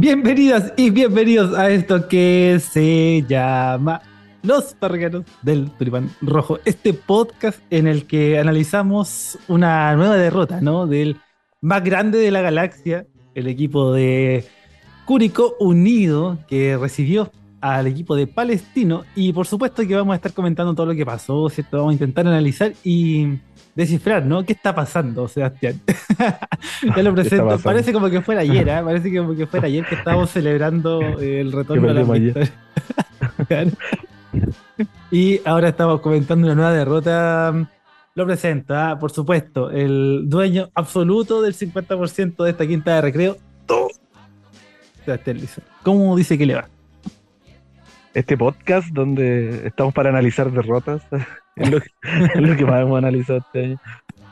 Bienvenidas y bienvenidos a esto que se llama Los Parganos del Tulipán Rojo. Este podcast en el que analizamos una nueva derrota, ¿no? Del más grande de la galaxia, el equipo de Curicó Unido, que recibió al equipo de Palestino. Y por supuesto que vamos a estar comentando todo lo que pasó, ¿cierto? Vamos a intentar analizar y descifrar, ¿no? ¿Qué está pasando, Sebastián? ya lo presento. Parece como que fuera ayer, ¿eh? Parece como que fuera ayer que estábamos celebrando el retorno a la victoria. y ahora estamos comentando una nueva derrota. Lo presento, ¿ah? por supuesto, el dueño absoluto del 50% de esta quinta de recreo, Sebastián Lisa. ¿Cómo dice que le va? Este podcast donde estamos para analizar derrotas. es, lo, que más hemos analizado este año.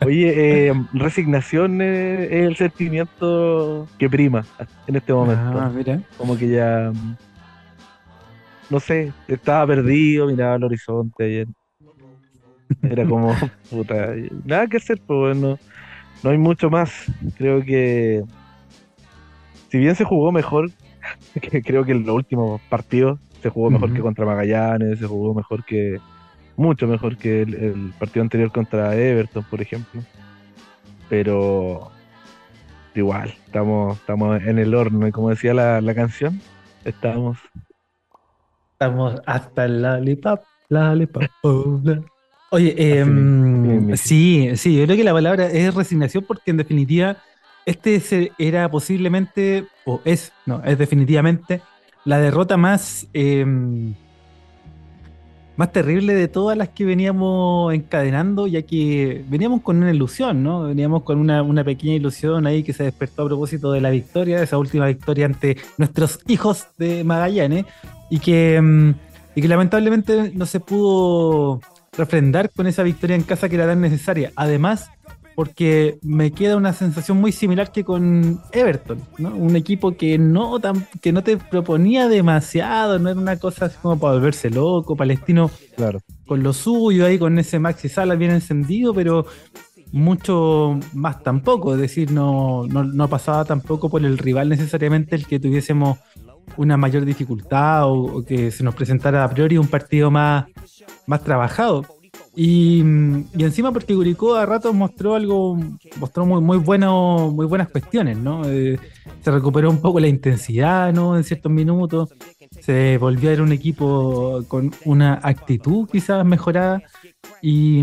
Oye, eh, resignación es el sentimiento que prima en este momento. Ah, mira. Como que ya, no sé, estaba perdido, miraba al horizonte. Era como, puta, nada que hacer, pues no, no hay mucho más. Creo que, si bien se jugó mejor, que creo que en los últimos partidos se jugó mejor que contra Magallanes, se jugó mejor que, mucho mejor que el, partido anterior contra Everton, por ejemplo. Pero igual, estamos, estamos en el horno y como decía la, canción, estamos... Estamos hasta el lollipop, lollipop. Oye, eh, sí, sí, yo creo que la palabra es resignación porque en definitiva este era posiblemente, o es, no, es definitivamente la derrota más... Em, más terrible de todas las que veníamos encadenando, ya que veníamos con una ilusión, ¿no? Veníamos con una, pequeña ilusión ahí que se despertó a propósito de la victoria, esa última victoria ante nuestros hijos de Magallanes, y que, mm, y que lamentablemente no se pudo refrendar con esa victoria en casa que era tan necesaria. Además, porque me queda una sensación muy similar que con Everton, ¿no? Un equipo que no, tan, que no te proponía demasiado, no era una cosa así como para volverse loco, palestino claro. con lo suyo ahí, con ese Maxi Sala bien encendido, pero mucho más tampoco, es decir, no, no, pasaba tampoco por el rival necesariamente el que tuviésemos una mayor dificultad o, o, que se nos presentara a priori un partido más, más trabajado. Y, encima porque Curicó a ratos mostró algo, mostró muy, muy, bueno, muy buenas cuestiones, ¿no? Eh, se recuperó un poco la intensidad, ¿no? En ciertos minutos. Se volvió a ver un equipo con una actitud quizás mejorada y,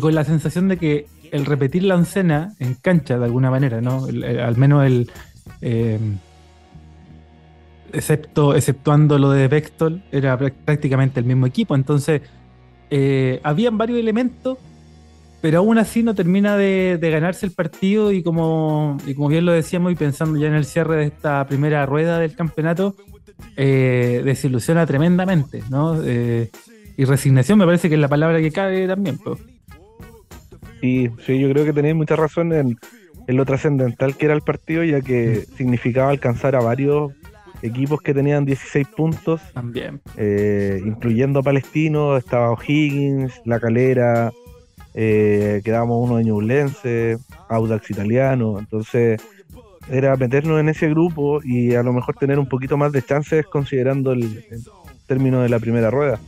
con la sensación de que el repetir la oncena en cancha de alguna manera, ¿no? al menos el... Eh, excepto, exceptuando lo de Bextol, era prácticamente el mismo equipo. Entonces eh, habían varios elementos, pero aún así no termina de, ganarse el partido y como, bien lo decíamos y pensando ya en el cierre de esta primera rueda del campeonato, eh, desilusiona tremendamente, ¿no? Eh, y resignación me parece que es la palabra que cabe también. Sí, sí, yo creo que tenéis mucha razón en, en lo trascendental que era el partido, ya que significaba alcanzar a varios equipos que tenían 16 puntos. También. Eh, incluyendo a Palestino, estaba O'Higgins, La Calera, eh, quedábamos uno de Ñublense, Audax Italiano. Entonces, era meternos en ese grupo y a lo mejor tener un poquito más de chances considerando el, término de la primera rueda.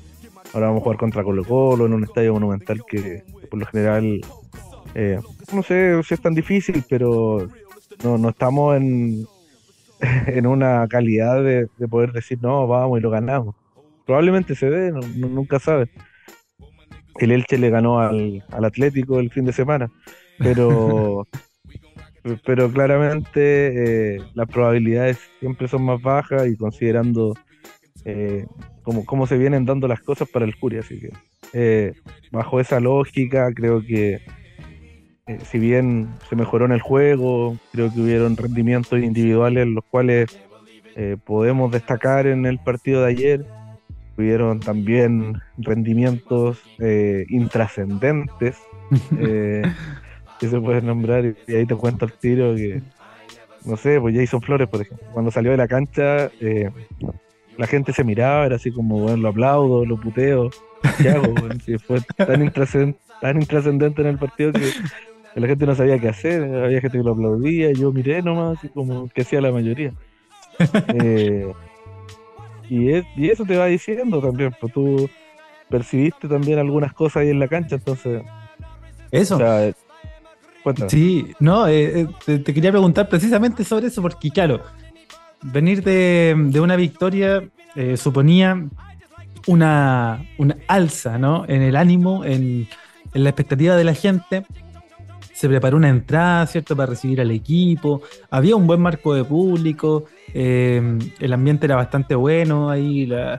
Ahora vamos a jugar contra Colo Colo en un estadio monumental que, por lo general, eh, no sé si es tan difícil, pero no, no estamos en, en una calidad de, poder decir, no, vamos y lo ganamos. Probablemente se dé, nunca sabe. El Elche le ganó al, Atlético el fin de semana, pero, pero claramente eh, las probabilidades siempre son más bajas y considerando eh, cómo, se vienen dando las cosas para el Curia. Así que eh, bajo esa lógica creo que eh, si bien se mejoró en el juego, creo que hubieron rendimientos individuales los cuales eh, podemos destacar en el partido de ayer. Hubieron también rendimientos eh, intrascendentes que se pueden nombrar y ahí te cuento el tiro que, no sé, pues Jason Flores, por ejemplo, cuando salió de la cancha, la gente se miraba, era así como, bueno, lo aplaudo, lo puteo, ¿qué hago? fue tan intrascendente en el partido que la gente no sabía qué hacer, había gente que lo aplaudía, yo miré nomás, así como que hacía la mayoría. Eh, y, y, eso te va diciendo también, pues tú percibiste también algunas cosas ahí en la cancha, entonces... Eso. sí, no, eh, eh, te, quería preguntar precisamente sobre eso, porque claro, venir de, una victoria suponía una, una alza ¿no? en el ánimo, en, en la expectativa de la gente, se preparó una entrada, ¿cierto?, para recibir al equipo, había un buen marco de público, eh, el ambiente era bastante bueno, ahí eh,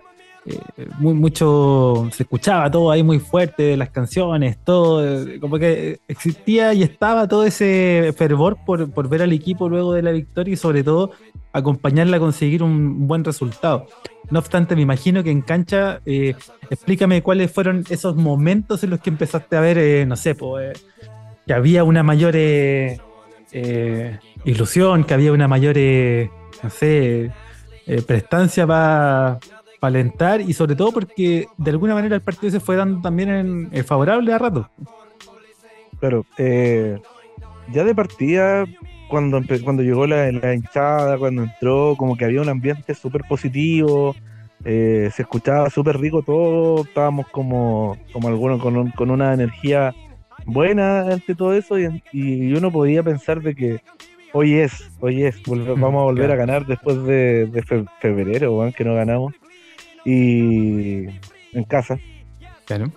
mucho, se escuchaba todo ahí muy fuerte, las canciones, todo, como que existía y estaba todo ese fervor por, por ver al equipo luego de la victoria y sobre todo acompañarla a conseguir un buen resultado. No obstante, me imagino que en cancha, eh, explícame cuáles fueron esos momentos en los que empezaste a ver, no sé, pues que había una mayor eh, eh, ilusión, que había una mayor, eh, no sé, prestancia para alentar y sobre todo porque de alguna manera el partido se fue dando también en, favorable a rato. Claro, ya de partida, cuando, cuando llegó la, hinchada, cuando entró, como que había un ambiente súper positivo, se escuchaba súper rico todo, estábamos como, como algunos con, con una energía buena ante todo eso y, uno podía pensar de que hoy es, hoy es, vamos a volver a ganar después de, febrero, que no ganamos. Y en casa. Claro.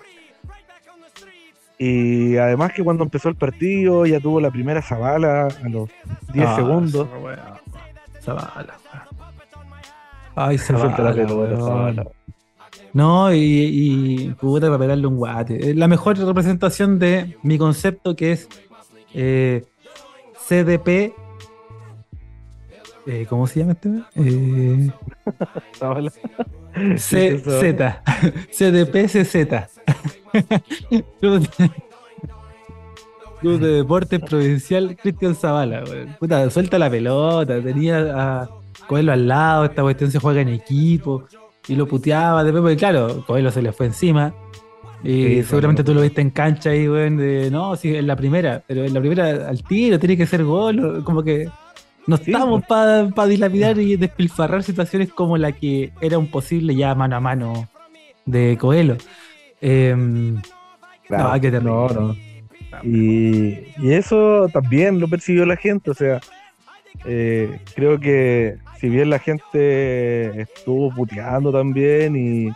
Y además que cuando empezó el partido ya tuvo la primera Zabala a los 10 ah, segundos. Zabala. Ay, Zabala. No, y, y puta para pegarle un guate. La mejor representación de mi concepto que es eh, CDP. Eh, ¿Cómo se llama este? Eh, CZ. CDP CZ. Club de Deportes Provincial Cristian Zavala. Puta, suelta la pelota. Tenía a Coelho al lado. Esta cuestión se juega en equipo y lo puteaba después, porque claro, Coelho se le fue encima. Y seguramente tú lo viste en cancha ahí, weón, de no, sí, en la primera, pero en la primera al tiro tiene que ser gol, como que no estamos para dilapidar y despilfarrar situaciones como la que era un posible ya mano a mano de Coelho. Em, no, que no, no. Y, y, eso también lo percibió la gente, o sea, eh, creo que si bien la gente estuvo puteando también y eh,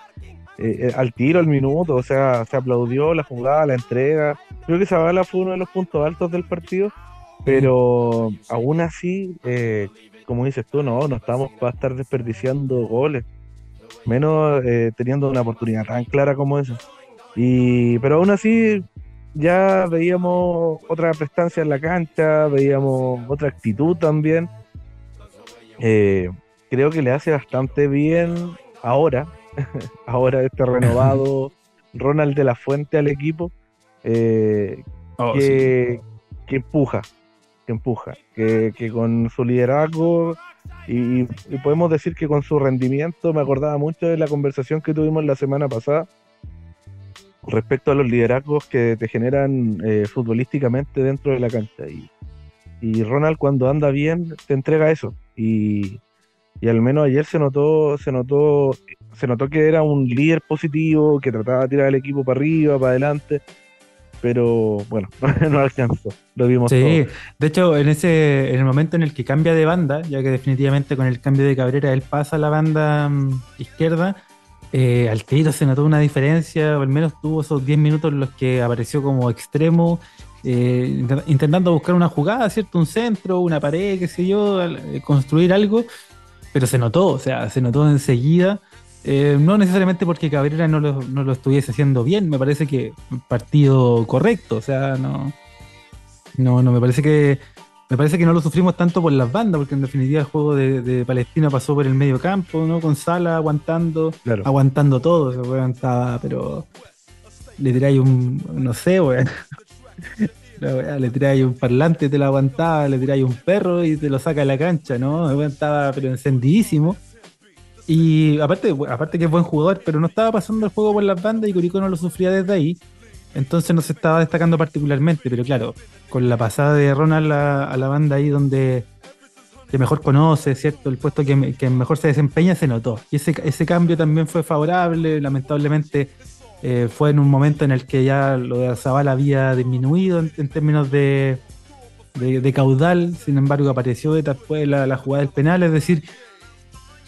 eh, al tiro, al minuto, o sea, se aplaudió la jugada, la entrega. Creo que Zavala fue uno de los puntos altos del partido, pero aún así, eh, como dices tú, no, no estamos para estar desperdiciando goles, menos teniendo una oportunidad tan clara como esa. Y, pero aún así, ya veíamos otra prestancia en la cancha, veíamos otra actitud también eh, creo que le hace bastante bien ahora, ahora este renovado Ronald de la Fuente al equipo, eh, oh, que, empuja, que empuja, que, con su liderazgo y, podemos decir que con su rendimiento, me acordaba mucho de la conversación que tuvimos la semana pasada respecto a los liderazgos que te generan eh, futbolísticamente dentro de la cancha. Y, y Ronald cuando anda bien te entrega eso. Y, al menos ayer se notó, se notó, se notó que era un líder positivo, que trataba de tirar el equipo para arriba, para adelante, pero bueno, no alcanzó, lo vimos Sí, de hecho, en ese, en el momento en el que cambia de banda, ya que definitivamente con el cambio de Cabrera él pasa a la banda mm, izquierda, eh, al tiro se notó una diferencia, o al menos tuvo esos 10 minutos en los que apareció como extremo eh, intentando buscar una jugada, ¿cierto? Un centro, una pared, qué sé yo, eh, construir algo, pero se notó, o sea, se notó enseguida. Eh, no necesariamente porque Cabrera no lo, no lo, estuviese haciendo bien, me parece que partido correcto, o sea, no, no, no, me parece que me parece que no lo sufrimos tanto por las bandas, porque en definitiva el juego de, Palestina pasó por el medio campo, ¿no? Con Sala aguantando, aguantando todo, se estaba, pero le tiráis un, no sé, weón, le tiráis un parlante, te lo aguantaba, le tiráis un perro y te lo saca de la cancha, ¿no? Estaba pero encendidísimo. Y aparte, aparte que es buen jugador, pero no estaba pasando el juego por las bandas y Curicó no lo sufría desde ahí. Entonces no se estaba destacando particularmente, pero claro, con la pasada de Ronald a, la banda ahí donde mejor conoce, ¿cierto? El puesto que, mejor se desempeña se notó. Y ese, ese cambio también fue favorable, lamentablemente eh, fue en un momento en el que ya lo de Zabal había disminuido en, términos de, de, caudal, sin embargo apareció después la, la jugada del penal, es decir,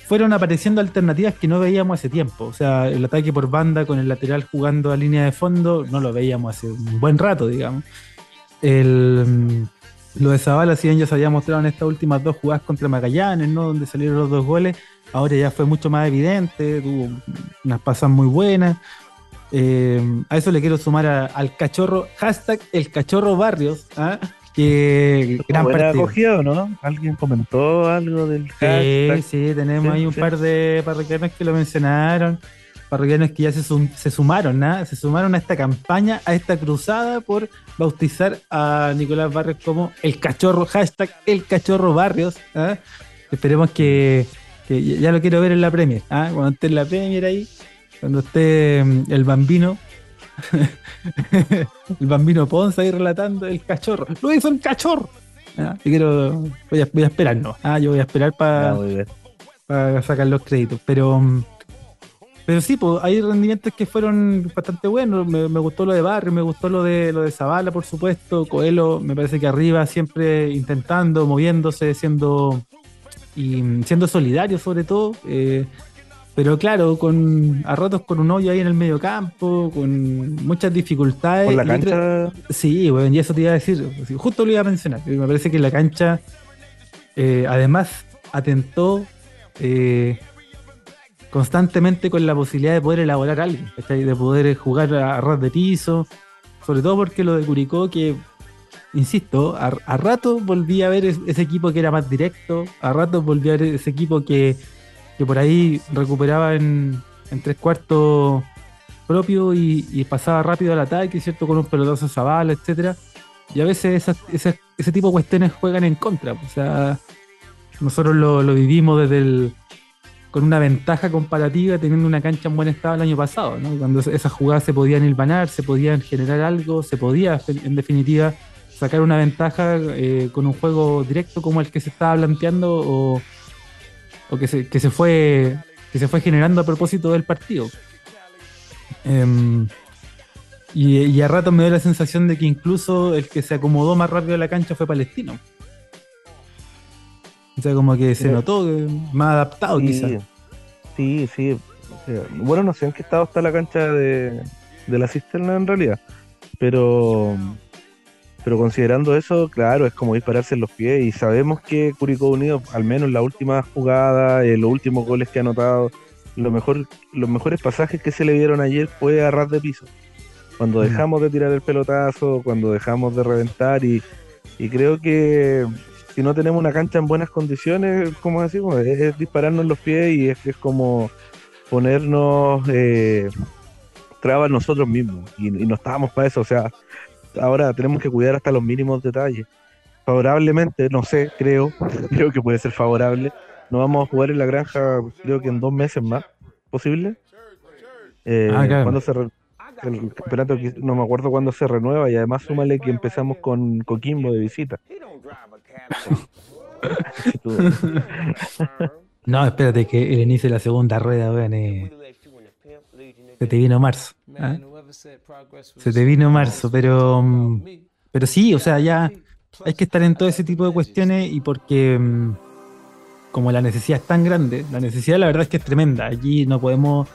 fueron apareciendo alternativas que no veíamos hace tiempo. O sea, el ataque por banda con el lateral jugando a línea de fondo no lo veíamos hace un buen rato, digamos. El, lo de Zavala, si bien ya se había mostrado en estas últimas dos jugadas contra Magallanes, ¿no? Donde salieron los dos goles, ahora ya fue mucho más evidente, tuvo unas pasas muy buenas. Eh, a eso le quiero sumar al cachorro, hashtag el cachorro barrios, ¿ah? que gran partido. ¿no? ¿Alguien comentó algo del hashtag? Sí, sí, tenemos ahí un par de parroquianos que lo mencionaron parroquianos que ya se, se sumaron, ¿no? se sumaron a esta campaña, a esta cruzada por bautizar a Nicolás Barrios como el cachorro, hashtag el cachorro Barrios. ¿ah? Esperemos que, ya lo quiero ver en la Premier, ¿ah? cuando esté en la Premier ahí, cuando esté mm, el bambino. el bambino Ponce ahí relatando el cachorro. Lo hizo el cachorro. ¿ah? quiero, voy a, voy a esperar, ¿no? yo voy a esperar para sacar los créditos. Pero mm, pero sí, pues hay rendimientos que fueron bastante buenos. Me, gustó lo de Barrio, me gustó lo de lo de Zavala, por supuesto. Coelho, me parece que arriba siempre intentando, moviéndose, siendo y siendo solidario sobre todo. Eh, pero claro, con a ratos con un hoyo ahí en el medio campo, con muchas dificultades. ¿Con la cancha? Sí, bueno, y eso te iba a decir. Justo lo iba a mencionar. Me parece que la cancha, eh, además, atentó. Eh, constantemente con la posibilidad de poder elaborar algo, de poder jugar a, ras de piso, sobre todo porque lo de Curicó, que, insisto, a, rato volví a ver ese equipo que era más directo, a rato volví a ver ese equipo que, por ahí recuperaba en, tres cuartos propio y, pasaba rápido al ataque, ¿cierto? Con un pelotazo Zabala, etcétera. Y a veces ese tipo de cuestiones juegan en contra. O sea, nosotros lo, lo vivimos desde el, con una ventaja comparativa teniendo una cancha en buen estado el año pasado, ¿no? cuando esas jugadas se podían hilvanar, se podían generar algo, se podía en definitiva sacar una ventaja eh, con un juego directo como el que se estaba planteando o, que, se, que, se fue, que se fue generando a propósito del partido. Em, y, a rato me dio la sensación de que incluso el que se acomodó más rápido a la cancha fue Palestino. O sea, como que se notó más adaptado quizás. Sí, sí. Bueno, no sé en qué estado está la cancha de, la cisterna en realidad. Pero pero considerando eso, claro, es como dispararse en los pies y sabemos que Curicó Unido, al menos en la última jugada, en los últimos goles que ha anotado, lo mejor, los mejores pasajes que se le dieron ayer fue a ras de piso. Cuando dejamos de tirar el pelotazo, cuando dejamos de reventar y, y creo que si no tenemos una cancha en buenas condiciones, como decimos, es, dispararnos los pies y es, es como ponernos eh, trabas nosotros mismos. Y, no estábamos para eso, o sea, ahora tenemos que cuidar hasta los mínimos detalles. Favorablemente, no sé, creo, creo que puede ser favorable. No vamos a jugar en la granja, creo que en dos meses más, posible. Eh, ah, Cuando se el campeonato no me acuerdo cuándo se renueva y además súmale que empezamos con Coquimbo de visita. no, espérate que el inicio de la segunda rueda, vean, eh, se te vino marzo. ¿ah? Se te vino marzo, pero, mm, pero sí, o sea, ya hay que estar en todo ese tipo de cuestiones y porque mm, como la necesidad es tan grande, la necesidad la verdad es que es tremenda. Allí no podemos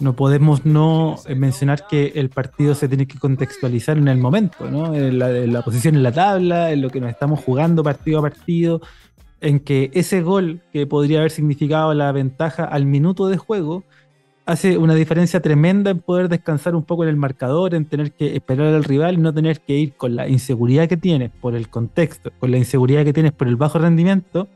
no podemos no mencionar que el partido se tiene que contextualizar en el momento, ¿no? En la, posición en la tabla, en lo que nos estamos jugando partido a partido, en que ese gol que podría haber significado la ventaja al minuto de juego hace una diferencia tremenda en poder descansar un poco en el marcador, en tener que esperar al rival y no tener que ir con la inseguridad que tienes por el contexto, con la inseguridad que tienes por el bajo rendimiento,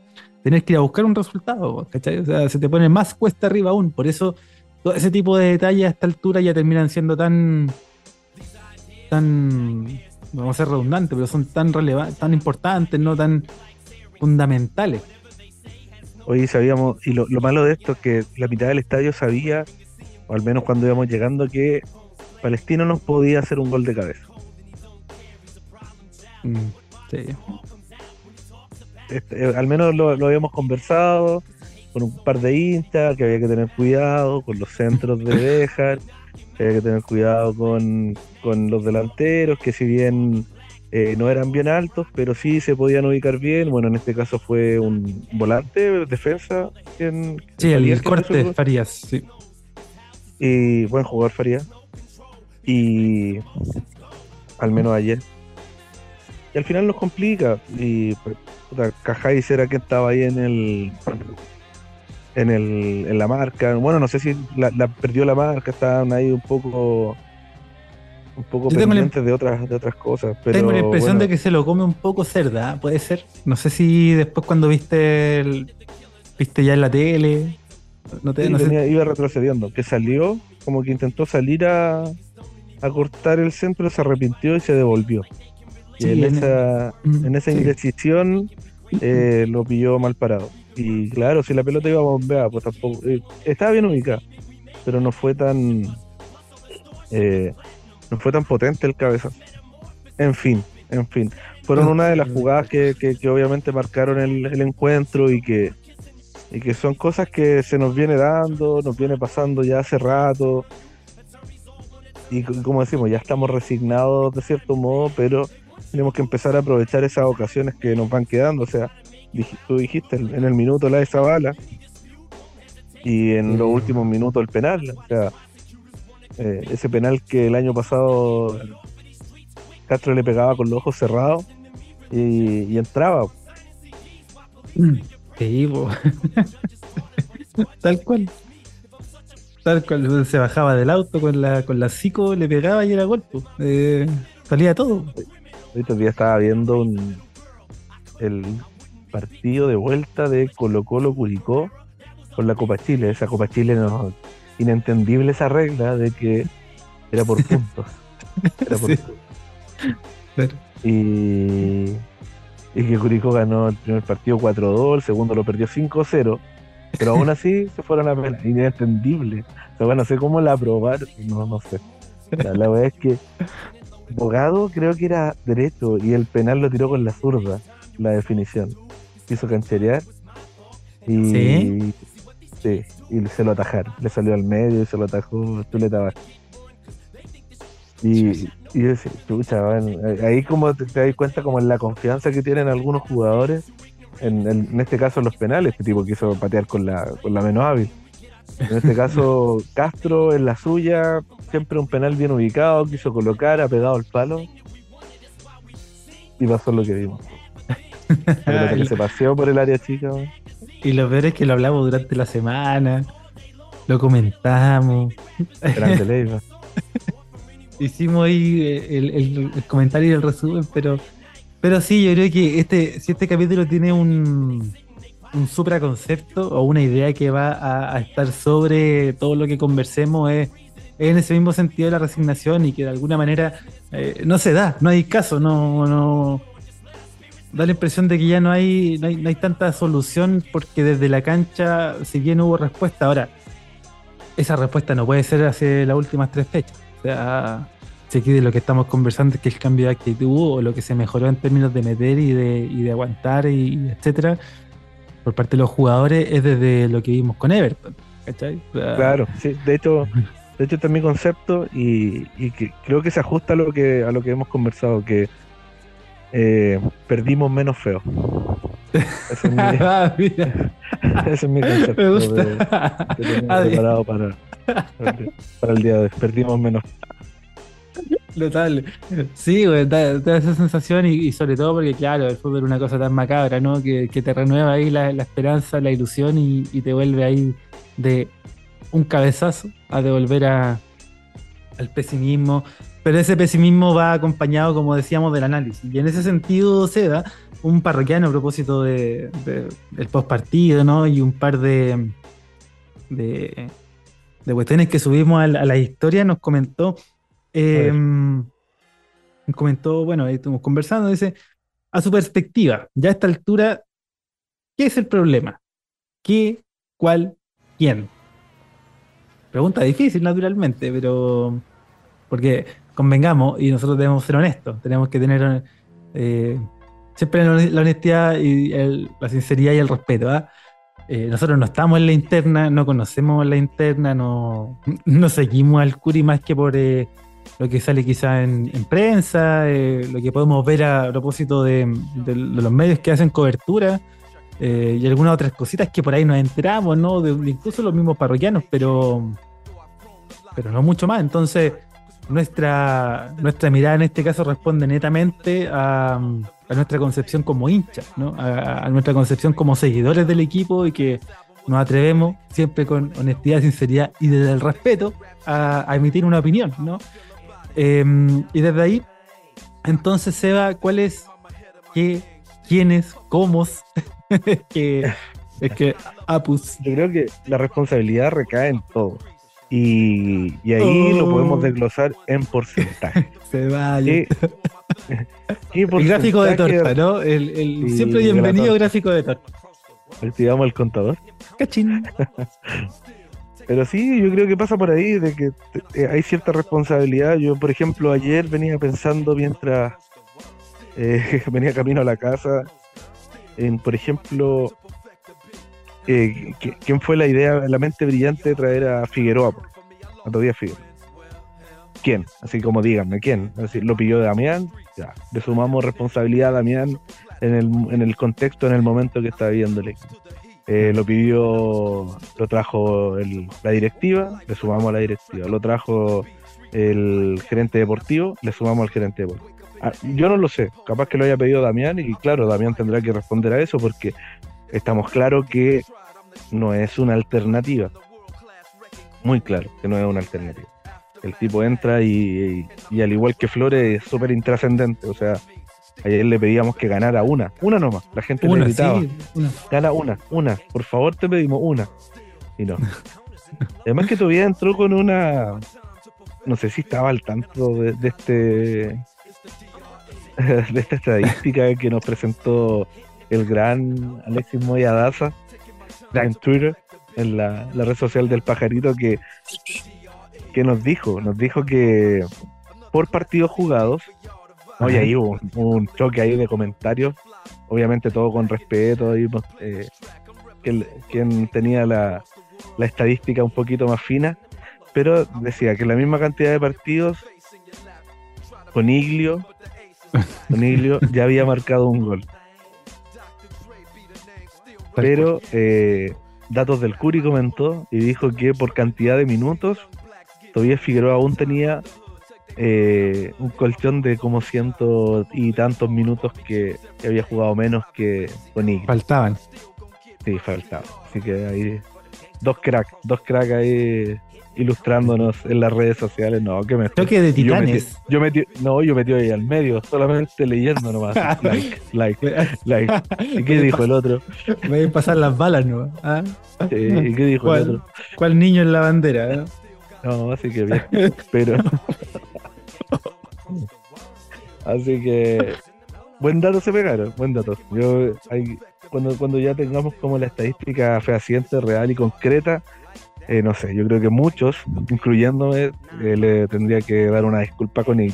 tener que ir a buscar un resultado, ¿cachai? O sea, se te pone más cuesta arriba aún, por eso todo ese tipo de detalles a esta altura ya terminan siendo tan tan vamos a ser redundantes, pero son tan relevantes, tan importantes, no tan fundamentales. Hoy sabíamos, y lo, malo de esto es que la mitad del estadio sabía, o al menos cuando íbamos llegando, que Palestino nos podía hacer un gol de cabeza. Mm, sí. este, al menos lo, habíamos conversado con un par de hinchas, que había que tener cuidado con los centros de Béjar, que había que tener cuidado con, con los delanteros, que si bien eh, no eran bien altos, pero sí se podían ubicar bien. Bueno, en este caso fue un volante, defensa. sí, el corte Farías, sí. Y buen jugador Farías. Y al menos ayer. Y al final nos complica. Y pues, puta, Cajáis era que estaba ahí en el en el en la marca. Bueno, no sé si la, la perdió la marca, estaban ahí un poco un poco pendientes de otras, de otras cosas. tengo la impresión de que se lo come un poco cerda, puede ser. No sé si después cuando viste el, viste ya en la tele. No te, Iba retrocediendo, que salió, como que intentó salir a, a cortar el centro, se arrepintió y se devolvió. Y en, esa, mm, en esa indecisión eh, lo pilló mal parado. Y claro, si la pelota iba a bombear, pues tampoco. Eh, estaba bien ubicada, pero no fue tan. Eh, no fue tan potente el cabezazo. En fin, en fin. Fueron una de las jugadas que, obviamente marcaron el, encuentro y que, y que son cosas que se nos viene dando, nos viene pasando ya hace rato. Y como decimos, ya estamos resignados de cierto modo, pero tenemos que empezar a aprovechar esas ocasiones que nos van quedando. O sea, tú dijiste en el minuto la de esa bala y en los últimos minutos el penal. O sea, eh, ese penal que el año pasado Castro le pegaba con los ojos cerrados y, entraba. Tal cual. Tal cual. Se bajaba del auto con la, con la psico, le pegaba y era golpe. Eh, salía todo. Este día estaba viendo el partido de vuelta de Colo Colo Curicó con la Copa Chile. Esa Copa Chile nos inentendible esa regla de que era por puntos. Era por puntos. Y, y que Curicó ganó el primer partido 4-2, el segundo lo perdió 5-0, pero aún así se fueron a pena. Inentendible. O sea, bueno, no sé cómo la aprobar, no, no sé. la verdad es que Bogado creo que era derecho y el penal lo tiró con la zurda, la definición. Quiso cancherear. Y, ¿Sí? Sí, y se lo atajaron. Le salió al medio y se lo atajó Chuleta Vázquez. Y, y yo decía, chucha, ahí como te, das cuenta como en la confianza que tienen algunos jugadores, en, en, este caso los penales, este tipo quiso patear con la, con la menos hábil. En este caso, Castro en la suya, siempre un penal bien ubicado, quiso colocar, ha pegado el palo. Y pasó lo que vimos. que se paseó por el área chica. Y lo peor es que lo hablamos durante la semana, lo comentamos. Hicimos ahí eh, el, comentario y el resumen, pero, pero sí, yo creo que este, si este capítulo tiene un, un supraconcepto o una idea que va a, estar sobre todo lo que conversemos, es, en ese mismo sentido de la resignación y que de alguna manera eh, no se da, no hay caso, no, no, da la impresión de que ya no hay, no hay, tanta solución porque desde la cancha, si bien hubo respuesta, ahora, esa respuesta no puede ser hace las últimas tres fechas. O sea, si aquí de lo que estamos conversando es que el cambio de actitud o lo que se mejoró en términos de meter y de, y de aguantar y, etcétera, por parte de los jugadores es desde lo que vimos con Everton. ¿cachai? claro, sí, de hecho, de hecho mi concepto y, y que creo que se ajusta a lo que, a lo que hemos conversado, que eh, perdimos menos feo. Ese es mi, ah, ese es mi concepto. Me gusta. De, que preparado para, para el día de hoy. Perdimos menos. Total. Sí, güey, da, esa sensación y, sobre todo porque, claro, el fútbol es una cosa tan macabra, ¿no? Que, que te renueva ahí la, la, esperanza, la ilusión y, y, te vuelve ahí de un cabezazo a devolver a, al pesimismo. Pero ese pesimismo va acompañado, como decíamos, del análisis. Y en ese sentido se da un parroquiano a propósito de, del postpartido, ¿no? Y un par de, de, cuestiones que subimos a la, historia, nos comentó, eh, nos comentó, bueno, ahí estamos conversando, dice, a su perspectiva, ya a esta altura, ¿qué es el problema? ¿Qué, cuál, quién? Pregunta difícil, naturalmente, pero porque convengamos, y nosotros debemos ser honestos, tenemos que tener, eh, siempre la honestidad y la sinceridad y el respeto. ¿ah? Eh, nosotros no estamos en la interna, no conocemos la interna, no, seguimos al Curi más que por eh, lo que sale quizá en, prensa, lo que podemos ver a propósito de, los medios que hacen cobertura y algunas otras cositas que por ahí nos enteramos, ¿no? Incluso los mismos parroquianos, pero, pero no mucho más. Entonces, nuestra, nuestra mirada en este caso responde netamente a a nuestra concepción como hinchas, ¿no? a, nuestra concepción como seguidores del equipo y que nos atrevemos siempre con honestidad, sinceridad y desde el respeto a, emitir una opinión. ¿no? Em, y desde ahí, entonces, Seba, ¿cuál es, qué, quiénes, cómo? que, es que Apus. Yo creo que la responsabilidad recae en todos. Y, ahí lo podemos oh. desglosar en porcentaje. Se vaya. el gráfico de torta, ¿no? El, siempre bienvenido gráfico de torta. Activamos el contador. Cachín. Pero sí, yo creo que pasa por ahí, de que eh, hay cierta responsabilidad. Yo, por ejemplo, ayer venía pensando mientras eh, venía camino a la casa, en, por ejemplo, eh, ¿quién fue la idea, la mente brillante de traer a Figueroa? A todavía Figueroa. ¿Quién? Así como díganme, ¿quién? Así, ¿Lo pilló Damián? Ya, le sumamos responsabilidad a Damián en el, en el contexto, en el momento que está viéndole. Eh, lo pidió, lo trajo la directiva, le sumamos a la directiva. Lo trajo el gerente deportivo, le sumamos al gerente deportivo. Ah, yo no lo sé, capaz que lo haya pedido Damián y claro, Damián tendrá que responder a eso porque estamos claros que no es una alternativa. Muy claro que no es una alternativa. El tipo entra y, al igual que Flores es súper intrascendente. O sea, ayer le pedíamos que ganara una, una nomás. La gente le gritaba, gana una, una, por favor te pedimos una. Y no. Además que todavía entró con una, no sé si estaba al tanto de, de este, de esta estadística que nos presentó el gran Alexis Moya Daza en Twitter, en la, red social del pajarito, que, que nos dijo, nos dijo que por partidos jugados, oye, ahí hubo un, choque ahí de comentarios, obviamente todo con respeto, ahí, pues, eh, quien tenía la, la estadística un poquito más fina, pero decía que la misma cantidad de partidos con Iglio, con Iglio ya había marcado un gol. Pero eh, Datos del Curi comentó y dijo que por cantidad de minutos, todavía Figueroa aún tenía eh, un colchón de como ciento y tantos minutos que, había jugado menos que con Faltaban. Sí, faltaban. Así que ahí dos cracks, dos cracks ahí ilustrándonos en las redes sociales. No, que me. Toque de titanes. Yo metí, no, yo metí ahí al medio, solamente leyendo nomás. like, like, like. ¿Y qué dijo el otro? Me voy a pasar las balas, ¿no? ¿Ah? ¿Y qué dijo el otro? ¿Cuál niño en la bandera? Eh? No, así que bien. Pero. así que. Buen dato se pegaron, buen dato. Yo, cuando, cuando ya tengamos como la estadística fehaciente, real y concreta, eh, no sé, yo creo que muchos, incluyéndome, eh, le tendría que dar una disculpa con él.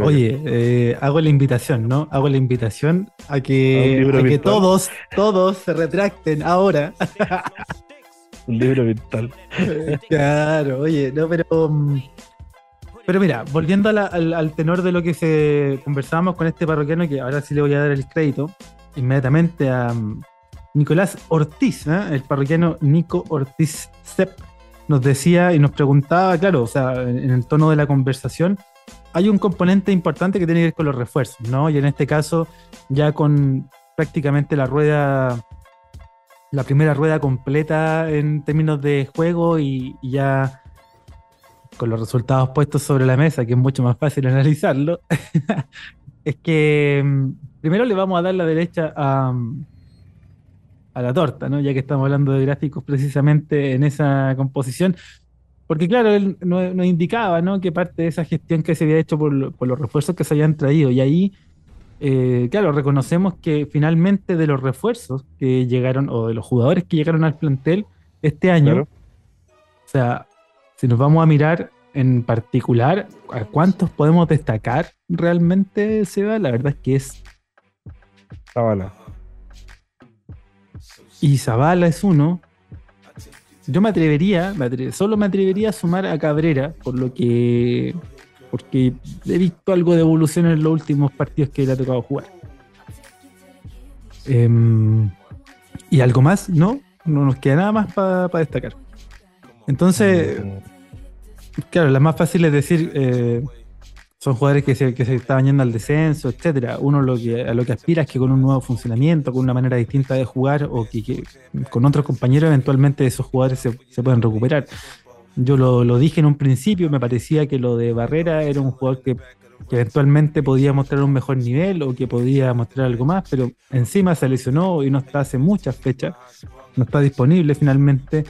Oye, eh, hago la invitación, ¿no? Hago la invitación a que, que todos, todos se retracten ahora. un libro virtual. claro, oye, no, pero. Mm, pero mira, volviendo al, tenor de lo que se conversábamos con este parroquiano, que ahora sí le voy a dar el crédito inmediatamente a, Nicolás Ortiz, ¿eh? el parroquiano Nico Ortiz Sepp, nos decía y nos preguntaba, claro, o sea, en el tono de la conversación, hay un componente importante que tiene que ver con los refuerzos, ¿no? Y en este caso, ya con prácticamente la rueda, la primera rueda completa en términos de juego y, y ya con los resultados puestos sobre la mesa, que es mucho más fácil analizarlo, es que mm, primero le vamos a dar la derecha a, a la torta, ¿no? Ya que estamos hablando de gráficos precisamente en esa composición. Porque claro, él nos, indicaba, ¿no? Que parte de esa gestión que se había hecho por, los refuerzos que se habían traído. Y ahí, eh, claro, reconocemos que finalmente de los refuerzos que llegaron, o de los jugadores que llegaron al plantel este año, o sea, si nos vamos a mirar en particular, ¿a cuántos podemos destacar realmente, Seba? La verdad es que es Zavala. Y Zavala es uno. Yo me atrevería, solo me atrevería a sumar a Cabrera, por lo que. Porque he visto algo de evolución en los últimos partidos que le ha tocado jugar. Em, y algo más, ¿no? No nos queda nada más para destacar. Entonces, claro, la más fácil es decir, eh, son jugadores que se, que se estaban yendo al descenso, etcétera. Uno lo que, a lo que aspira es que con un nuevo funcionamiento, con una manera distinta de jugar, o que, con otros compañeros, eventualmente esos jugadores se, se puedan recuperar. Yo lo, lo, dije en un principio, me parecía que lo de Barrera era un jugador que, que, eventualmente podía mostrar un mejor nivel o que podía mostrar algo más, pero encima se lesionó y no está hace muchas fechas, no está disponible finalmente.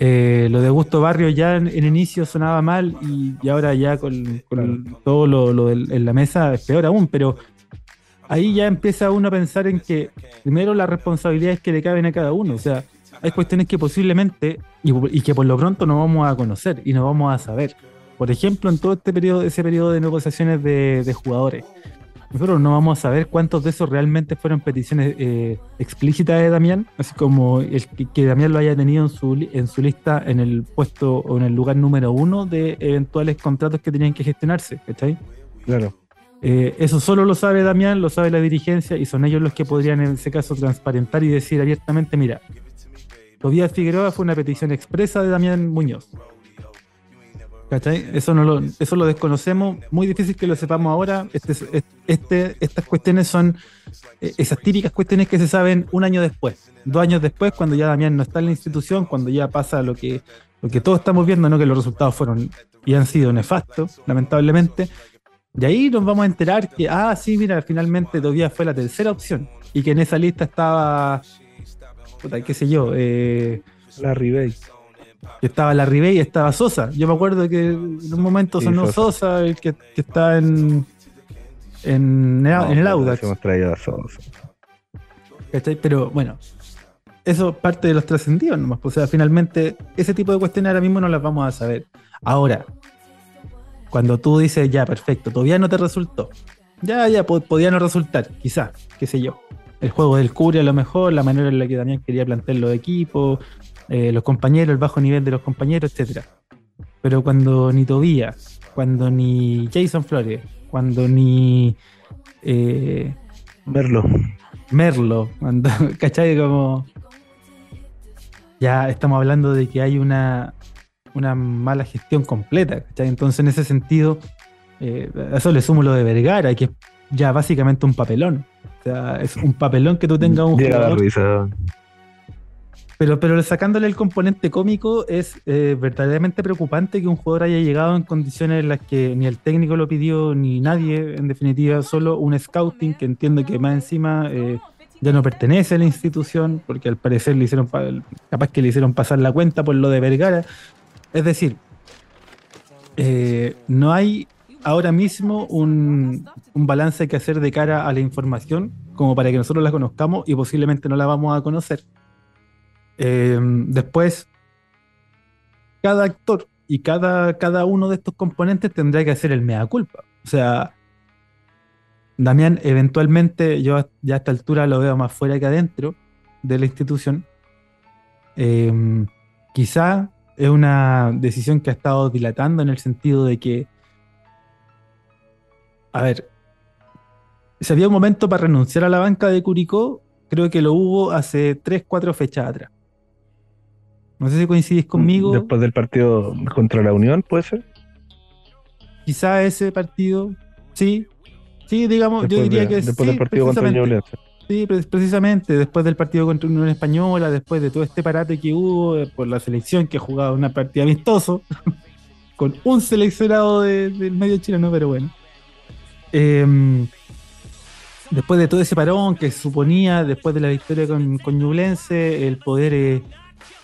Eh, lo de Gusto Barrio ya en, inicio sonaba mal y, ahora ya con, todo lo, en la mesa es peor aún, pero ahí ya empieza uno a pensar en que primero las responsabilidades que le caben a cada uno, o sea, hay cuestiones que posiblemente y, que por lo pronto no vamos a conocer y no vamos a saber. Por ejemplo, en todo este periodo, ese periodo de negociaciones de jugadores, nosotros no vamos a saber cuántos de esos realmente fueron peticiones eh, explícitas de Damián, así como el que, Damián lo haya tenido en su, en su lista en el puesto o en el lugar número uno de eventuales contratos que tenían que gestionarse, ¿cachai? Claro. Eh, eso solo lo sabe Damián, lo sabe la dirigencia y son ellos los que podrían en ese caso transparentar y decir abiertamente, mira, Tobias Figueroa fue una petición expresa de Damián Muñoz. ¿Cachai? Eso, no lo, eso lo desconocemos, muy difícil que lo sepamos ahora. Este, este, estas cuestiones son eh, esas típicas cuestiones que se saben un año después, dos años después, cuando ya Damián no está en la institución, cuando ya pasa lo que, lo que todos estamos viendo, ¿no? que los resultados fueron y han sido nefastos, lamentablemente. De ahí nos vamos a enterar que, ah, sí, mira, finalmente todavía fue la tercera opción y que en esa lista estaba, puta, qué sé yo, eh, la Ribey estaba la Ribey y estaba Sosa. Yo me acuerdo que en un momento sonó Sosa, el que, está en, en, el Audax. Hemos traído a Sosa. Pero bueno, eso parte de los trascendidos nomás. O sea, finalmente, ese tipo de cuestiones ahora mismo no las vamos a saber. Ahora, cuando tú dices, ya, perfecto, todavía no te resultó. Ya, ya, podía no resultar, quizá, qué sé yo. El juego del Curia a lo mejor, la manera en la que también quería plantear los equipos, eh, los compañeros, el bajo nivel de los compañeros, etcétera. Pero cuando ni Tobías, cuando ni Jason Flores, cuando ni eh, Merlo, Merlo, cuando, ¿cachai? Como ya estamos hablando de que hay una, una mala gestión completa, ¿cachai? Entonces, en ese sentido, eh, eso le sumo lo de Vergara, que es ya básicamente un papelón. O sea, es un papelón que tú tengas un jugador. Pero, pero sacándole el componente cómico, es eh, verdaderamente preocupante que un jugador haya llegado en condiciones en las que ni el técnico lo pidió, ni nadie, en definitiva, solo un scouting que entiende que más encima eh, ya no pertenece a la institución, porque al parecer le hicieron, capaz que le hicieron pasar la cuenta por lo de Vergara. Es decir, eh, no hay ahora mismo un, un balance que hacer de cara a la información como para que nosotros la conozcamos y posiblemente no la vamos a conocer Em, después, cada actor y cada, cada uno de estos componentes tendrá que hacer el mea culpa. O sea, Damián, eventualmente, yo ya a esta altura lo veo más fuera que adentro de la institución. Em, quizá es una decisión que ha estado dilatando en el sentido de que, a ver, si había un momento para renunciar a la banca de Curicó, creo que lo hubo hace 3, 4 fechas atrás. No sé si coincidís conmigo. Después del partido contra la Unión, ¿puede ser? Quizá ese partido, sí. Sí, digamos, yo diría que Después del partido contra Unión. Sí, precisamente, después del partido contra la Unión Española, después de todo este parate que hubo eh, por la selección que ha jugado una partida amistoso, con un seleccionado del medio chileno, pero bueno. Em, después de todo ese parón que suponía, después de la victoria con, con el poder eh,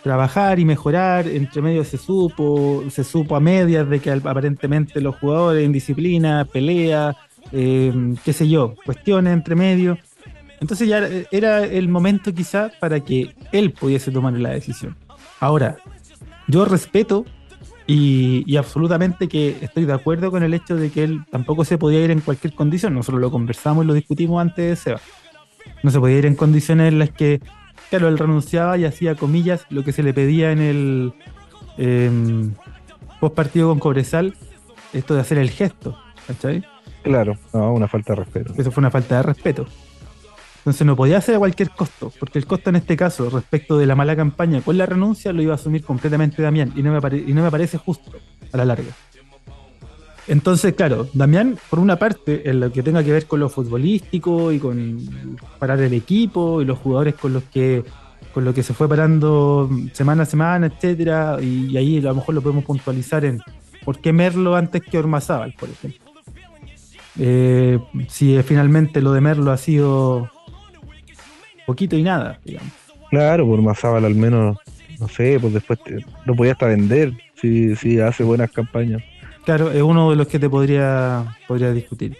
trabajar y mejorar. Entre medio se supo, se supo a medias de que aparentemente los jugadores, indisciplina, pelea, em, qué sé yo, cuestiones entre medio. Entonces ya era el momento quizá para que él pudiese tomar la decisión. Ahora, yo respeto y, y, absolutamente que estoy de acuerdo con el hecho de que él tampoco se podía ir en cualquier condición. Nosotros lo conversamos y lo discutimos antes de Seba. No se podía ir en condiciones en las que, claro, él renunciaba y hacía comillas lo que se le pedía en el eh, post partido con Cobresal, esto de hacer el gesto, ¿cachai? Claro, no, una falta de respeto. Eso fue una falta de respeto. Entonces no podía hacer a cualquier costo, porque el costo en este caso, respecto de la mala campaña con la renuncia, lo iba a asumir completamente Damián, y no me, y no me parece justo a la larga. Entonces, claro, Damián, por una parte, en lo que tenga que ver con lo futbolístico y con parar el equipo y los jugadores con los que con lo que se fue parando semana a semana, etcétera, y, ahí a lo mejor lo podemos puntualizar en por qué Merlo antes que Ormazábal, por ejemplo. Eh, si finalmente lo de Merlo ha sido poquito y nada, digamos. Claro, Ormazábal al menos, no sé, pues después lo podía hasta vender si, si hace buenas campañas. Claro, es uno de los que te podría, podría discutir.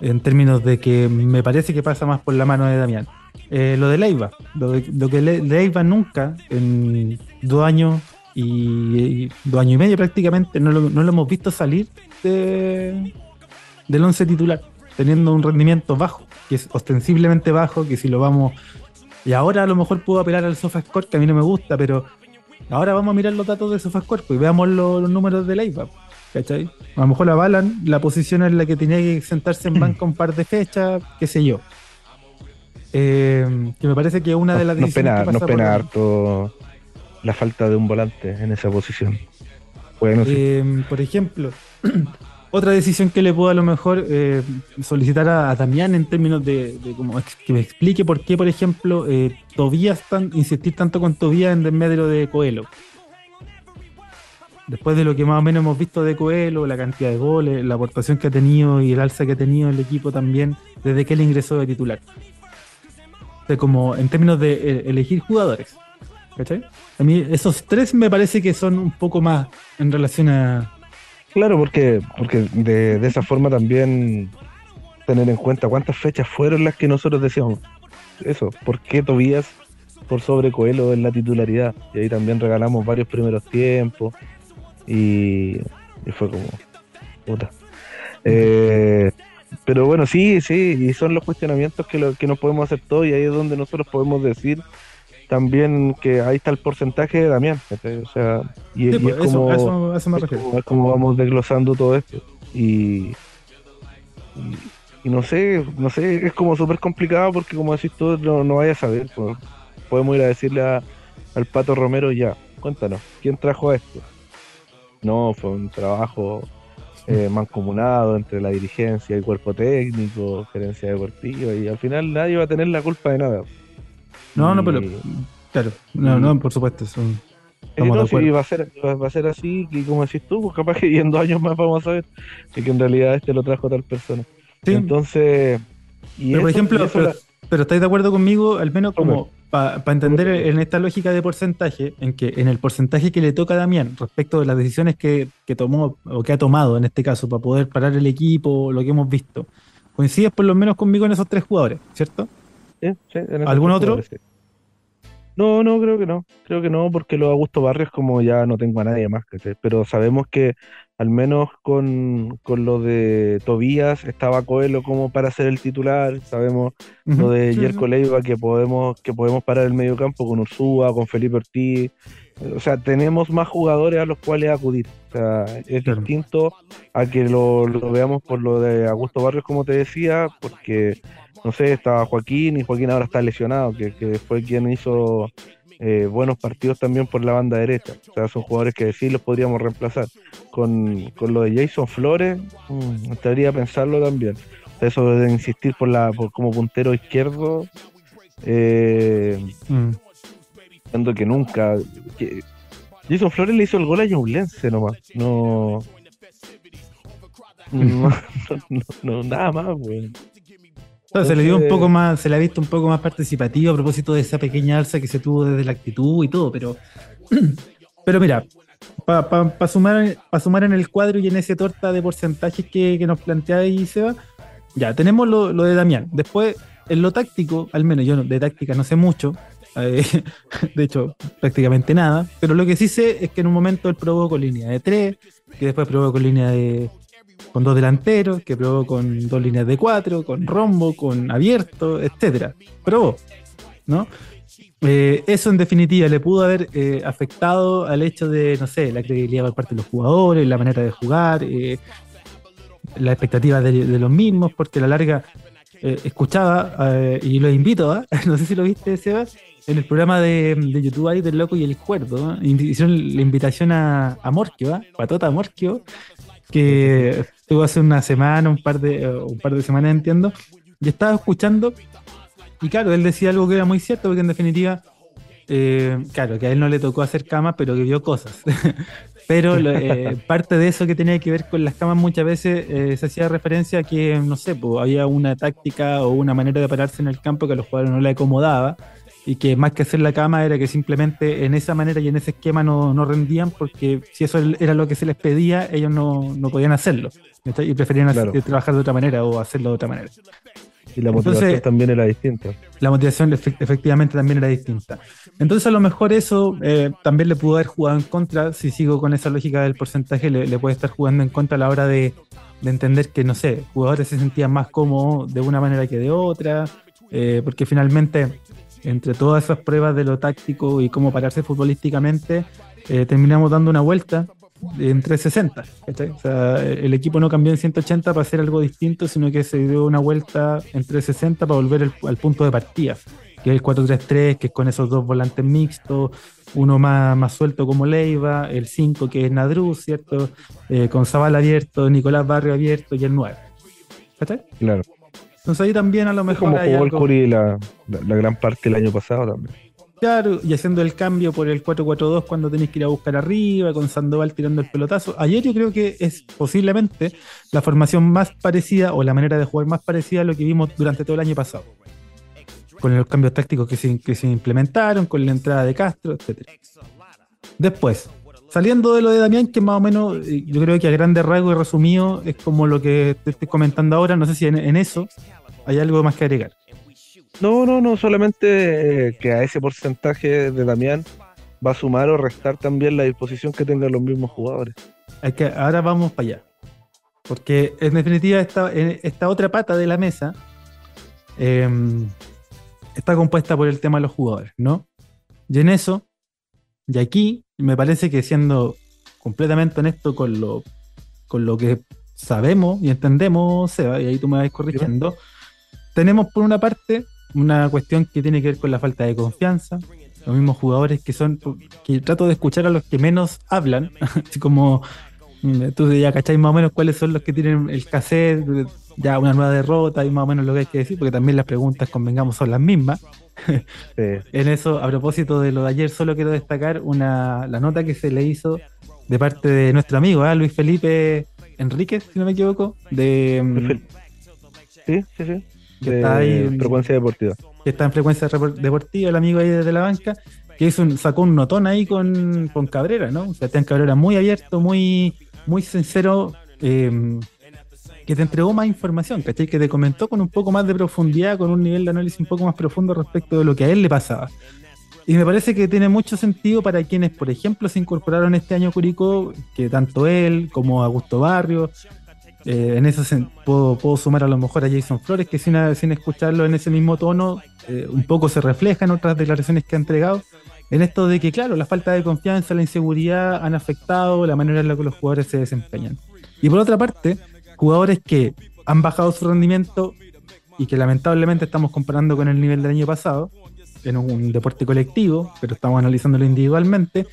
En términos de que me parece que pasa más por la mano de Damián. Eh, lo de Leiva, lo, lo que Leiva nunca, en dos años y, dos años y medio prácticamente, no lo, hemos visto salir de, del once titular, teniendo un rendimiento bajo, que es ostensiblemente bajo, que si lo vamos. Y ahora a lo mejor puedo apelar al SofaScore, que a mí no me gusta, pero ahora vamos a mirar los datos de SofaScore pues, y veamos los números de Leiva. ¿Cachai? A lo mejor avalan la posición en la que tenía que sentarse en banca un par de fechas, qué sé yo. Eh, que me parece que una de las no, pena, no pena harto la falta de un volante en esa posición. Bueno, eh, Por ejemplo, otra decisión que le puedo a lo mejor eh, solicitar a, Damián en términos de, como que me explique por qué, por ejemplo, Tobías tan, insistir tanto con Tobías en desmedro de Coelho después de lo que más o menos hemos visto de Coelho, la cantidad de goles, la aportación que ha tenido y el alza que ha tenido el equipo también desde que él ingresó de titular. O como en términos de eh, elegir jugadores. ¿Cachai? A mí esos tres me parece que son un poco más en relación a... Claro, porque, porque de, de esa forma también tener en cuenta cuántas fechas fueron las que nosotros decíamos eso, ¿por qué Tobías por sobre Coelho en la titularidad? Y ahí también regalamos varios primeros tiempos, y, fue como, puta. Eh, pero bueno, sí, sí, y son los cuestionamientos que, lo, que nos podemos hacer todos y ahí es donde nosotros podemos decir también que ahí está el porcentaje de Damián. O sea, y, es, como, es, como, vamos desglosando todo esto. Y, y, no sé, no sé, es como súper complicado porque como decís tú, no, no vaya a saber. Pues, podemos ir a decirle al Pato Romero ya, cuéntanos, ¿quién trajo esto? No, fue un trabajo eh, mancomunado entre la dirigencia y el cuerpo técnico, gerencia deportiva, y al final nadie va a tener la culpa de nada. No, no, pero claro, no, no, por supuesto, no, sí, va a ser, va a ser así, y como decís tú, pues capaz que en dos años más vamos a ver que en realidad este lo trajo tal persona. Entonces, y por ejemplo, pero, ¿estáis de acuerdo conmigo? Al menos como para entender en esta lógica de porcentaje, en que en el porcentaje que le toca a Damián respecto de las decisiones que, tomó o que ha tomado en este caso para poder parar el equipo, lo que hemos visto, coincides por lo menos conmigo en esos tres jugadores, ¿cierto? Sí, sí, ¿Algún otro? No, no, creo que no. Creo que no, porque los Augusto Barrios como ya no tengo a nadie más, pero sabemos que al menos con, lo de Tobías estaba Coelho como para ser el titular, sabemos lo de Jerko Leiva que podemos, que podemos parar el medio campo con Ursúa, con Felipe Ortiz, o sea, tenemos más jugadores a los cuales acudir, o sea, es distinto a que lo, lo, veamos por lo de Augusto Barrios como te decía, porque no sé, estaba Joaquín y Joaquín ahora está lesionado, que, que fue quien hizo eh, buenos partidos también por la banda derecha. O sea, son jugadores que sí los podríamos reemplazar. Con, lo de Jason Flores, mmm, estaría pensarlo también. eso de insistir por la por como puntero izquierdo, eh, mm. que nunca. Jason Flores le hizo el gol a Lense nomás. No. No, no, nada más, güey se le dio un poco más, se le ha visto un poco más participativo a propósito de esa pequeña alza que se tuvo desde la actitud y todo, pero, pero mira, para sumar, sumar en el cuadro y en ese torta de porcentajes que, nos plantea ahí Seba, ya, tenemos lo, de Damián. Después, en lo táctico, al menos yo de táctica no sé mucho, eh, de hecho, prácticamente nada, pero lo que sí sé es que en un momento él probó con línea de 3, que después probó con línea de, con dos delanteros, que probó con dos líneas de cuatro, con rombo, con abierto, etcétera. Probó, ¿no? Eh, eso en definitiva le pudo haber eh, afectado al hecho de, no sé, la credibilidad por parte de los jugadores, la manera de jugar, eh, la expectativa de, los mismos, porque a la larga escuchaba, y lo invito, a, no sé si lo viste, Sebas, en el programa de, YouTube ahí del Loco y el Cuerdo, hicieron la invitación a, a Morquio, Patota Morquio, que estuvo hace una semana, un par de, un par de semanas, entiendo, y estaba escuchando y claro, él decía algo que era muy cierto, porque en definitiva, eh, claro, que a él no le tocó hacer camas, pero que vio cosas. pero eh, parte de eso que tenía que ver con las camas muchas veces eh, se hacía referencia a que, no sé, pues, había una táctica o una manera de pararse en el campo que a los jugadores no le acomodaba y que más que hacer la cama era que simplemente en esa manera y en ese esquema no, no rendían porque si eso era lo que se les pedía, ellos no, no podían hacerlo y preferían trabajar de otra manera o hacerlo de otra manera. Y la motivación también era distinta. La motivación efectivamente también era distinta. Entonces a lo mejor eso eh, también le pudo haber jugado en contra, si sigo con esa lógica del porcentaje, le, puede estar jugando en contra a la hora de, entender que, no sé, jugadores se sentían más cómodos de una manera que de otra, eh, porque finalmente entre todas esas pruebas de lo táctico y cómo pararse futbolísticamente, eh, terminamos dando una vuelta en 360. O sea, el equipo no cambió en 180 para hacer algo distinto, sino que se dio una vuelta en 360 para volver al punto de partida, que es el 4-3-3, que es con esos dos volantes mixtos, uno más, más suelto como Leiva, el 5 que es Nadru, ¿cierto? Eh, con Zabal abierto, Nicolás Barrio abierto y el 9. Claro. Entonces ahí también a lo mejor. Como jugó el Curi la, la gran parte del año pasado también. Claro, y haciendo el cambio por el 4-4-2 cuando tenéis que ir a buscar arriba, con Sandoval tirando el pelotazo. Ayer yo creo que es posiblemente la formación más parecida o la manera de jugar más parecida a lo que vimos durante todo el año pasado. Con los cambios tácticos que se, que se implementaron, con la entrada de Castro, etc. Después, saliendo de lo de Damián, que más o menos eh, yo creo que a grande rasgo y resumido es como lo que te estoy comentando ahora, no sé si en eso hay algo más que agregar. No, no, no, solamente eh, que a ese porcentaje de Damián va a sumar o restar también la disposición que tengan los mismos jugadores. Es que ahora vamos para allá. Porque en definitiva esta, esta otra pata de la mesa em, está compuesta por el tema de los jugadores, ¿no? Y en eso, y aquí, me parece que siendo completamente honesto con lo, con lo que sabemos y entendemos, Seba, y ahí tú me vas corrigiendo, tenemos por una parte una cuestión que tiene que ver con la falta de confianza. Los mismos jugadores que son, que trato de escuchar a los que menos hablan, así como mm, tú ya cacháis más o menos cuáles son los que tienen el cassette, ya una nueva derrota y más o menos lo que hay que decir, porque también las preguntas, convengamos, son las mismas. en eso, a propósito de lo de ayer, solo quiero destacar una, la nota que se le hizo de parte de nuestro amigo, ¿eh? Luis Felipe Enríquez, si no me equivoco, de... Mm, sí, sí, sí que está ahí en frecuencia deportiva. Que está en frecuencia deportiva, el amigo ahí desde la banca, que hizo un, sacó un notón ahí con, con Cabrera, ¿no? O sea, Sebastián Cabrera muy abierto, muy, muy sincero, eh, que te entregó más información, ¿cachai? Que te comentó con un poco más de profundidad, con un nivel de análisis un poco más profundo respecto de lo que a él le pasaba. Y me parece que tiene mucho sentido para quienes, por ejemplo, se incorporaron este año a Curicó, que tanto él como Augusto Barrio, eh, en eso puedo, sumar a lo mejor a Jason Flores, que sin, sin escucharlo en ese mismo tono, eh, un poco se refleja en otras declaraciones que ha entregado, en esto de que, claro, la falta de confianza, la inseguridad han afectado la manera en la que los jugadores se desempeñan. Y por otra parte, jugadores que han bajado su rendimiento y que lamentablemente estamos comparando con el nivel del año pasado, en un deporte colectivo, pero estamos analizándolo individualmente,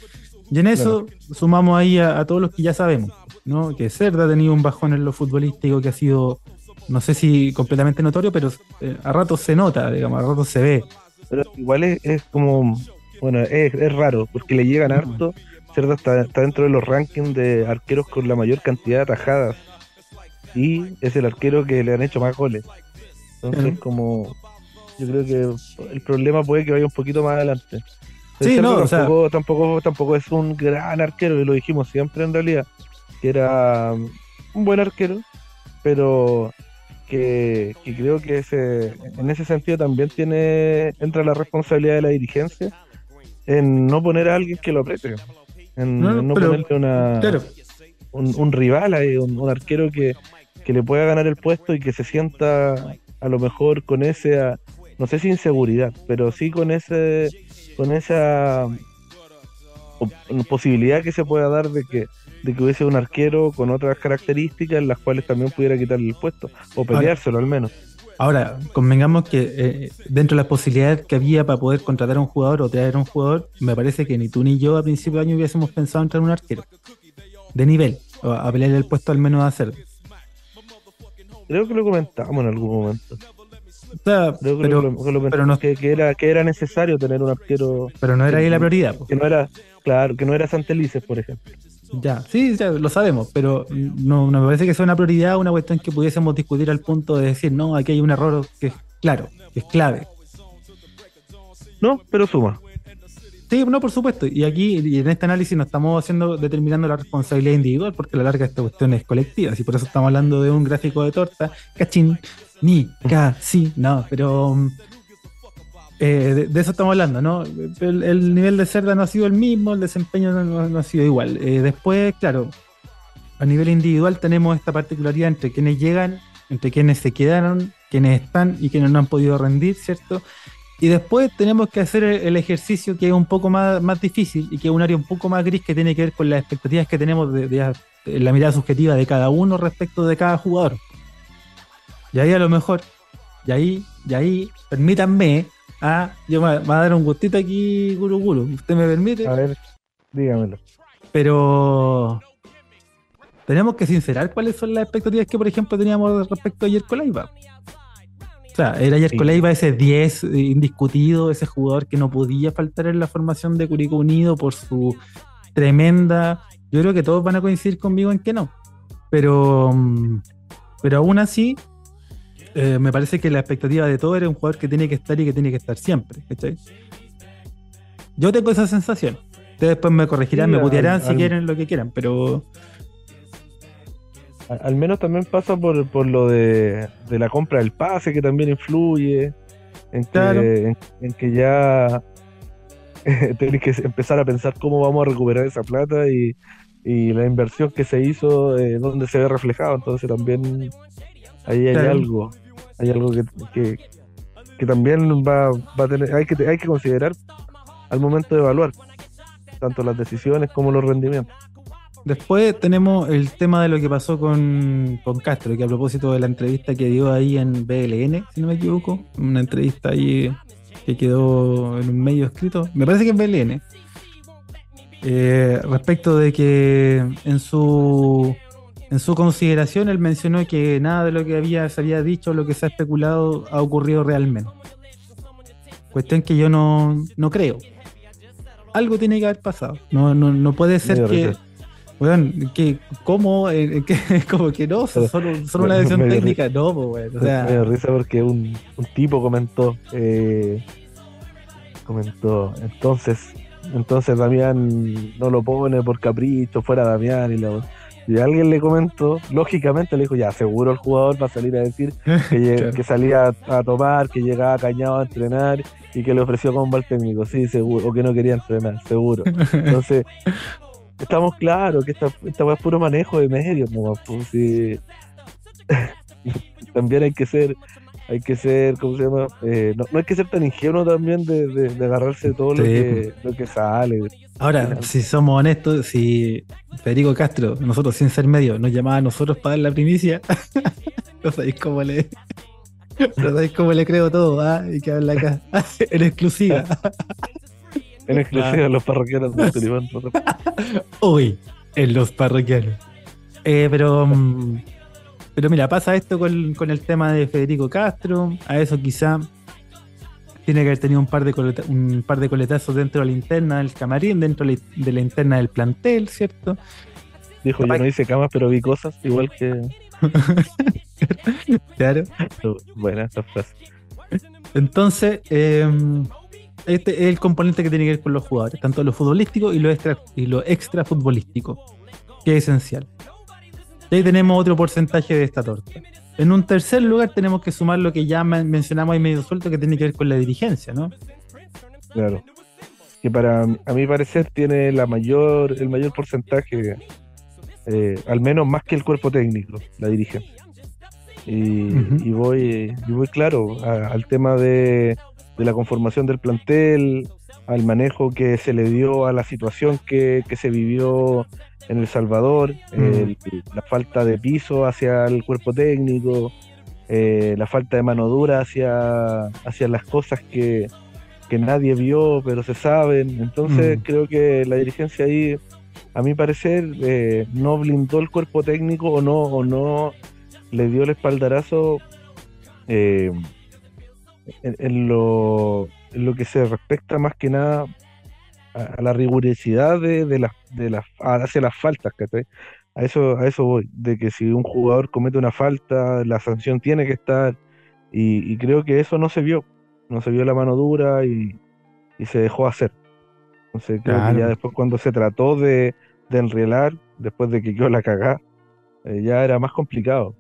y en eso sumamos ahí a, todos los que ya sabemos, ¿no? Que Cerda ha tenido un bajón en lo futbolístico que ha sido, no sé si completamente notorio, pero eh, a ratos se nota, digamos, a ratos se ve. Pero igual es, como, bueno, es, raro, porque le llegan harto. Cerda está, dentro de los rankings de arqueros con la mayor cantidad de tajadas. Y es el arquero que le han hecho más goles. Entonces, como yo creo que el problema puede que vaya un poquito más adelante. Sí, no, tampoco, tampoco, tampoco es un gran arquero, y lo dijimos siempre en realidad, que era un buen arquero, pero que, creo que ese, en ese sentido también tiene entra la responsabilidad de la dirigencia en no poner a alguien que lo apriete, en no, ponerle una... un, rival, un, arquero que, que, le pueda ganar el puesto y que se sienta a lo mejor con ese, no sé si inseguridad, pero sí con ese, con esa posibilidad que se pueda dar de que de que hubiese un arquero con otras características en las cuales también pudiera quitarle el puesto o peleárselo al menos. Ahora, convengamos que eh, dentro de las posibilidades que había para poder contratar a un jugador o traer a un jugador, me parece que ni tú ni yo a principio de año hubiésemos pensado en traer un arquero de nivel, o a pelear el puesto al menos a hacer. Creo que lo comentamos en algún momento. Creo que, pero, no, que, era, que era necesario tener un arquero. Pero no era ahí la prioridad. Que no era, claro, que no era Santelices, por ejemplo. Ya, sí, ya lo sabemos, pero no, me parece que sea una prioridad, una cuestión que pudiésemos discutir al punto de decir, no, aquí hay un error que es claro, que es clave. No, pero suma. Sí, no, por supuesto. Y aquí, y en este análisis, no estamos haciendo, determinando la responsabilidad individual, porque a la larga esta cuestión es colectiva. Y por eso estamos hablando de un gráfico de torta, cachín, ni, casi, no, pero eh, de, eso estamos hablando, ¿no? El, nivel de Cerda no ha sido el mismo, el desempeño no, ha sido igual. Eh, después, claro, a nivel individual tenemos esta particularidad entre quienes llegan, entre quienes se quedaron, quienes están y quienes no han podido rendir, ¿cierto? Y después tenemos que hacer el ejercicio que es un poco más, más difícil y que es un área un poco más gris que tiene que ver con las expectativas que tenemos de, la mirada subjetiva de cada uno respecto de cada jugador. Y ahí a lo mejor, y ahí, y ahí, permítanme Ah, yo me, va a dar un gustito aquí, Guru Guru. ¿Usted me permite? A ver, dígamelo. Pero tenemos que sincerar cuáles son las expectativas que, por ejemplo, teníamos respecto a Yerko Leiva. O sea, era Yerko Leiva ese 10 indiscutido, ese jugador que no podía faltar en la formación de Curicó Unido por su tremenda. Yo creo que todos van a coincidir conmigo en que no. Pero, mm, pero aún así, eh, me parece que la expectativa de todo era un jugador que tiene que estar y que tiene que estar siempre. Yo tengo esa sensación. Ustedes después me corregirán, me putearán si quieren lo que quieran, pero. Al, menos también pasa por, lo de, la compra del pase, que también influye. En que, en, que ya tenés que empezar a pensar cómo vamos a recuperar esa plata y, la inversión que se hizo, eh, donde se ve reflejado. Entonces también ahí hay algo hay algo que, que, también va, va, a tener, hay que, hay que considerar al momento de evaluar tanto las decisiones como los rendimientos. Después tenemos el tema de lo que pasó con, con, Castro, que a propósito de la entrevista que dio ahí en BLN, si no me equivoco, una entrevista ahí que quedó en un medio escrito, me parece que en BLN, eh, respecto de que en su en su consideración, él mencionó que nada de lo que había, se había dicho, lo que se ha especulado, ha ocurrido realmente. Cuestión que yo no, creo. Algo tiene que haber pasado. No, no, no puede ser que. Que ¿cómo? Eh, que, como que no, solo, una decisión técnica, no, pues, bueno, Me risa porque un, tipo comentó, eh, comentó, entonces, entonces Damián no lo pone por capricho, fuera Damián y la y alguien le comentó, lógicamente le dijo, ya, seguro el jugador va a salir a decir que, salía a, tomar, que llegaba cañado a entrenar y que le ofreció combo al técnico, sí, seguro, o que no quería entrenar, seguro. Entonces, estamos claros que esta, esta es puro manejo de medios, ¿no? Pues, También hay que ser hay que ser, ¿cómo se llama? Eh, no, hay que ser tan ingenuo también de, agarrarse de todo lo, que, lo que sale. Ahora, si somos honestos, si Federico Castro, nosotros sin ser medio, nos llamaba a nosotros para dar la primicia, no sabéis cómo le. No sabéis cómo le creo todo, ¿ah? Y que habla acá. en exclusiva. En exclusiva, los parroquianos de Tulipán. Hoy, en los parroquianos. Eh, pero. Mm, pero mira, pasa esto con, con, el tema de Federico Castro. A eso quizá tiene que haber tenido un par de, un par de coletazos dentro de la interna del camarín, dentro de la interna del plantel, ¿cierto? Dijo, yo no hice camas, pero vi cosas, igual que... claro. Buena esta frase. Entonces, em, este es el componente que tiene que ver con los jugadores, tanto lo futbolístico y lo extra, y lo extra futbolístico, que es esencial. Y ahí tenemos otro porcentaje de esta torta. En un tercer lugar tenemos que sumar lo que ya mencionamos ahí medio suelto que tiene que ver con la dirigencia, ¿no? Claro. Que para a mi parecer tiene la mayor, el mayor porcentaje eh, al menos más que el cuerpo técnico, la dirigencia. Y, voy, y voy claro al tema de, la conformación del plantel, al manejo que se le dio a la situación que, se vivió en El Salvador, la falta de piso hacia el cuerpo técnico, eh, la falta de mano dura hacia, hacia las cosas que, nadie vio, pero se saben. Entonces creo que la dirigencia ahí, a mi parecer, eh, no blindó el cuerpo técnico o no, o no le dio el espaldarazo eh, en, lo, en, lo, que se respecta más que nada a, la rigurosidad de, de, las, de las, hacia las faltas, A eso, a eso voy, de que si un jugador comete una falta, la sanción tiene que estar, y, creo que eso no se vio, no se vio la mano dura y, se dejó hacer. Entonces creo que ya después cuando se trató de, de enrielar, después de que quedó la cagada, eh, ya era más complicado.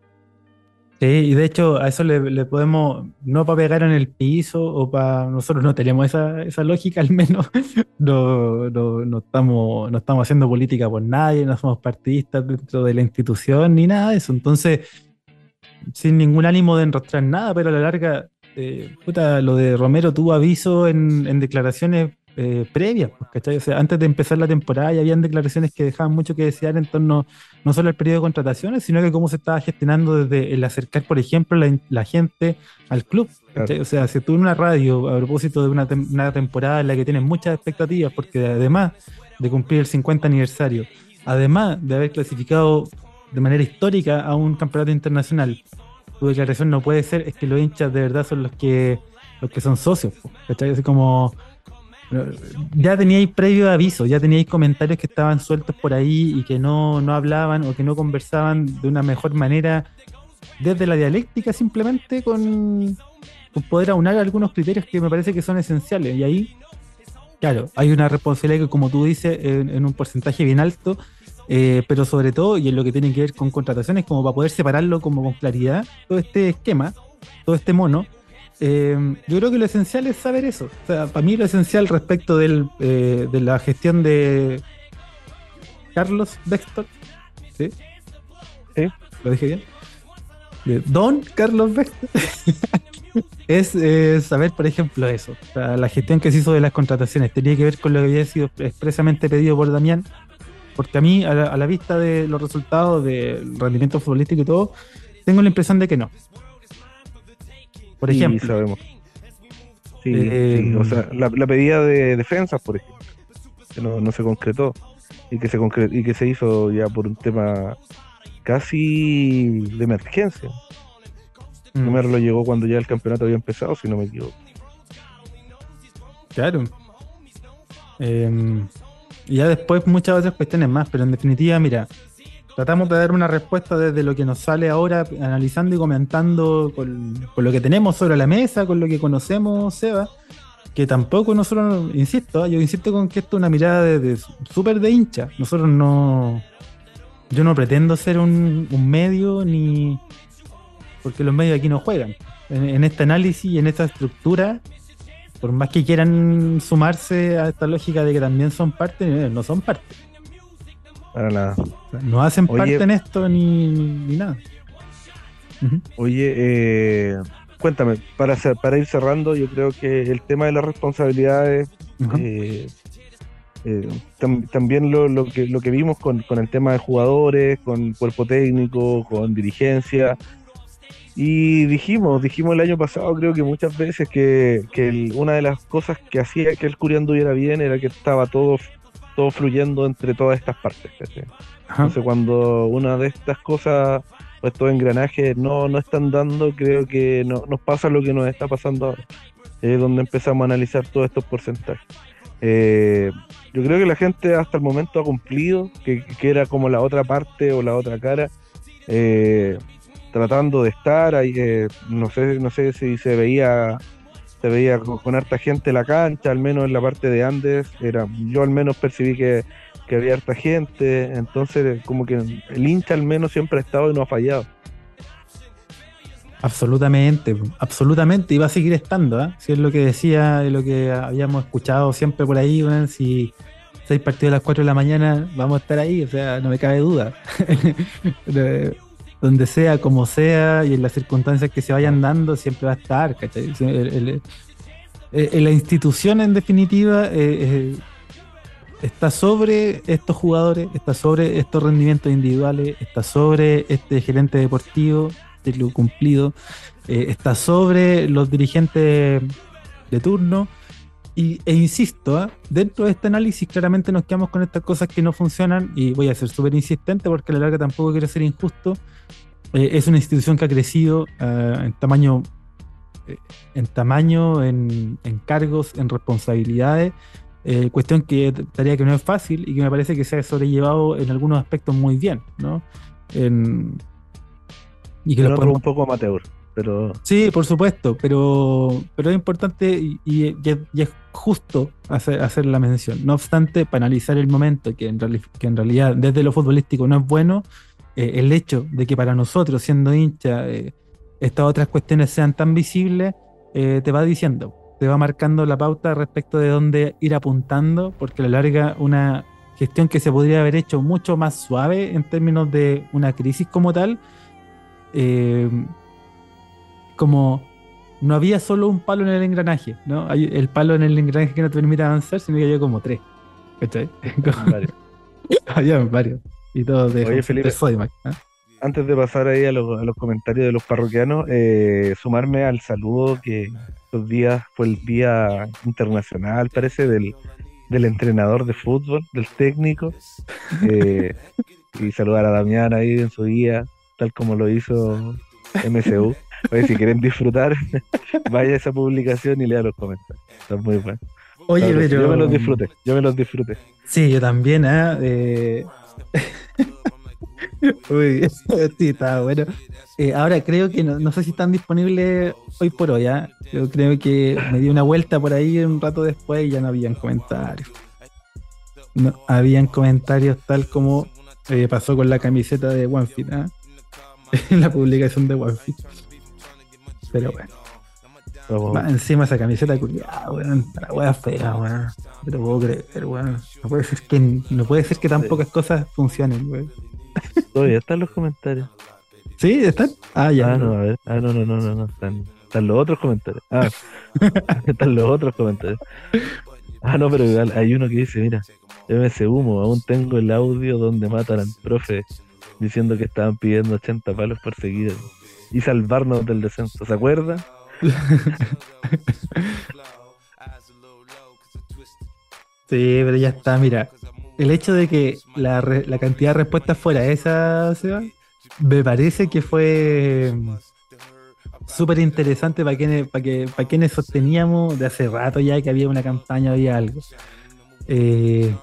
Sí, y de hecho a eso le, podemos, no para pegar en el piso o para, nosotros no tenemos esa, esa lógica al menos, no, no, estamos, no estamos haciendo política por nadie, no somos partidistas dentro de la institución ni nada de eso, entonces sin ningún ánimo de enrostrar nada, pero a la larga, eh, puta, lo de Romero tuvo aviso en declaraciones eh, previas, pues, antes de empezar la temporada ya habían declaraciones que dejaban mucho que desear en torno no solo al periodo de contrataciones, sino que cómo se estaba gestionando desde el acercar, por ejemplo, la, gente al club. O sea, si tú en una radio, a propósito de una, temporada en la que tienes muchas expectativas, porque además de cumplir el 50 aniversario, además de haber clasificado de manera histórica a un campeonato internacional, tu declaración no puede ser es que los hinchas de verdad son los que los que son socios, ¿cachai? Así como ya teníais previo aviso, ya teníais comentarios que estaban sueltos por ahí y que no, hablaban o que no conversaban de una mejor manera desde la dialéctica simplemente con, poder aunar algunos criterios que me parece que son esenciales. Y ahí, claro, hay una responsabilidad que como tú dices, en, un porcentaje bien alto, eh, pero sobre todo, y en lo que tiene que ver con contrataciones, como para poder separarlo como con claridad, todo este esquema, todo este mono, eh, yo creo que lo esencial es saber eso. O sea, para mí lo esencial respecto del, eh, de la gestión de Carlos Bextor, ¿sí? ¿Lo dije bien? Don Carlos Bextor. es eh, saber, por ejemplo, eso. la gestión que se hizo de las contrataciones tenía que ver con lo que había sido expresamente pedido por Damián. Porque a mí, a la vista de los resultados del rendimiento futbolístico y todo, tengo la impresión de que no por ejemplo. Sí, sabemos. Sí, o sea, la, pedida de defensas, por ejemplo, que no, se concretó y que se y que se hizo ya por un tema casi de emergencia. Mm. Número lo llegó cuando ya el campeonato había empezado, si no me equivoco. Claro. Em, y ya después muchas otras cuestiones más, pero en definitiva, mira, tratamos de dar una respuesta desde lo que nos sale ahora, analizando y comentando con, lo que tenemos sobre la mesa, con lo que conocemos, Seba, que tampoco nosotros, insisto, ¿eh? yo insisto con que esto es una mirada de, súper de hincha. Nosotros no, yo no pretendo ser un, medio ni porque los medios aquí no juegan. En, este análisis y en esta estructura, por más que quieran sumarse a esta lógica de que también son parte, no son parte. Para nada. No hacen parte en esto ni, nada. Oye, eh, cuéntame, para, para ir cerrando, yo creo que el tema de las responsabilidades, eh, eh, también lo, que, lo que vimos con, el tema de jugadores, con cuerpo técnico, con dirigencia, y dijimos, dijimos el año pasado, creo que muchas veces que, una de las cosas que hacía que el Curi anduviera bien era que estaba todo todo fluyendo entre todas estas partes. Entonces, cuando una de estas cosas o estos engranajes no, no están dando, creo que no, nos pasa lo que nos está pasando ahora, es donde empezamos a analizar todos estos porcentajes. Eh, yo creo que la gente hasta el momento ha cumplido, que, era como la otra parte o la otra cara, eh, tratando de estar ahí, eh, no sé, no sé si se veía se veía con, harta gente en la cancha, al menos en la parte de Andes, era, yo al menos percibí que, había harta gente, entonces como que el hincha al menos siempre ha estado y no ha fallado. Absolutamente, absolutamente, y va a seguir estando, ¿eh? si es lo que decía, y lo que habíamos escuchado siempre por ahí, si seis partidos a las 4 de la mañana, vamos a estar ahí, o sea, no me cabe duda. Donde sea, como sea, y en las circunstancias que se vayan dando, siempre va a estar, ¿cachai? la institución, en definitiva, eh, está sobre estos jugadores, está sobre estos rendimientos individuales, está sobre este gerente deportivo, de lo cumplido, eh, está sobre los dirigentes de turno. Y, e insisto, ¿ah? dentro de este análisis claramente nos quedamos con estas cosas que no funcionan y voy a ser súper insistente porque a la larga tampoco quiero ser injusto. Eh, es una institución que ha crecido ah, en tamaño, eh, en, tamaño en, en, cargos, en responsabilidades. cuestión que tarea que no es fácil y que me parece que se ha sobrellevado en algunos aspectos muy bien, ¿no? En, y que lo un poco amateur, pero... Sí, por supuesto, pero, pero es importante y, es justo hacer, hacer, la mención. No obstante, para analizar el momento, que en, que en realidad desde lo futbolístico no es bueno, eh, el hecho de que para nosotros, siendo hincha, eh, estas otras cuestiones sean tan visibles, eh, te va diciendo, te va marcando la pauta respecto de dónde ir apuntando, porque a la larga una gestión que se podría haber hecho mucho más suave en términos de una crisis como tal, eh, como no había solo un palo en el engranaje, ¿no? Hay el palo en el engranaje que no te permite avanzar, sino que había como tres. ¿Cachai? había varios. Y todos de, Oye, Felipe, ¿ah? Antes de pasar ahí a, los comentarios de los parroquianos, eh, sumarme al saludo que estos días fue el día internacional, parece, del, del entrenador de fútbol, del técnico. Eh, y saludar a Damián ahí en su día tal como lo hizo MCU. Oye, si quieren disfrutar, vaya a esa publicación y lea los comentarios. Está muy bueno. Oye, pero... Yo me los disfruté, yo me los disfruté. Sí, yo también, ¿eh? eh uy, sí, está bueno. Eh, ahora creo que no, sé si están disponibles hoy por hoy, ¿eh? Yo creo que me di una vuelta por ahí un rato después y ya no habían comentarios. No habían comentarios tal como eh, pasó con la camiseta de OneFit, ¿eh? en la publicación de Wi-Fi. Pero bueno. encima esa camiseta culiada, weón. La wea fea, weón. Pero puedo creer, weón. No puede ser que, no puede ser que tan pocas cosas funcionen, weón. Todavía están los comentarios. ¿Sí? ¿Están? Ah, ya. Ah, no, a ver. Ah, no, no, no, no, no. Están, están los otros comentarios. Ah, están los otros comentarios. Ah, no, pero hay uno que dice, mira, ese humo, aún tengo el audio donde matan al profe diciendo que estaban pidiendo 80 palos por seguir y salvarnos del descenso. ¿Se acuerda? sí, pero ya está, mira. El hecho de que la, cantidad de respuestas fuera esa, Seba, me parece que fue mm, súper interesante para quienes, para, que, para quienes sosteníamos de hace rato ya que había una campaña, había algo. Eh,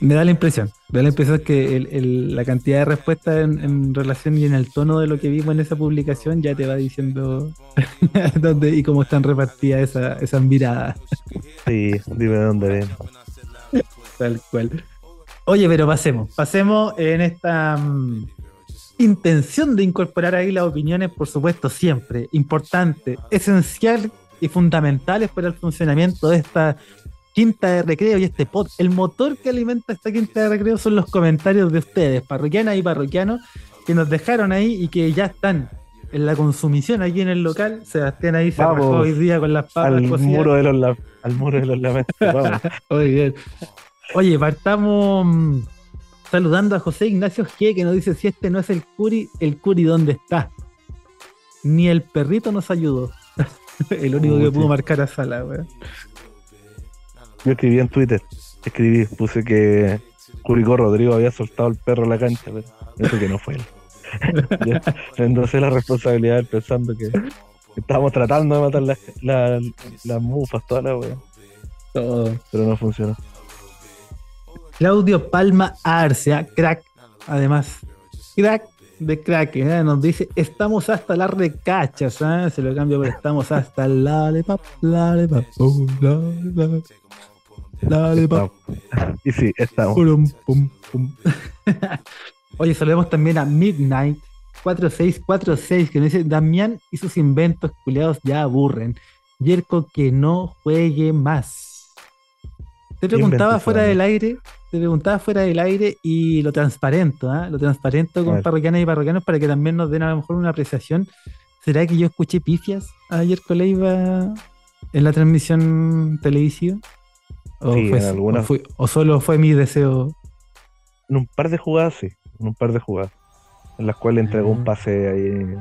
me da la impresión, me da la impresión que la cantidad de respuestas en, relación y en el tono de lo que vimos en esa publicación ya te va diciendo dónde y cómo están repartidas esas esa miradas. Sí, dime dónde ven. Tal cual. Oye, pero pasemos, pasemos en esta mm, intención de incorporar ahí las opiniones, por supuesto, siempre importante, esencial y fundamentales para el funcionamiento de esta quinta de recreo y este pod. El motor que alimenta esta quinta de recreo son los comentarios de ustedes, parroquianas y parroquianos, que nos dejaron ahí y que ya están en la consumición aquí en el local. Sebastián ahí se Vamos, hoy día con las papas. Al muro de los, al muro de los lamentos. Muy bien. Oye, partamos mm, saludando a José Ignacio G, que nos dice: si este no es el Curi, el Curi, ¿dónde está? Ni el perrito nos ayudó. el único que pudo marcar a Sala, weón. Yo escribí en Twitter, escribí, puse que Curicó Rodrigo había soltado el perro a la cancha, pero eso que no fue él. Entonces la responsabilidad pensando que estábamos tratando de matar las, las, mufas, toda la. Todo. Pero no funcionó. Claudio Palma Arce, ¿ah? crack, además. Crack de crack, ¿eh? nos dice, estamos hasta las recachas, ¿eh? se lo cambio por estamos hasta el lollipop, lollipop, Dale, pa. Y sí, estamos. Oye, saludemos también a Midnight 4646 que nos dice Damián y sus inventos culeados ya aburren. Yerko que no juegue más. te preguntaba fuera del aire, te preguntaba fuera del aire y lo transparento, ¿ah? Lo transparento con parroquianas y parroquianos para que también nos den a lo mejor una apreciación. ¿Será que yo escuché pifias ayer con Leiva en la transmisión televisiva? ¿O, fue, o, solo fue mi deseo? En un par de jugadas, sí. En un par de jugadas. En las cuales entregó un ah. pase ahí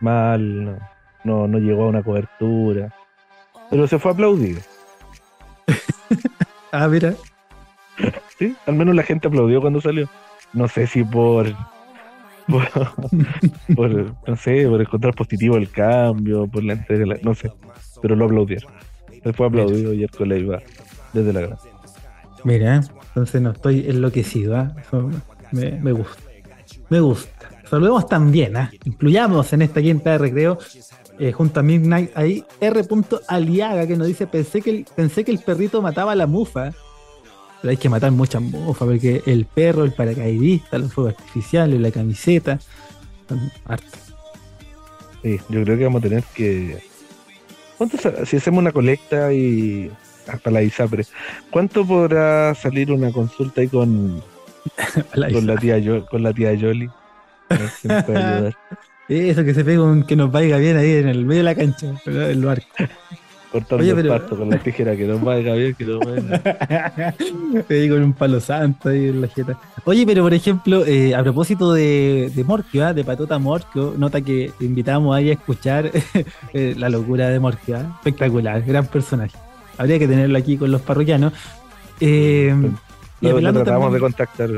mal, no, no, llegó a una cobertura. Pero se fue aplaudido. ah, mira. Sí, al menos la gente aplaudió cuando salió. No sé si por por, no sé, por encontrar positivo el cambio, por la entrega, no sé, pero lo aplaudieron. Fue aplaudido con la iba desde la gran. Mira, entonces no estoy enloquecido, ¿ah? me, gusta. Me gusta. Saludemos también, ¿eh? incluyamos en esta quinta de recreo eh, junto a Midnight ahí R. Aliaga que nos dice pensé que el, pensé que el perrito mataba a la mufa. Pero hay que matar muchas mufas porque el perro, el paracaidista, los fuegos artificiales, la camiseta, son Sí, yo creo que vamos a tener que. ¿Cuánto si hacemos una colecta y hasta la ISAPRE, ¿cuánto podrá salir una consulta ahí con, con la tía con la tía Yoli? Eso que se pegue que nos vaya bien ahí en el medio de la cancha, en el barco. Cortando el pasto con la tijera, que nos vaya bien, que nos vaya. Ahí con un palo santo ahí en la jeta. Oye, pero por ejemplo, eh, a propósito de, de Morquio, ¿ah? de Patota Morquio, nota que invitamos ahí a escuchar eh, la locura de Morquio, ¿ah? espectacular, gran personaje. Habría que tenerlo aquí con los parroquianos. Eh, y tratamos de contactar.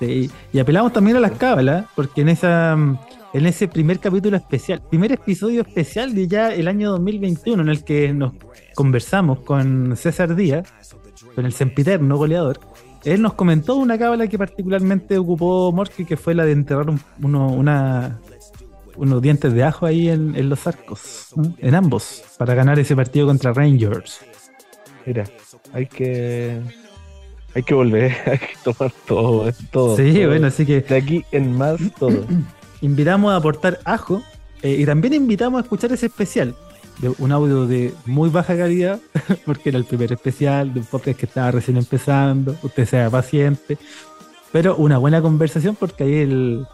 y apelamos también a las cábalas, porque en esa en ese primer capítulo especial, primer episodio especial de ya el año 2021, en el que nos conversamos con César Díaz, con el sempiterno goleador. Él nos comentó una cábala que particularmente ocupó Morky, que fue la de enterrar una, unos dientes de ajo ahí en, los arcos, en ambos, para ganar ese partido contra Rangers. Mira, hay que hay que volver, hay que tomar todo, todo. Sí, bueno, así que. De aquí en más, todo. invitamos a aportar ajo eh, y también invitamos a escuchar ese especial. De un audio de muy baja calidad, porque era el primer especial de un podcast que estaba recién empezando. Usted sea paciente, pero una buena conversación porque ahí el,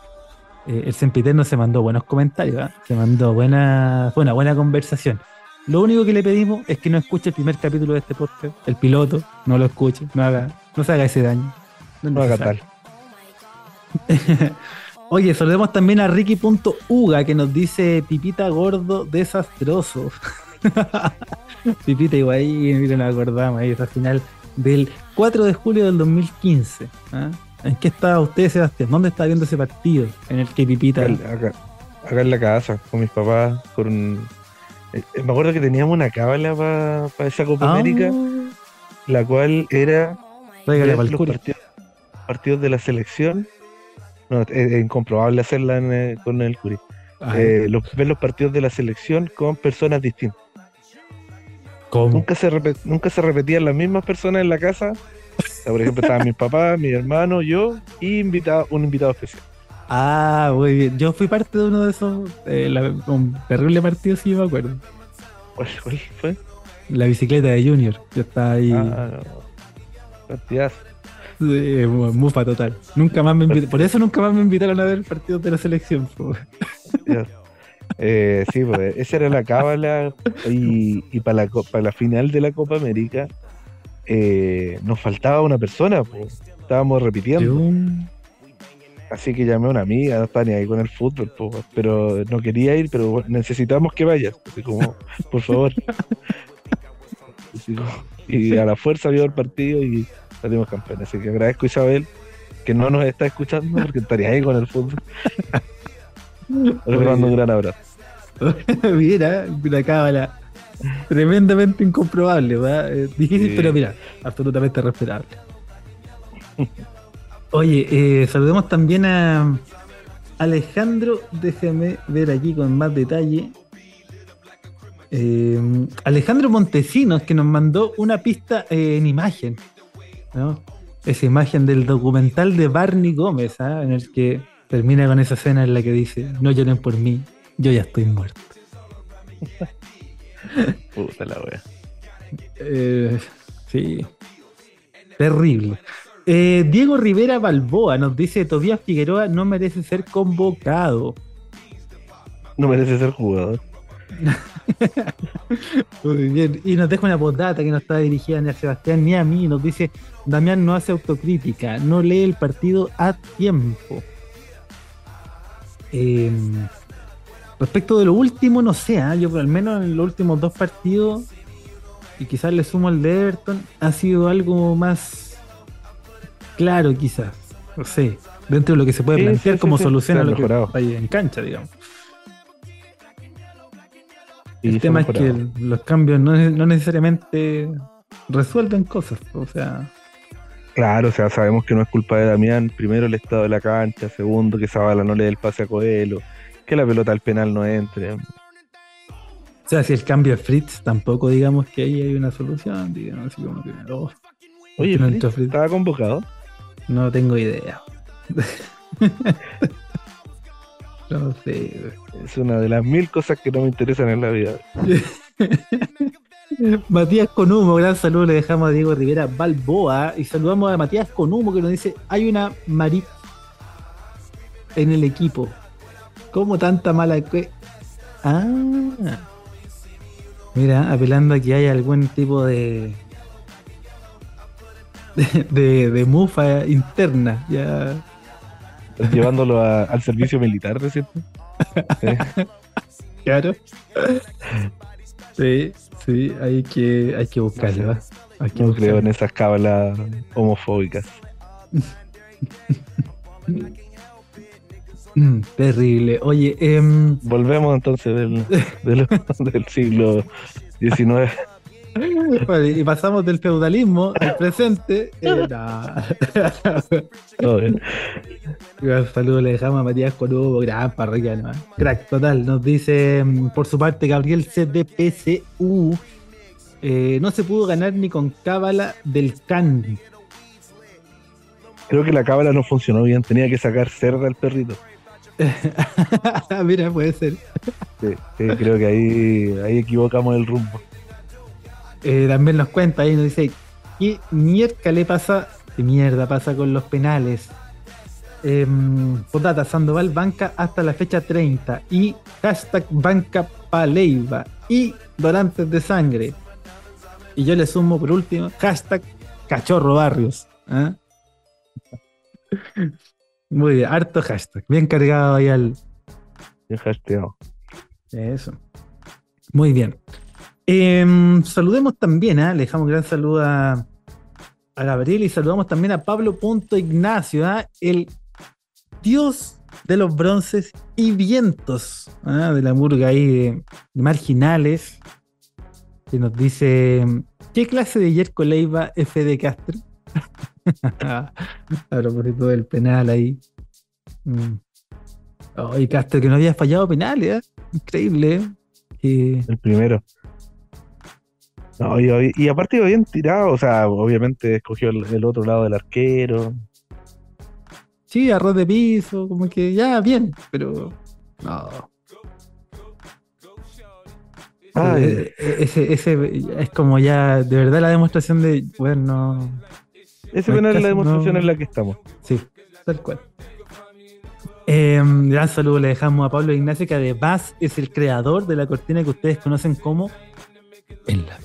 eh, el Sempiterno se mandó buenos comentarios, ¿ah? se mandó buena, fue una buena conversación. Lo único que le pedimos es que no escuche el primer capítulo de este podcast, el piloto, no lo escuche, no haga, no se haga ese daño. No, haga tal. Oye, saludemos también a Ricky.uga que nos dice Pipita gordo desastroso. Pipita igual ahí, miren, nos acordamos ahí, esa final del 4 de julio del 2015. ¿ah? ¿En qué estaba usted, Sebastián? ¿Dónde está viendo ese partido en el que Pipita... Acá, acá, en la casa, con mis papás, con... Eh, me acuerdo que teníamos una cábala para esa Copa ah. América, la cual era... los partidos de la selección no, es, incomprobable hacerla eh, con el Curi. Eh, los, ver los partidos de la selección con personas distintas. Nunca se, nunca se repetían las mismas personas en la casa. por ejemplo, estaban mis papás, mi hermano, yo y invitado, un invitado especial. Ah, muy bien. Yo fui parte de uno de esos, eh, un terrible partido, si me acuerdo. ¿Cuál, fue? La bicicleta de Junior. Yo estaba ahí. Ah, mufa total. Nunca más me por eso nunca más me invitaron a ver partidos de la selección. Eh, sí, pues, esa era la cábala y, para, la, para la final de la Copa América eh, nos faltaba una persona, pues. estábamos repitiendo. Así que llamé a una amiga, no estaba ni ahí con el fútbol, pues, pero no quería ir, pero necesitamos que vayas, así como, por favor. y a la fuerza vio el partido y salimos campeones. Así que agradezco a Isabel que no nos está escuchando porque estaría ahí con el fútbol. Le mando un gran abrazo. mira, una cábala tremendamente incomprobable, ¿verdad? Eh, difícil, pero mira, absolutamente respetable. Oye, eh, saludemos también a Alejandro, déjeme ver aquí con más detalle. Eh, Alejandro Montesinos, que nos mandó una pista en imagen. Esa imagen del documental de Barney Gómez, ¿ah? en el que termina con esa escena en la que dice, no lloren por mí, yo ya estoy muerto. Puta la wea. Eh, Sí. Terrible. Eh, Diego Rivera Balboa nos dice: Tobías Figueroa no merece ser convocado. No merece ser jugador. Muy bien. Y nos deja una postdata que no está dirigida ni a Sebastián ni a mí. Nos dice: Damián no hace autocrítica, no lee el partido a tiempo. Em, respecto de lo último, no sé, ¿ah? yo al menos en los últimos dos partidos, y quizás le sumo el de Everton, ha sido algo más claro, quizás. No sé, dentro de lo que se puede plantear como solución a lo que hay en cancha, digamos. El tema es que los cambios no, no necesariamente resuelven cosas, o sea. Claro, o sea, sabemos que no es culpa de Damián. Primero el estado de la cancha, segundo que Zabala no le dé el pase a Coelho, que la pelota al penal no entre. O sea, si el cambio es Fritz, tampoco digamos que ahí hay una solución, digamos, así como que... Oh, Oye, Fritz, ¿estaba convocado? No tengo idea. no sé. Es una de las mil cosas que no me interesan en la vida. Matías Conumo, gran saludo, le dejamos a Diego Rivera Balboa y saludamos a Matías Conumo que nos dice, hay una Marit en el equipo. ¿Cómo tanta mala que... Ah. Mira, apelando a que hay algún tipo de... De, de, mufa interna, ya... Llevándolo al servicio militar, ¿no cierto? Claro. Sí, sí, hay que, hay que buscarlo. no creo en esas cábalas homofóbicas. Mm, terrible. Oye, em, volvemos entonces del, del, siglo XIX. Y pasamos del feudalismo al presente. Eh, Un saludo le dejamos a Matías Corubo, gran parroquiano. Crack, total. Nos dice mm, por su parte Gabriel CDPCU. Eh, no se pudo ganar ni con cábala del can. Creo que la cábala no funcionó bien, tenía que sacar cerda al perrito. Mira, puede ser. Sí, creo que ahí, ahí equivocamos el rumbo. Eh, también nos cuenta ahí, nos dice, ¿qué mierda le pasa? ¿Qué mierda pasa con los penales? Eh, Sandoval banca hasta la fecha 30 y hashtag banca Paleiva y donantes de sangre. Y yo le sumo por último, hashtag cachorro barrios. ¿eh? Muy bien, harto hashtag, bien cargado ahí al... Bien hashtagado. Eso. Muy bien. Em, saludemos también, ¿eh? le dejamos un gran saludo a, Gabriel y saludamos también a Pablo Punto Ignacio, ¿eh? el dios de los bronces y vientos ¿eh? de la murga ahí de, marginales, que nos dice, ¿qué clase de Yerko Leiva F de Castro? a propósito del penal ahí. Mm. Castro que no había fallado penales, increíble. El primero. No, y, aparte iba bien tirado, o sea, obviamente escogió el, otro lado del arquero. Sí, arroz de piso, como que ya, bien, pero no. Ah, eh, eh, ese, ese es como ya, de verdad, la demostración de, bueno. Ese penal es la demostración en la que estamos. Sí, tal cual. Em, gran saludo le dejamos a Pablo Ignacio, que además es el creador de la cortina que ustedes conocen como en la.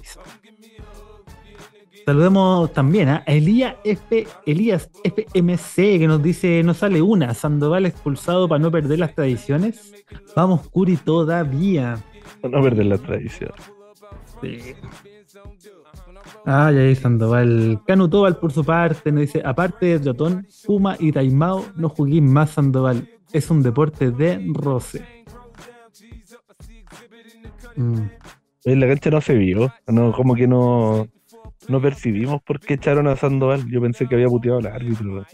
Saludemos también a Elías F, Elías FMC que nos dice no sale una, Sandoval expulsado para no perder las tradiciones. Vamos Curi todavía. Para no perder las tradiciones. Sí. Ay, ahí Sandoval. Canutobal por su parte nos dice, aparte de Trotón, Puma y Taimao, no jugué más Sandoval. Es un deporte de roce. Mm. La cancha no se vio, no, como que no, no percibimos por qué echaron a Sandoval. Yo pensé que había puteado al árbitro.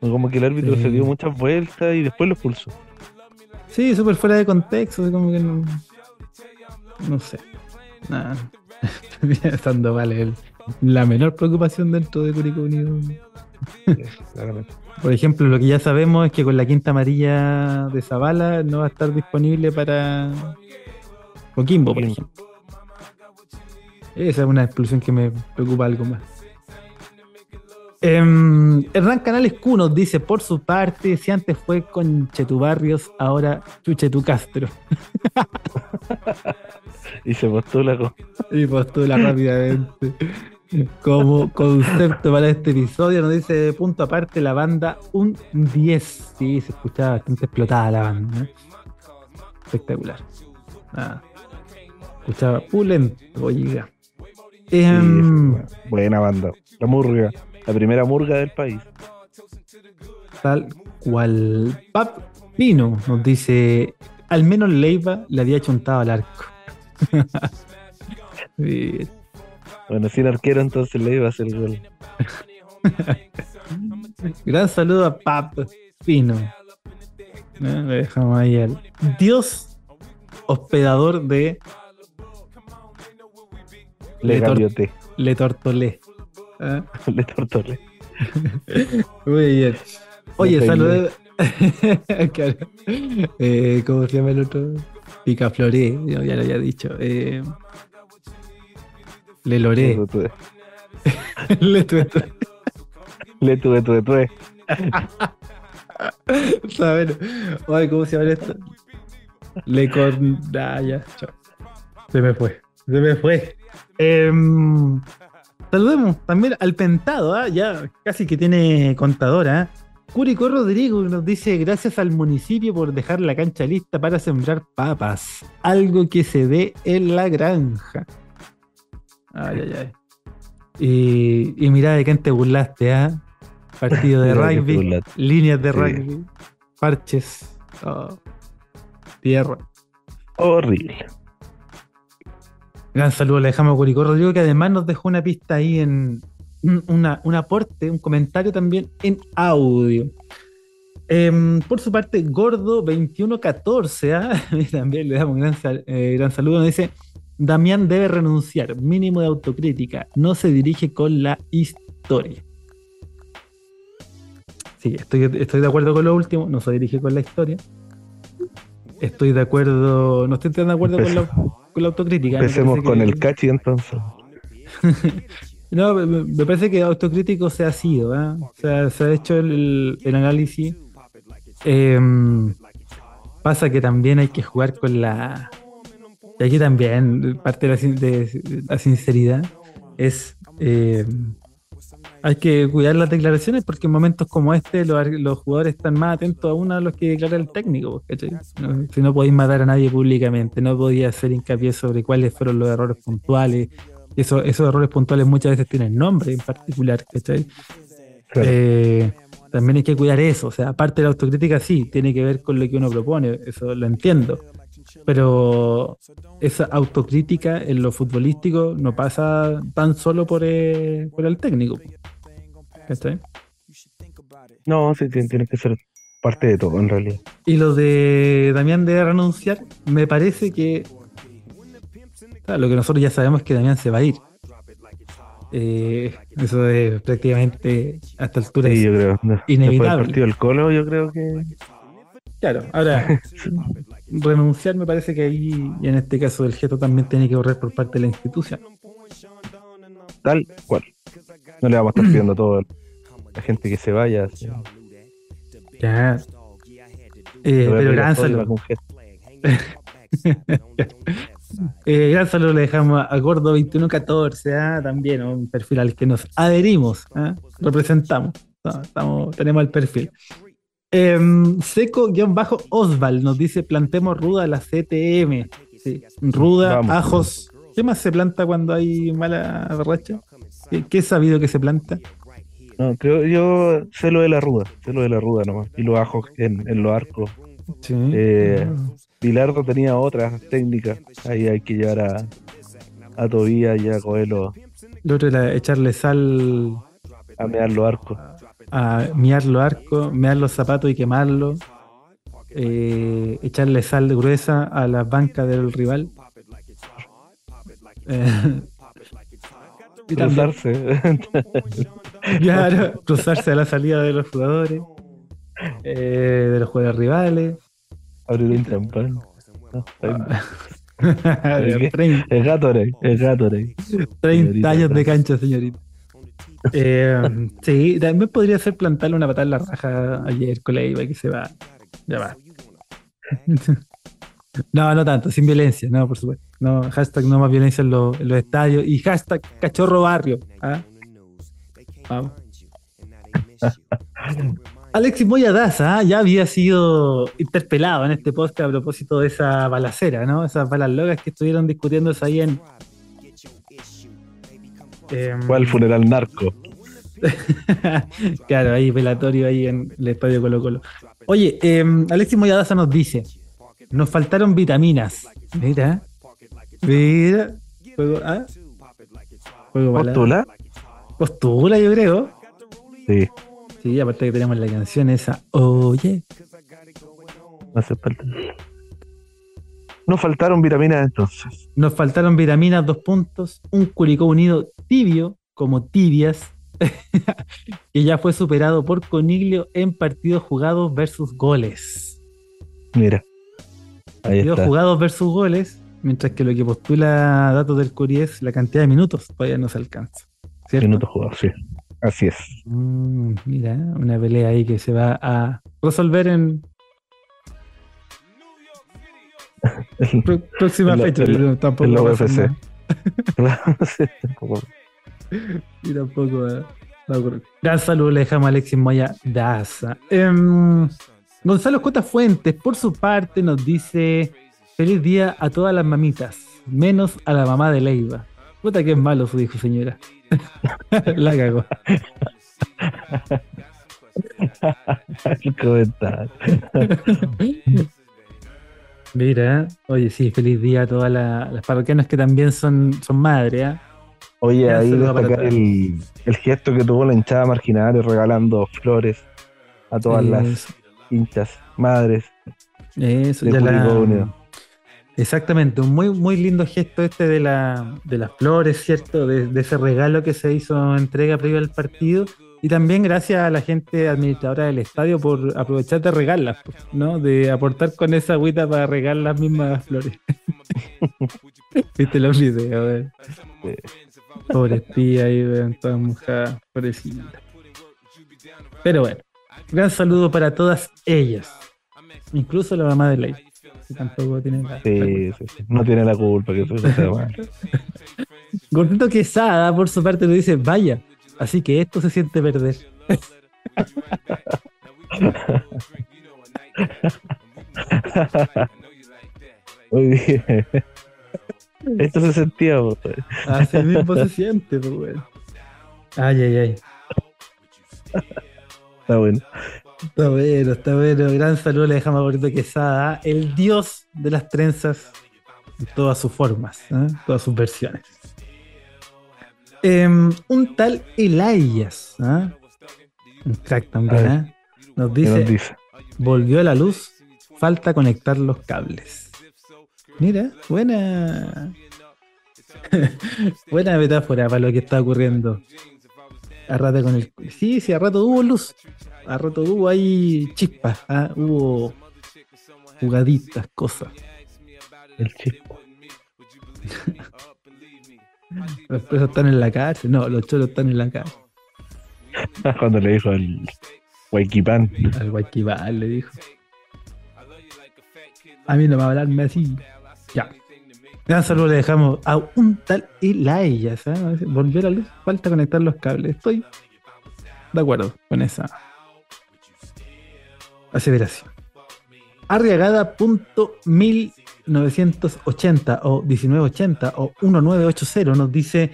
Como que el árbitro se dio muchas vueltas y después lo expulsó. Sí, súper fuera de contexto, como que no. No sé. Nada. Sandoval es la menor preocupación dentro de Curicó Unido. Por ejemplo, lo que ya sabemos es que con la quinta amarilla de Zavala no va a estar disponible para Coquimbo, por ejemplo. Esa es una explosión que me preocupa algo más. Eh, Hernán Canales nos dice, por su parte, si antes fue con Chetu Barrios, ahora Chuchetu Castro. y se postula con... Y postula rápidamente. Como concepto para este episodio, nos dice punto aparte la banda un 10. Sí, se escuchaba bastante explotada la banda. ¿eh? Espectacular. Nada. Escuchaba pulento, oiga. Sí, em, buena banda. La murga. La primera murga del país. Tal cual. Pap Pino nos dice: al menos Leiva le había chuntado al arco. Bueno, sin arquero entonces le iba a hacer el gol. Gran saludo a Pap Pino. Le dejamos ahí al Dios hospedador de Le, le, le Tortolé. ¿Ah? Le Tortolé. Muy bien. Oye, saludos. eh, ¿Cómo se llama el otro? Picafloré, ya lo había dicho. Eh, le loré. Le tuve Le tuve tuve tuve. ¿Saben? Ay, ¿cómo se llama esto? Le con. Ah, ya, chao. Se me fue. Se me fue. Em, saludemos también al Pentado, ¿ah? ya casi que tiene contadora. ¿ah? Curico Rodrigo nos dice: Gracias al municipio por dejar la cancha lista para sembrar papas. Algo que se ve en la granja. Ay, ay, ay. Y, y mira de quién te burlaste, ¿ah? Partido de rugby, líneas de rugby, parches, oh, tierra. Horrible. Gran saludo, le dejamos a Curicó que además nos dejó una pista ahí en una, un aporte, un comentario también en audio. Em, por su parte, Gordo2114, ¿ah? también le damos un gran, eh, gran saludo, nos dice Damián debe renunciar, mínimo de autocrítica, no se dirige con la historia. Sí, estoy, estoy de acuerdo con lo último, no se dirige con la historia. Estoy de acuerdo, no estoy tan de acuerdo con la, autocrítica. Empecemos con el cachi entonces. no, me, parece que autocrítico se ha sido, ¿eh? o sea, se ha hecho el, análisis. Em, pasa que también hay que jugar con la y aquí también, parte de la, sinceridad es. Eh, hay que cuidar las declaraciones porque en momentos como este los, jugadores están más atentos a los que declara el técnico. si no podéis matar a nadie públicamente, no podía hacer hincapié sobre cuáles fueron los errores puntuales. Eso, esos errores puntuales muchas veces tienen nombre en particular. Eh, también hay que cuidar eso. O sea, aparte de la autocrítica, sí, tiene que ver con lo que uno propone, eso lo entiendo pero esa autocrítica en lo futbolístico no pasa tan solo por, eh, por el técnico. ¿Está No, sí, tiene que ser parte de todo en realidad. Y lo de Damián de renunciar, me parece que lo que nosotros ya sabemos es que Damián se va a ir. Eh, eso es prácticamente hasta altura sí, yo creo. inevitable. partido del Colo, yo creo que Claro, ahora renunciar me parece que ahí, y en este caso del gesto también tiene que correr por parte de la institución. Tal cual. No le vamos a estar pidiendo a toda la gente que se vaya. Ya. Eh, pero gran saludo. eh, gran saludo le dejamos a Gordo 2114, ¿ah? también un perfil al que nos adherimos, ¿ah? representamos, estamos, tenemos el perfil. Em, Seco-Osval nos dice: plantemos ruda la CTM. Ruda, ajos. ¿Qué más se planta cuando hay mala racha? ¿Qué, ¿Qué, sabido que se planta? No, creo yo sé lo de la ruda, sé lo de la ruda nomás. Y los ajos en, los arcos. Sí. Eh, Pilardo tenía otras técnicas. Ahí hay que llevar a, a Tobías y a Coelho. Lo otro era echarle sal. A mear los arcos a miar los arcos, mear los zapatos y quemarlos, eh, echarle sal de gruesa a las bancas del rival. Eh, cruzarse. claro, cruzarse a la salida de los jugadores, eh, de los jugadores rivales. Abrir un champán. el Gatorade, el Gatorade. 30 años de cancha, señorita. Eh, sí, también podría ser plantarle una patada en la raja ayer con la que se va. Ya va. no, no tanto, sin violencia, no, por supuesto. No, hashtag no más violencia en, los estadios y hashtag cachorro barrio. ¿ah? Alexis Moya Daza ya había sido interpelado en este post a propósito de esa balacera, ¿no? Esas balas locas que estuvieron discutiéndose ahí en. ¿Cuál funeral narco? claro, ahí velatorio ahí en el estadio Colo Colo. Oye, eh, Alexis Moyadaza nos dice, nos faltaron vitaminas. Mira, mira. Juego. ¿Postula? Postula, yo creo. Sí. Sí, aparte que tenemos la canción esa, oye. No hace falta. Nos faltaron vitaminas entonces. Nos faltaron vitaminas, dos puntos. Un Curicó Unido tibio, como tibias, que ya fue superado por Coniglio en partidos jugados versus goles. Mira. Ahí partidos jugados versus goles, mientras que lo que postula datos del Curi es la cantidad de minutos, todavía no se alcanza. Minutos jugados, sí. Así es. Mm, mira, una pelea ahí que se va a resolver en. próxima fecha, pero tampoco. En la UFC. y tampoco a ocurrir. Gran saludo le dejamos a Alexis Moya Daza. Em, Gonzalo J. Fuentes, por su parte, nos dice: Feliz día a todas las mamitas, menos a la mamá de Leiva. Puta que es malo su hijo, señora. La cagó. Mira, oye, sí, feliz día a todas las parroquianas que también son, son madres. ¿eh? Oye, ahí destacar el, el, gesto que tuvo la hinchada marginal regalando flores a todas las hinchas madres. Eso, ya la, Exactamente, un muy, muy lindo gesto este de, la, de las flores, ¿cierto? De, ese regalo que se hizo entrega previo al partido. Y también gracias a la gente administradora del estadio por aprovechar de regalarlas, ¿no? De aportar con esa agüita para regar las mismas flores. Viste los videos, Pobre espía ahí, vean, todas mojadas, pobrecita. Pero bueno, gran saludo para todas ellas, incluso la mamá de Ley tampoco tiene la, sí, sí, No tiene la culpa que eso sea mal. Gordito Quesada, por su parte, lo dice: Vaya, así que esto se siente perder. Muy bien. Esto se sentía, pues. Así mismo se siente, pues, bueno. Ay, ay, ay. Está bueno. Está bueno, está bueno. Gran saludo le dejamos a Gordito Quesada, el dios de las trenzas en todas sus formas, ¿eh? todas sus versiones. Em, un tal Elias, ¿eh? un crack también, ¿eh? nos, dice, volvió a la luz, falta conectar los cables. Mira, buena. buena metáfora para lo que está ocurriendo. A rato con el. Sí, sí, a rato hubo luz a rato hubo ahí chispas, ¿ah? hubo jugaditas, cosas. El chispa. los presos están en la cárcel, no, los choros están en la cárcel. Cuando le dijo al Guayquipán. Al Guayquipán le dijo. A mí no me va a hablarme así. Ya. Gran saludo le dejamos a un tal Elaya, ¿sabes? Volvió la luz, falta conectar los cables. Estoy de acuerdo con esa aseveración. Arriagada.1980 o 1980 o 1980 nos dice,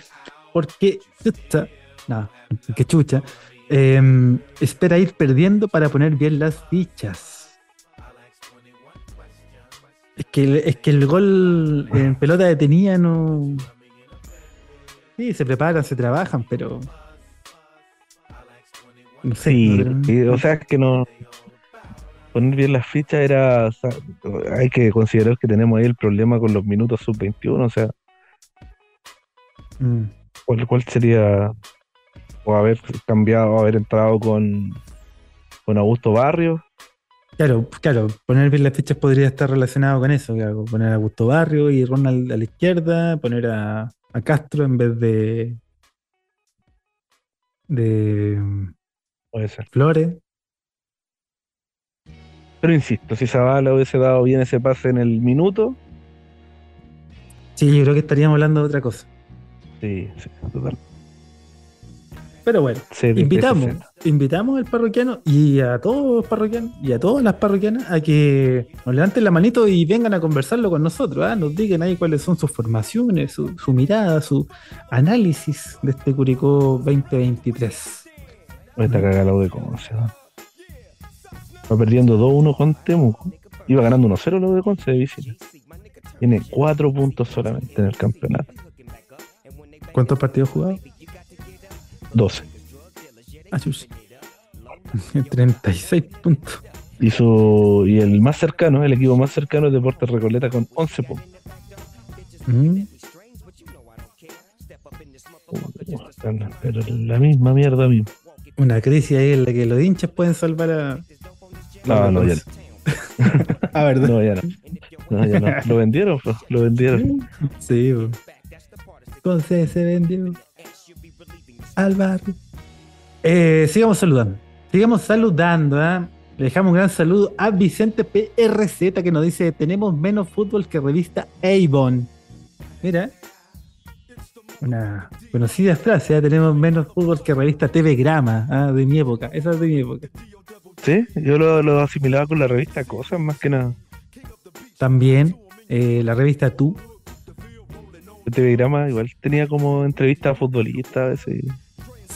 ¿por qué chucha? No, que chucha. Em, espera ir perdiendo para poner bien las fichas. Es que, es que el gol en pelota detenida no. Sí, se preparan, se trabajan, pero. No sé, sí, o sea, es que no, poner bien las fichas era. hay que considerar que tenemos ahí el problema con los minutos sub-21, o sea. Mm. ¿cuál, sería? O haber cambiado, haber entrado con, con Augusto Barrio Claro, claro, poner bien las fichas podría estar relacionado con eso, poner a Gusto Barrio y Ronald a la izquierda, poner a, Castro en vez de de Puede ser. Flores. Pero insisto, si Zavala hubiese dado bien ese pase en el minuto. Sí, yo creo que estaríamos hablando de otra cosa. Sí, sí, total. Pero bueno, invitamos, invitamos al parroquiano y a todos los parroquianos y a todas las parroquianas a que nos levanten la manito y vengan a conversarlo con nosotros. ¿ah? Nos digan ahí cuáles son sus formaciones, su, mirada, su análisis de este Curicó 2023. Esta cagada de Conce. Va perdiendo 2-1 con Temuco. Iba ganando 1-0 lo de Conce de visita. Tiene 4 puntos solamente en el campeonato. ¿Cuántos partidos jugados? 12. Ah, 36 puntos. Y, su, y el más cercano, el equipo más cercano es Deportes Recoleta con 11 puntos. Mm. pero la misma mierda mismo. Una crisis ahí en la que los hinchas pueden salvar a. No, no, ya no. ah, verdad. No, ya no. no, ya no. Lo vendieron, lo vendieron. Sí, Con C se vendió al barrio. Eh, sigamos saludando. Sigamos saludando. ¿eh? Le dejamos un gran saludo a Vicente PRZ que nos dice: Tenemos menos fútbol que revista Avon. Mira, una conocida frase: ¿eh? Tenemos menos fútbol que revista TV Grama ¿eh? de mi época. Esa es de mi época. Sí, yo lo, lo asimilaba con la revista Cosas más que nada. También eh, la revista Tú. TV Grama igual tenía como entrevista a futbolistas a veces.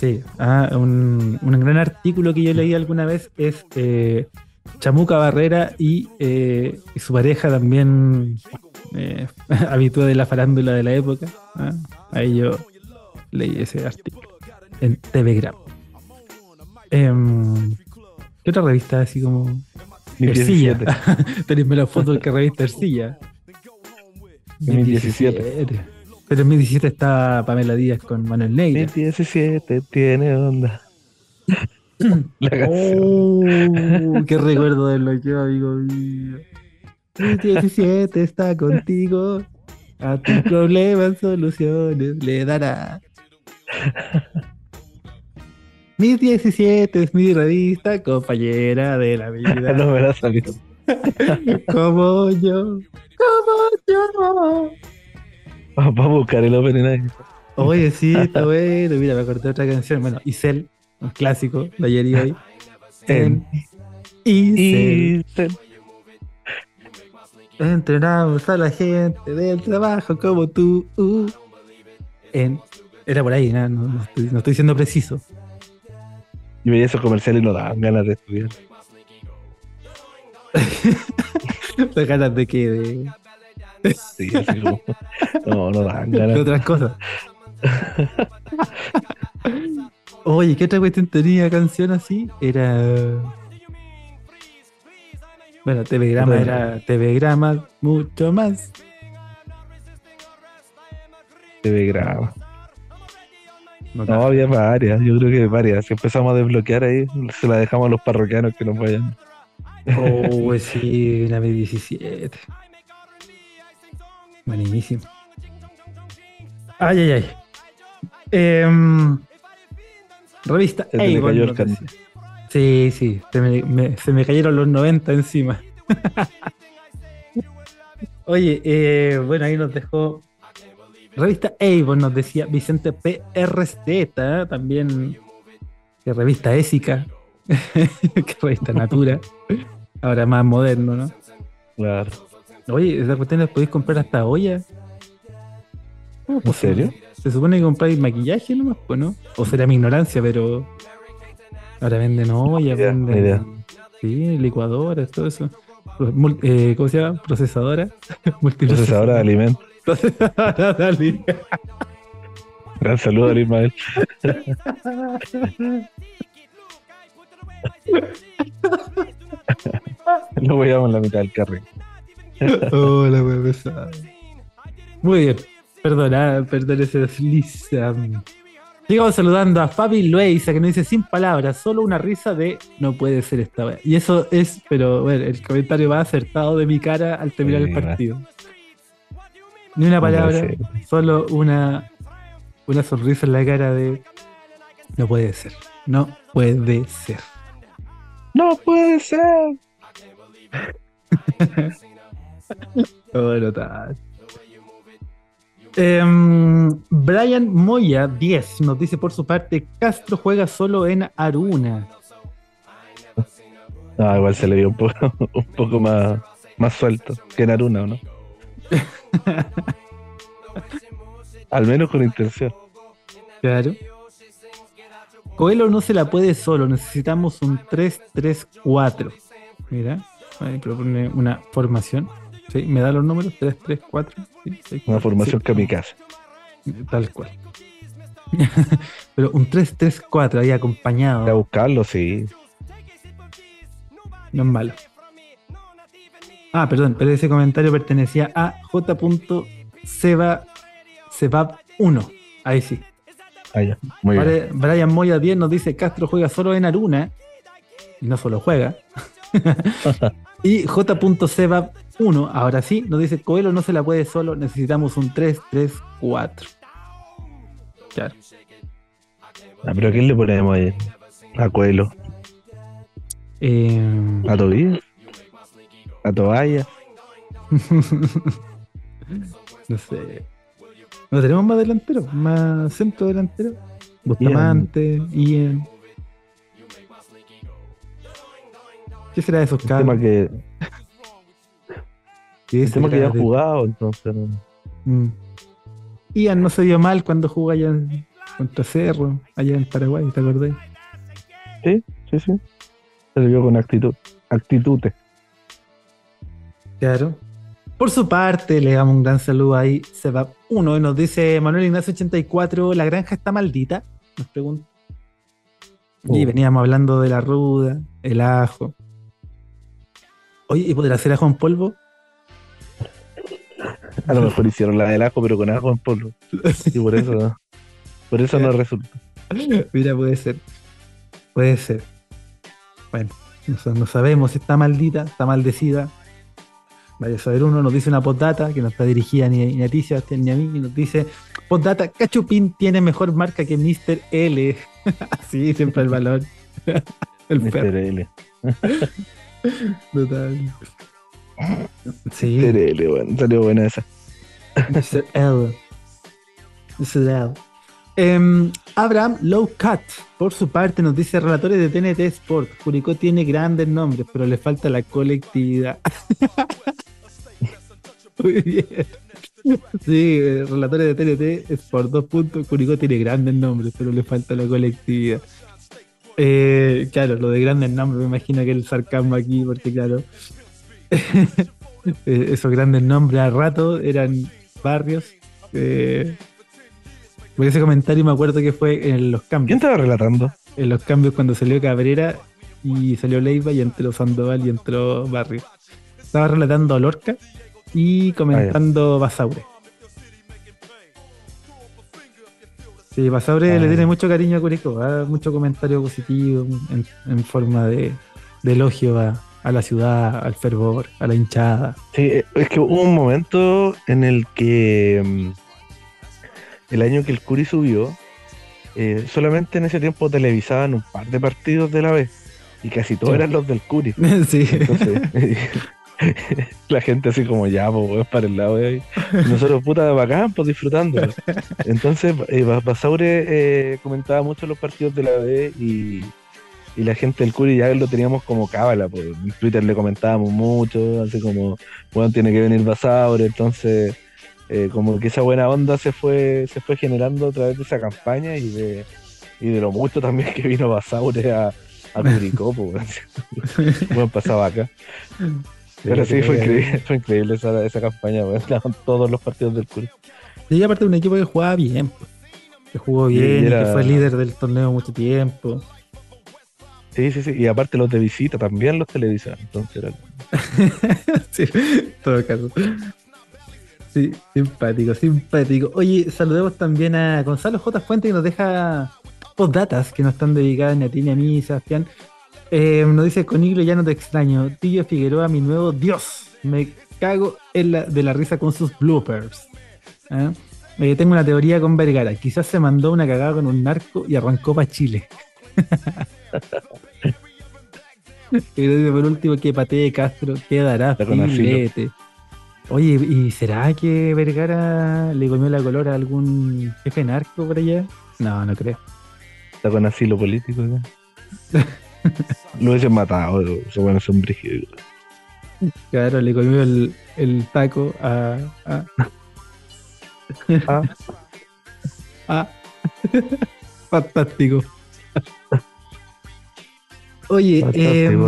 Sí, ah, un, gran artículo que yo leí alguna vez es eh, Chamuca Barrera y, eh, su pareja también eh, habituada de la farándula de la época. Ah, ahí yo leí ese artículo en TV em, ¿Qué otra revista así como? Ercilla. Tenéis menos fotos que revista Ercilla. 2017. Pero en 2017 está Pamela Díaz con Manuel Negra. 2017 tiene onda. oh, qué recuerdo de lo que amigo mío. 2017 está contigo. A tus problemas soluciones le dará. Mi 17 es mi revista, compañera de la vida. no me la salido. como yo, como yo. Vamos a buscar el opening ahí. Oye, sí, está bueno. Mira, me acordé otra canción. Bueno, Isel, un clásico de ayer y hoy. En Isel. Entrenamos a la gente del trabajo como tú. Uh. En, era por ahí, no, estoy, siendo preciso. Y veía esos comerciales y no daban ganas de estudiar. ganas de qué? De, Sí, así como, no, no dan ganas. De otras cosas. Oye, ¿qué otra cuestión tenía canción así? Era. Bueno, TV Grama era TV Grama, mucho más. TV Grama. No, había varias, yo creo que varias. Si empezamos a desbloquear ahí, se la dejamos a los parroquianos que nos vayan. Oh, sí, la B17. Buenísimo. Ay, ay, ay. Em, revista Avon. Sí, sí, se me, se me, cayeron los 90 encima. Oye, eh, bueno, ahí nos dejó. Revista Avon nos decía Vicente PRZ, también. Que revista Ésica. que revista Natura. Ahora más moderno, ¿no? Claro. Oye, esa cuestión podéis comprar hasta olla. ¿En pues, serio? Se supone que compráis maquillaje nomás, pues, ¿no? O será mi ignorancia, pero ahora venden olla, venden sí, licuadoras, todo eso. Eh, ¿Cómo se llama? Procesadora. Procesadora de alimentos. Procesadora de alimentos. Gran saludo a Ismael. Lo voy a en la mitad del carril. Hola, oh, Muy bien. Perdona, perdón ese desliz. Sigamos saludando a Fabi Luisa que nos dice sin palabras, solo una risa de no puede ser esta vez. Y eso es, pero bueno, el comentario va acertado de mi cara al terminar el partido. Ni una palabra, solo una, una sonrisa en la cara de no puede ser, no puede ser. No puede ser. bueno, tal. Em, Brian Moya 10 nos dice por su parte, Castro juega solo en Aruna. Ah, igual se le dio un poco, un poco más, más suelto que en Aruna, no? Al menos con intención. Claro. Coelho no se la puede solo, necesitamos un 3-3-4. Mira, ahí propone una formación. Sí, me da los números 3, 3, 4. Una formación kamikaze. Tal cual. Pero un 3, 3, 4 ahí acompañado. A buscarlo, sí. No es malo. Ah, perdón, pero ese comentario pertenecía a J. Sebab 1. Ahí sí. Ah, ya. Muy bien. Brian Moya 10 nos dice Castro juega solo en Aruna. Y no solo juega. y J. Sebab 1, ahora sí, nos dice Coelho no se la puede solo, necesitamos un 3-3-4. Claro. Ah, pero ¿a quién le ponemos ahí? A Coelho. Eh... ¿A Tobías? ¿A Tobaya? no sé. ¿No tenemos más delantero? ¿Más centro delantero? Bustamante, Ian. ¿Qué será de esos casos? Que el tema que había jugado, entonces. Mm. Ian no se dio mal cuando jugó allá contra Cerro, allá en Paraguay, ¿te acordás? Sí, sí, sí. Se vio con actitud, actitudes. Claro. Por su parte, le damos un gran saludo ahí. Se va uno y nos dice Manuel Ignacio 84, la granja está maldita, nos pregunta. Y oh. veníamos hablando de la ruda, el ajo. Oye, ¿y podrá hacer ajo en polvo? A lo mejor hicieron la del ajo, pero con ajo en polvo. Y por eso, por eso no resulta. Mira, puede ser. Puede ser. Bueno, no, sabemos si está maldita, está maldecida. Vaya a saber uno, nos dice una postdata que no está dirigida ni, a ti, Sebastián, ni a mí, y nos dice, postdata, Cachupín tiene mejor marca que Mr. L. Así, siempre el valor. el Mr. L. Total. Sí. Terele, bueno, salió buena esa. Mr. L. Mr. L. Eh, Abraham Low Cut, por su parte, nos dice relatores de TNT Sport. Curicó tiene grandes nombres, pero le falta la colectividad. Muy bien. Sí, eh, relatores de TNT Sport, dos puntos. Curicó tiene grandes nombres, pero le falta la colectividad. Eh, claro, lo de grandes nombres, me imagino que el sarcasmo aquí, porque claro, Eh, esos grandes nombres al rato eran barrios. Eh, por ese comentario me acuerdo que fue en los cambios. ¿Quién estaba relatando? En los cambios cuando salió Cabrera y salió Leiva y entró Sandoval y entró Barrio. Estaba relatando a Lorca y comentando ah, Basaure. Sí, Basaure le ah. tiene mucho cariño a Curicó, ¿ah? mucho comentario positivo en, forma de elogio a, a la ciudad, al fervor, a la hinchada. Sí, es que hubo un momento en el que mm, el año que el Curi subió, eh, solamente en ese tiempo televisaban un par de partidos de la vez y casi todos eran los del Curi. Sí. Entonces, la gente así como ya, pues para el lado de ahí. nosotros puta bacán, pues disfrutando. Entonces, eh, Basaure eh, comentaba mucho los partidos de la vez y y la gente del Curi ya lo teníamos como cábala, pues en Twitter le comentábamos mucho, así como, bueno, tiene que venir Basaure, entonces eh, como que esa buena onda se fue, se fue generando a través de esa campaña y de, y de lo mucho también que vino Basaure a, a Curicó, pues bueno, pasaba acá. Pero sí, fue increíble, fue increíble esa, esa campaña, pues, todos los partidos del Curi. Y aparte de un equipo que jugaba bien, que jugó bien, que fue líder del torneo mucho tiempo. Sí, sí, sí. Y aparte los de visita también los televisan. Entonces sí, todo caso. Sí, simpático, simpático. Oye, saludemos también a Gonzalo J. Fuente que nos deja postdatas que no están dedicadas ni a ti ni a mí, Sebastián. Eh, nos dice, Coniglo, ya no te extraño. Tío Figueroa, mi nuevo Dios. Me cago en la, de la risa con sus bloopers. ¿eh? Eh, tengo una teoría con Vergara. Quizás se mandó una cagada con un narco y arrancó para Chile. Y por último que patee Castro quedará filete. Oye, ¿y será que Vergara le comió la color a algún jefe narco por allá? No, no creo. Está con asilo político ya. Lo hubiesen matado, se van a Claro, le comió el, el taco a. a... Ah. ah. Fantástico. Oye, eh,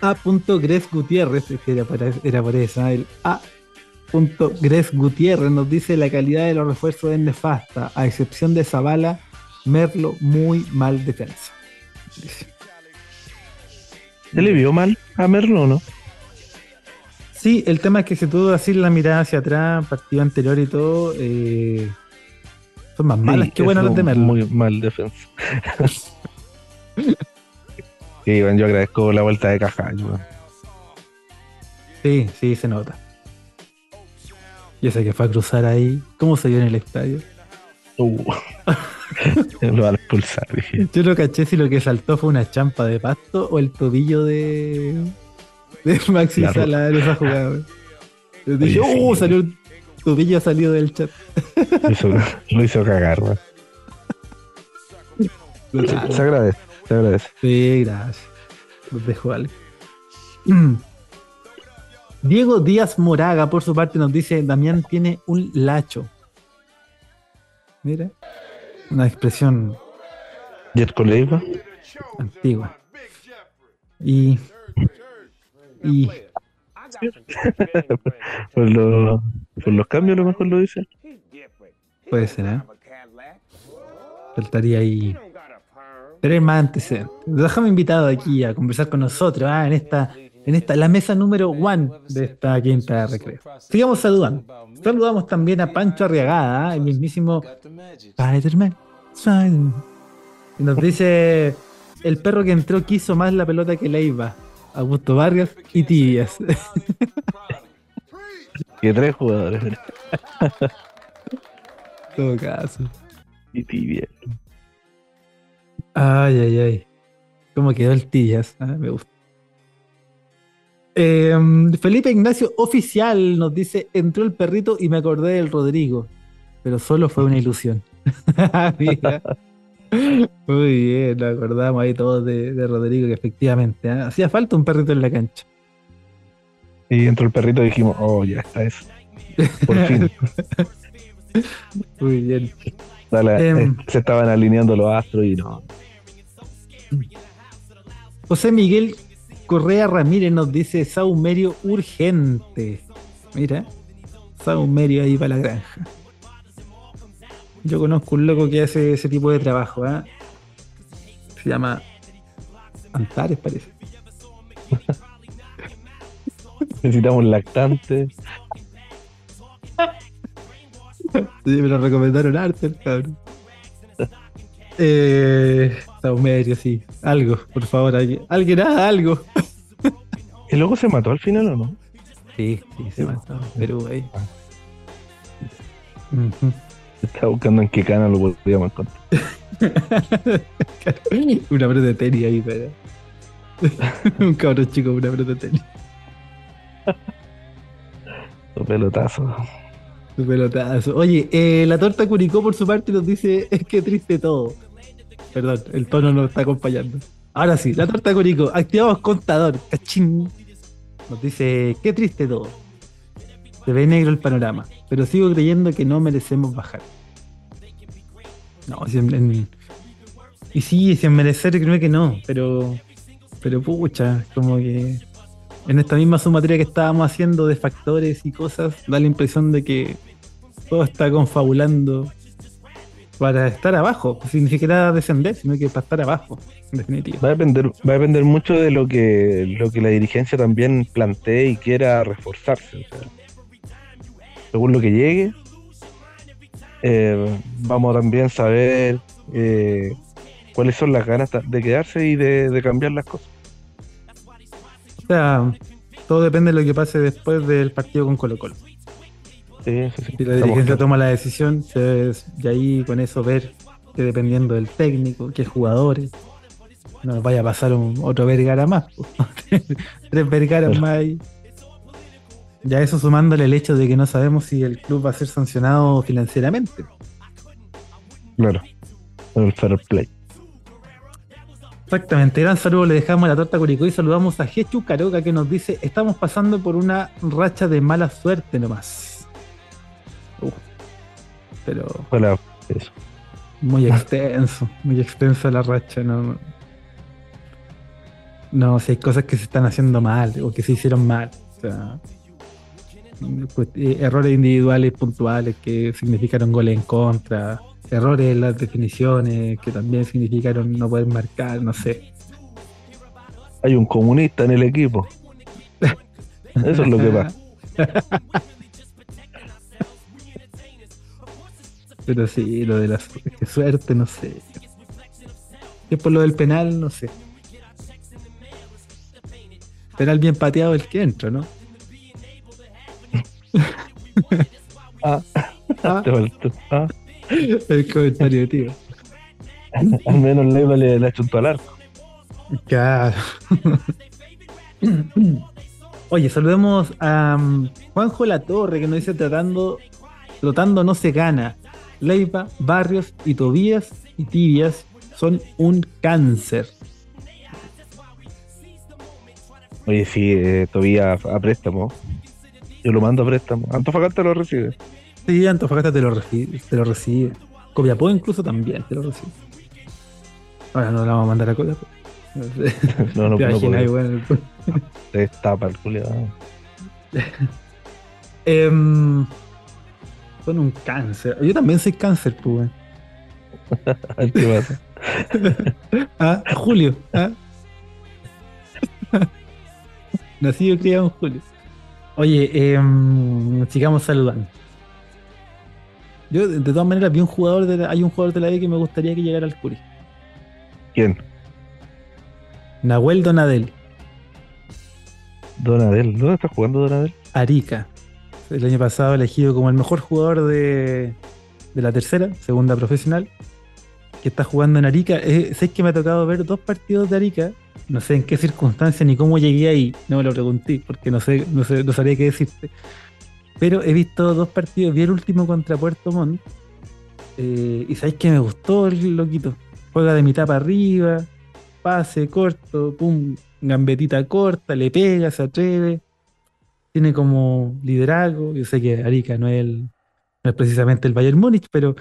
A. Gres Gutiérrez, era por, era eso, el A. Gres Gutiérrez nos dice la calidad de los refuerzos es nefasta, a excepción de Zavala, Merlo muy mal defensa. ¿Se le vio mal a Merlo no? Sí, el tema es que se tuvo así la mirada hacia atrás, partido anterior y todo, eh, son más malas que buenas las de Merlo. Muy mal defensa. Sí, bueno, yo agradezco la vuelta de caja. Sí, sí, se nota. Y ese que fue a cruzar ahí, ¿cómo se vio en el estadio? Uh, lo van a expulsar, dije. Yo no caché si lo que saltó fue una champa de pasto o el tobillo de, de Maxi Sala en esa jugada. Dije, ¡uh! Salió el tobillo salido del chat. Lo hizo, lo hizo cagar, ¿no? Se agradece. Te agradece. Sí, gracias. Los dejo algo. Diego Díaz Moraga, por su parte, nos dice: Damián tiene un lacho. Mira, una expresión. Jet Coleiva. Antigua. Y. Y. por, lo, por los cambios, a lo mejor lo dice. Puede ser, ¿eh? Faltaría ahí Tener más antecedentes. Déjame invitado aquí a conversar con nosotros ¿ah? en esta en esta la mesa número one de esta quinta recreo. Sigamos saludando. Saludamos también a Pancho Arriagada, ¿ah? el mismísimo Spider-Man. Y nos dice el perro que entró quiso más la pelota que Leiva. Augusto Vargas y Tibias. y tres jugadores. todo caso. Y Tibias. Ay, ay, ay. ¿Cómo quedó el Tillas? Ah, me gusta. Em, Felipe Ignacio Oficial nos dice: Entró el perrito y me acordé del Rodrigo. Pero solo fue una ilusión. Muy bien, nos acordamos ahí todos de, Rodrigo, que efectivamente ¿ah? hacía falta un perrito en la cancha. Y entró el perrito y dijimos: Oh, ya está eso. Por fin. Muy bien. Em, eh, se estaban alineando los astros y no. José Miguel Correa Ramírez nos dice saumerio urgente. Mira, saumerio ahí para la granja. Yo conozco un loco que hace ese tipo de trabajo, ¿eh? Se llama Antares, parece. Necesitamos un lactante. Sí, me lo recomendaron Arthur, cabrón. Eh, medio, sí. Algo, por favor. Alguien, alguien haga algo. ¿Y luego se mató al final o no? Sí, sí, se mató. Perú ahí. Ah. Estaba buscando en qué canal lo podíamos encontrar. una pelota de tenis ahí, pero. Un cabrón chico, una pelota de tenis. Un pelotazo pelotazo. Oye, eh, la torta Curicó por su parte nos dice, es que triste todo. Perdón, el tono nos está acompañando. Ahora sí, la torta Curicó, activamos contador, cachín. Nos dice, qué triste todo. Se ve negro el panorama, pero sigo creyendo que no merecemos bajar. No, y sí, sin merecer creo que no, pero, pero pucha, como que en esta misma sumatoria que estábamos haciendo de factores y cosas, da la impresión de que todo está confabulando para estar abajo, sin ni siquiera descender, sino que para estar abajo, en definitiva. Va a depender, va a depender mucho de lo que, lo que la dirigencia también plantee y quiera reforzarse. Según lo que llegue, eh, vamos también a saber eh, cuáles son las ganas de quedarse y de, cambiar las cosas. O sea, todo depende de lo que pase después del partido con Colo Colo. Sí, Si la dirigencia toma la decisión, y ahí con eso ver que dependiendo del técnico, qué jugadores, no vaya a pasar un, otro Vergara más. Tres Vergaras más ahí. Ya eso sumándole el hecho de que no sabemos si el club va a ser sancionado financieramente. Claro, el fair play. Exactamente, gran saludo, le dejamos la torta Curicó y saludamos a Jechu Caroca que nos dice, estamos pasando por una racha de mala suerte nomás. pero... Hola, eso. Muy extenso, muy extensa la racha, no, no, si hay cosas que se están haciendo mal o que se hicieron mal. O sea, pues, eh, errores individuales puntuales que significaron goles en contra, errores en las definiciones que también significaron no poder marcar, no sé. Hay un comunista en el equipo. Eso es lo que pasa. Pero sí, lo de la suerte, no sé. Y por lo del penal, no sé. Penal bien pateado el que entra, ¿no? Ah, ah. ah. El comentario, tío. Al menos Leiva le, le ha hecho al arco. Claro. Oye, saludemos a um, Juanjo La Torre que nos dice tratando, trotando no se gana. Leiva, Barrios y Tobías y Tibias son un cáncer. Oye, sí, eh, todavía a préstamo. Yo lo mando a préstamo. Antofagasta lo recibe. Sí, Antofagasta te lo recibe. Te lo recibe. Copiapó incluso también te lo recibe. Ahora no la vamos a mandar a Copiapó. no, no, ¿Te no, igual. Te destapa el culiado. eh, son un cáncer. Yo también soy cáncer, pues. ¿Qué pasa? ah, Julio. ¿ah? Nacido y criado en julio. Oye, eh, sigamos saludando. Yo, de todas maneras, vi un jugador de hay un jugador de la B que me gustaría que llegara al Curi. ¿Quién? Nahuel Donadel. Donadel, ¿dónde está jugando Donadel? Arica. El año pasado elegido como el mejor jugador de, de la tercera, segunda profesional, que está jugando en Arica. Eh, sé que me ha tocado ver dos partidos de Arica no sé en qué circunstancia ni cómo llegué ahí, no me lo pregunté, porque no sé, no sé, no sabría qué decirte. Pero he visto dos partidos, vi el último contra Puerto Montt, eh, y sabéis que me gustó el loquito. Juega de mitad para arriba, pase corto, pum, gambetita corta, le pega, se atreve. Tiene como liderazgo. Yo sé que Arica no es, el, no es precisamente el Bayern Múnich, pero,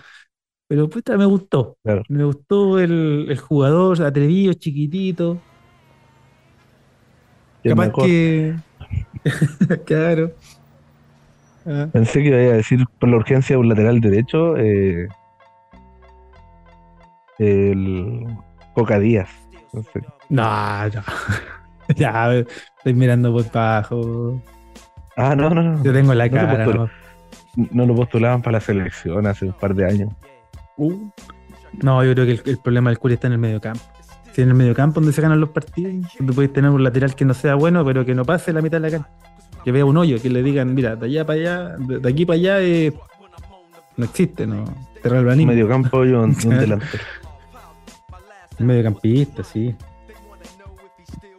pero me gustó. Me gustó el, el, jugador atrevido, chiquitito. Capaz que. claro. Ah. Pensé que iba a decir por la urgencia de un lateral derecho. Eh, el Coca Díaz. No, no. ya, estoy mirando por bajo. Ah, no, no, no. Yo tengo la cara. no, no, lo postulaban para la selección hace un par de años. Uh. No, yo creo que el, el problema del Curi está en el medio campo en el medio campo donde se ganan los partidos, donde puedes tener un lateral que no sea bueno, pero que no pase la mitad de la cancha. Que vea un hoyo, que le digan, mira, de allá para allá, de, aquí para allá eh, no existe, no. Un medio campo y un, un delantero. Mediocampista, sí.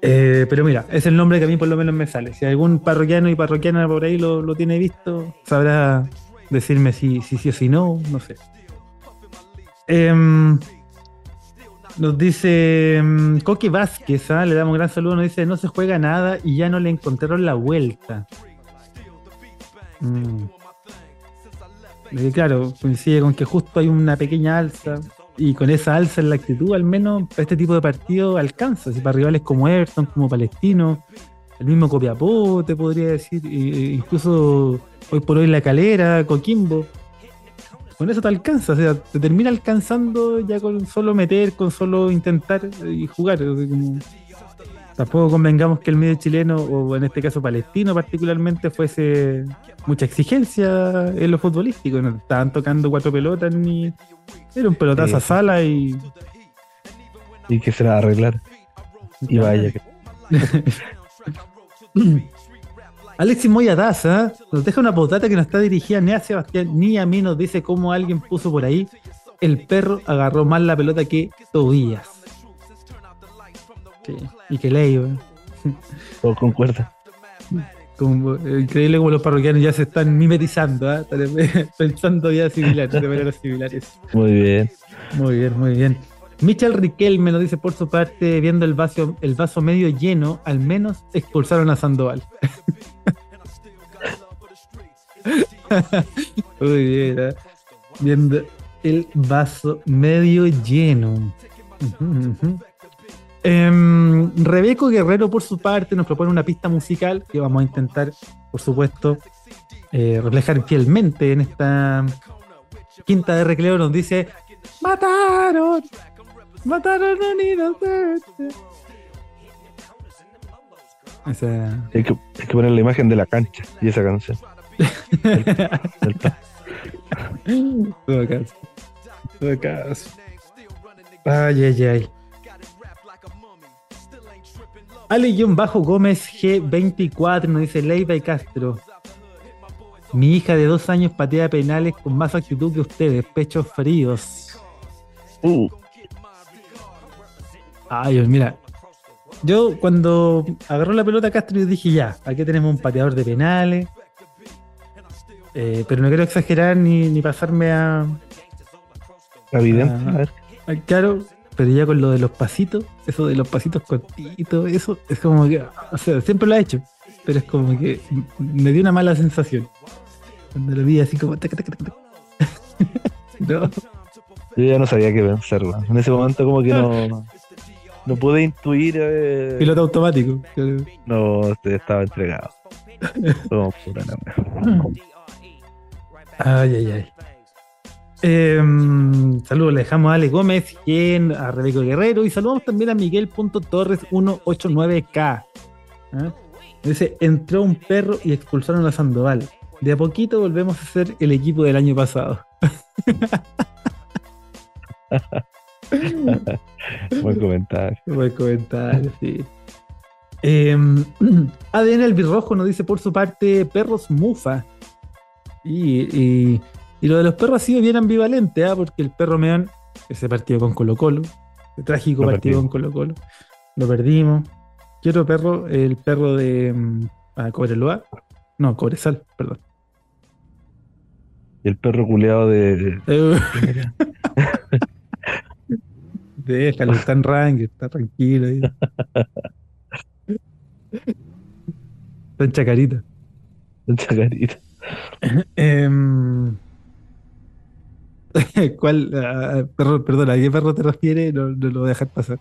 Eh, pero mira, es el nombre que a mí por lo menos me sale. Si algún parroquiano y parroquiana por ahí lo, tiene visto, sabrá decirme si sí si, o si no, no sé. Eh, nos dice um, Coque Vázquez, ¿ah? le damos un gran saludo, nos dice, no se juega nada y ya no le encontraron la vuelta. Mm. claro, coincide con que justo hay una pequeña alza y con esa alza en la actitud, al menos para este tipo de partido alcanza. Para rivales como Everton, como Palestino, el mismo Copiapó, te podría decir, incluso hoy por hoy La Calera, Coquimbo con eso te alcanza, o sea, te termina alcanzando ya con solo meter, con solo intentar y jugar. tampoco convengamos que el medio chileno, o en este caso palestino particularmente, fuese mucha exigencia en lo futbolístico. No estaban tocando cuatro pelotas ni. Era un pelotazo a sala y. Y que se la arreglar. Y vaya que. Alexis Moya Daza nos deja una postdata que no está dirigida ni a Sebastián ni a mí. Nos dice cómo alguien puso por ahí: el perro agarró más la pelota que Tobías. Y que ley, Todos concuerdan. increíble como los parroquianos ya se están mimetizando, ¿eh? pensando ya similares, de maneras similares. Muy bien. Muy bien, muy bien. Michel Riquelme nos dice por su parte, viendo el vaso, el vaso medio lleno, al menos expulsaron a Sandoval. Muy bien, viendo el vaso medio lleno. Em, Rebeco Guerrero, por su parte, nos propone una pista musical que vamos a intentar, por supuesto, eh, reflejar fielmente en esta quinta de recreo. Nos dice: Mataron, mataron a un inocente. hay, que, poner la imagen de la cancha y esa canción. Todo caso. Todo caso. Ay, ay, ay. Ale-Gómez G24 nos dice Leiva y Castro. Mi hija de dos años patea penales con más actitud que ustedes, pechos fríos. Uh. Ay, mira. Yo cuando agarró la pelota Castro yo dije ya, aquí tenemos un pateador de penales. Eh, pero no quiero exagerar ni, pasarme a. Evidente, a, ver. claro, pero ya con lo de los pasitos, eso de los pasitos cortitos, eso es como que, o sea, siempre lo ha hecho, pero es como que me dio una mala sensación. Cuando lo vi así como... no. Yo ya no sabía qué pensar, en ese momento como que no... No pude intuir... Eh... Piloto automático. No, estaba entregado. Ay, ay, ay. Em, saludos, le dejamos a Ale Gómez, quien, a Rebeco Guerrero y saludamos también a Miguel.torres189K. ¿eh? Dice, entró un perro y expulsaron a Sandoval. De a poquito volvemos a ser el equipo del año pasado. Buen comentario. Buen comentario, sí. ADN El Birrojo nos dice por su parte perros mufa. y y lo de los perros ha sido bien ambivalente, ¿ah? porque el perro Meón, ese partido con Colo Colo, ese trágico partido con Colo Colo, lo perdimos. ¿Qué otro perro? El perro de mm, ah, Cobreloa. No, Cobresal, perdón. El perro culeado de. Déjalo, está en está tranquilo. Ahí. está en chacarita. En chacarita. eh, ¿Cuál? Uh, perro, perdona, ¿a qué perro te refieres? No, no, lo voy a dejar pasar.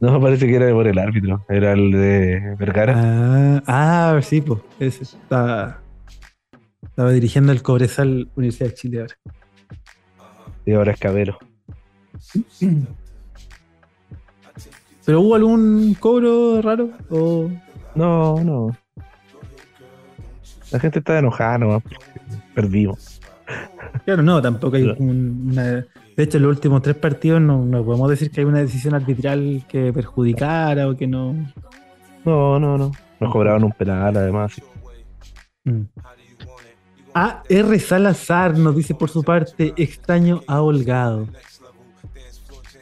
No, parece que era por el árbitro. Era el de Vergara. Ah, ah sí, pues. Ese estaba, estaba dirigiendo el Cobresal Universidad de Chile ahora. Y ahora es Cabero. ¿Pero hubo algún cobro raro? O... No, no. La gente está enojada nomás perdimos. Claro, no, tampoco hay una. De hecho, en los últimos tres partidos no, podemos decir que hay una decisión arbitral que perjudicara o que no. No, no, no. Nos cobraban un penal, además. Mm. A. R. Salazar nos dice por su parte: extraño a Holgado.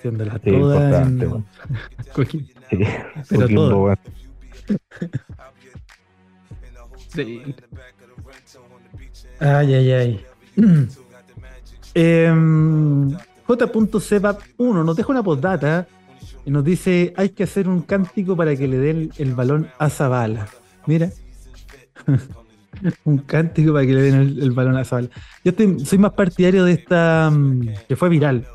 Haciéndola sí, toda. En... Pero todo. sí. Ay, ay, ay. eh, J.Sebap1 nos deja una postdata y nos dice: hay que hacer un cántico para que le den el balón a Zabala. Mira. un cántico para que le den el, balón a Zabala. Yo soy más partidario de esta mm, que fue viral.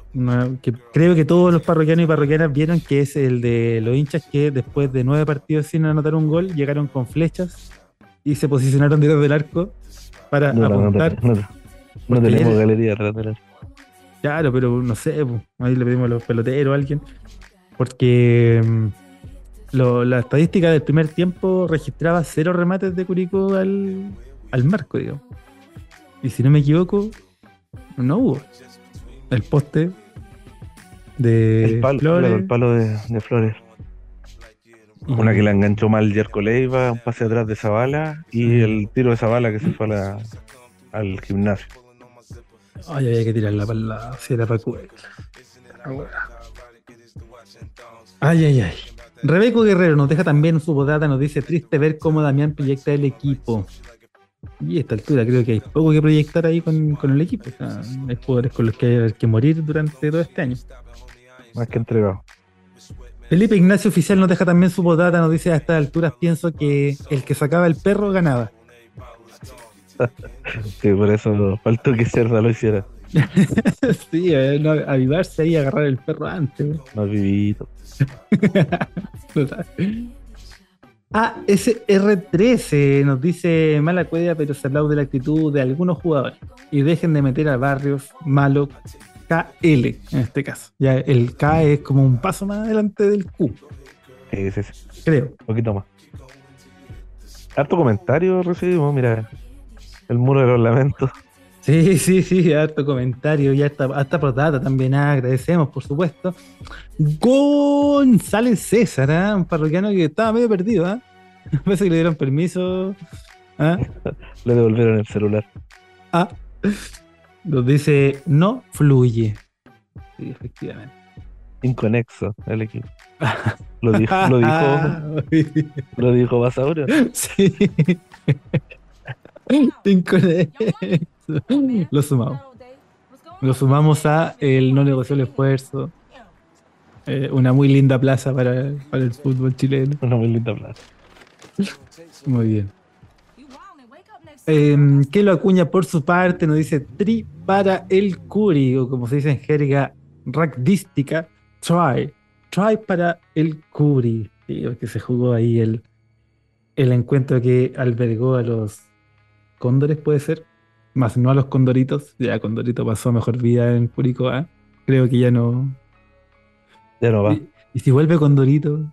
Que creo que todos los parroquianos y parroquianas vieron que es el de los hinchas que después de nueve partidos sin anotar un gol llegaron con flechas y se posicionaron detrás del arco para apuntar. No tenemos galería Claro, pero no sé, ahí le pedimos a los peloteros a alguien. Porque mm, la estadística del primer tiempo registraba cero remates de Curicó al, al marco, digamos. Y si no me equivoco, no hubo. El poste de el palo, Flores. el palo de, Flores. Una que la enganchó mal Jerko Leiva, un pase atrás de Zavala y el tiro de Zavala que se fue al gimnasio. Ay, había que tirarla para la era para Ay, ay, ay. Rebeco Guerrero nos deja también su bodata, nos dice triste ver cómo Damián proyecta el equipo. Y a esta altura creo que hay poco que proyectar ahí con, el equipo. O sea, hay jugadores con los que hay que morir durante todo este año. Más que entregado. Felipe Ignacio Oficial nos deja también su bodata, nos dice a estas alturas pienso que el que sacaba el perro ganaba. sí, por eso faltó que Cerda lo hiciera. sí, no, avivarse ahí y agarrar el perro antes. No vivido. ASR13 nos dice mala cuella, pero se aplaude la actitud de algunos jugadores. Y dejen de meter a barrios malo KL en este caso. Ya el K es como un paso más adelante del Q. Sí, Creo. Un poquito más. Harto comentario recibimos, mira. El muro de los lamentos. Sí, sí, sí, harto comentario y hasta, hasta por data también ah, agradecemos, por supuesto. González César, ¿eh? un parroquiano que estaba medio perdido, ¿eh? Parece que le dieron permiso. ¿ah? le devolvieron el celular. Ah, nos dice, no fluye. Sí, efectivamente. Inconexo el equipo. Lo dijo, lo dijo, lo dijo Basauro. Sí. Lo sumamos. Lo sumamos a el no negoció el esfuerzo. Eh, una muy linda plaza para, el fútbol chileno. Una muy linda plaza. Muy bien. Eh, que lo acuña por su parte, nos dice tri para el Curi, o como se dice en jerga rugbyística, try. Try para el Curi. que se jugó ahí el, el encuentro que albergó a los cóndores, puede ser. Más no a los condoritos. Ya Condorito pasó mejor vida en Curicó. ¿ah? Creo que ya no. Ya no va. ¿Y, si vuelve Condorito?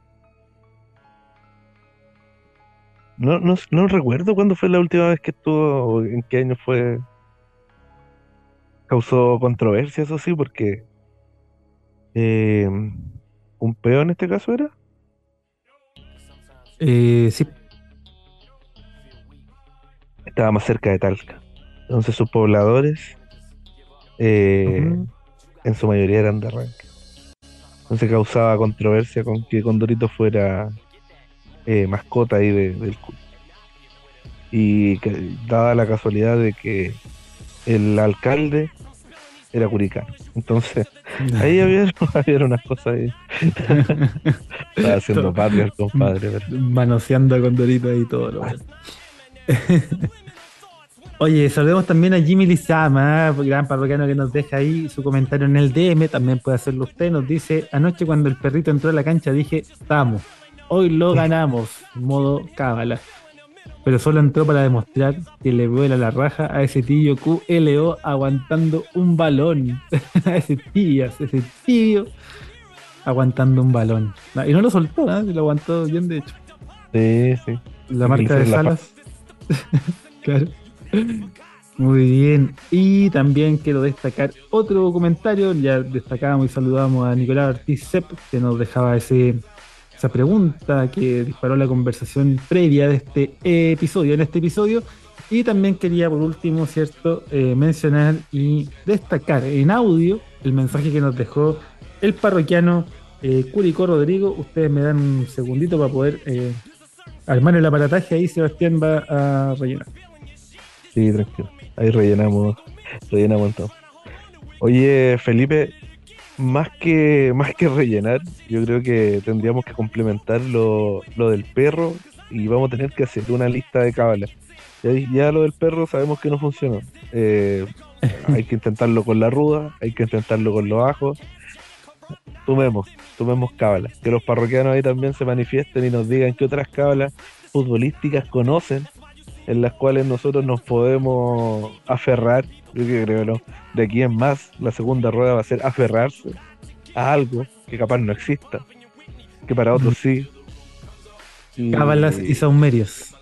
No, no, no recuerdo cuándo fue la última vez que estuvo o en qué año fue. Causó controversia, eso sí, porque. Eh, ¿Un peón en este caso era? Eh, sí estaba más cerca de Talca. Entonces sus pobladores eh, en su mayoría eran de arranque. Entonces causaba controversia con que Condorito fuera eh, mascota ahí del club. Y que, dada la casualidad de que el alcalde era curicano. Entonces, ahí había, había unas cosas ahí. Estaba haciendo patria el compadre. Manoseando a Condorito ahí todo lo Oye, saludemos también a Jimmy Lizama, gran parroquiano que nos deja ahí su comentario en el DM, también puede hacerlo usted, nos dice, anoche cuando el perrito entró a la cancha dije, estamos, hoy lo ganamos, modo cábala. Pero solo entró para demostrar que le vuela la raja a ese tío QLO aguantando un balón. a ese tío, ese tío aguantando un balón. Y no lo soltó, ¿eh? lo aguantó bien de hecho. Sí, sí. La marca de Salas. claro. Muy bien. Y también quiero destacar otro comentario. Ya destacábamos y saludamos a Nicolás Ortiz Sepp, que nos dejaba ese, esa pregunta que disparó la conversación previa de este episodio, en este episodio. Y también quería, por último, ¿cierto?, eh, mencionar y destacar en audio el mensaje que nos dejó el parroquiano eh, Curico Rodrigo. Ustedes me dan un segundito para poder eh, armar el aparataje. Ahí Sebastián va a rellenar. Sí, tranquilo. Ahí rellenamos, rellenamos todo. Oye, Felipe, más que, más que rellenar, yo creo que tendríamos que complementar lo, del perro y vamos a tener que hacer una lista de cábalas. Ya, lo del perro sabemos que no funciona. Eh, hay que intentarlo con la ruda, hay que intentarlo con los ajos. Tomemos, tomemos cábalas. Que los parroquianos ahí también se manifiesten y nos digan qué otras cábalas futbolísticas conocen en las cuales nosotros nos podemos aferrar, yo que creo, ¿no? De aquí en más, la segunda rueda va a ser aferrarse a algo que capaz no exista, que para otros sí, Cábalas y saumerios.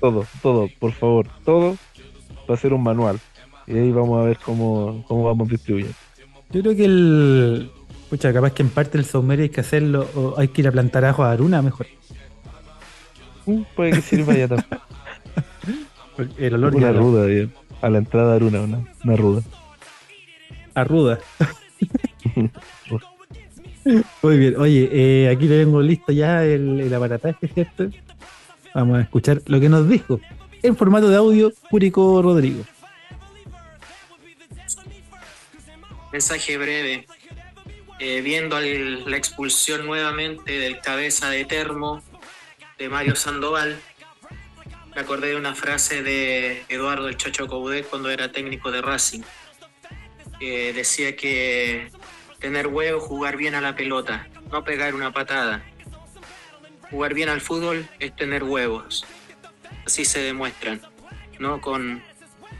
Todo, todo, por favor, todo va a ser un manual. Y ahí vamos a ver cómo, cómo vamos distribuyendo. Yo creo que el. Pucha, capaz que en parte el saumerio hay que hacerlo, o hay que ir a plantar ajo a Aruna mejor. Mm, puede que sirva ya también. el olor Una ruda, bien. A la entrada de Aruna, una, una ruda. A ruda. Muy bien, oye, eh, aquí le tengo listo ya el, el aparataje, ¿cierto? Vamos a escuchar lo que nos dijo en formato de audio Curico Rodrigo. Mensaje breve. Eh, viendo la expulsión nuevamente del cabeza de termo de Mario Sandoval, me acordé de una frase de Eduardo el Chocho Coudet cuando era técnico de Racing. decía que tener huevo, jugar bien a la pelota, no pegar una patada. Jugar bien al fútbol es tener huevos. Así se demuestran, no con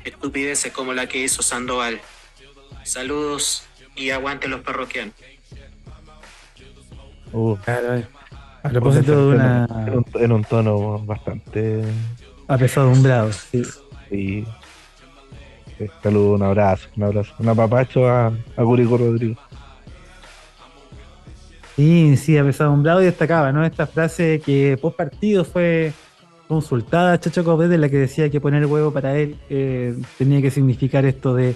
estupideces como la que hizo Sandoval. Saludos y aguante los parroquianos. Uh, a propósito de una. En un, tono bastante. Apesadumbrado, sí. Sí. Saludo, un abrazo, un abrazo. Un apapacho a, a Curico Rodrigo. Sí, sí, apesadumbrado y destacaba, ¿no? Esta frase que post partido fue consultada Chacho Copé de la que decía que poner huevo para él eh, tenía que significar esto de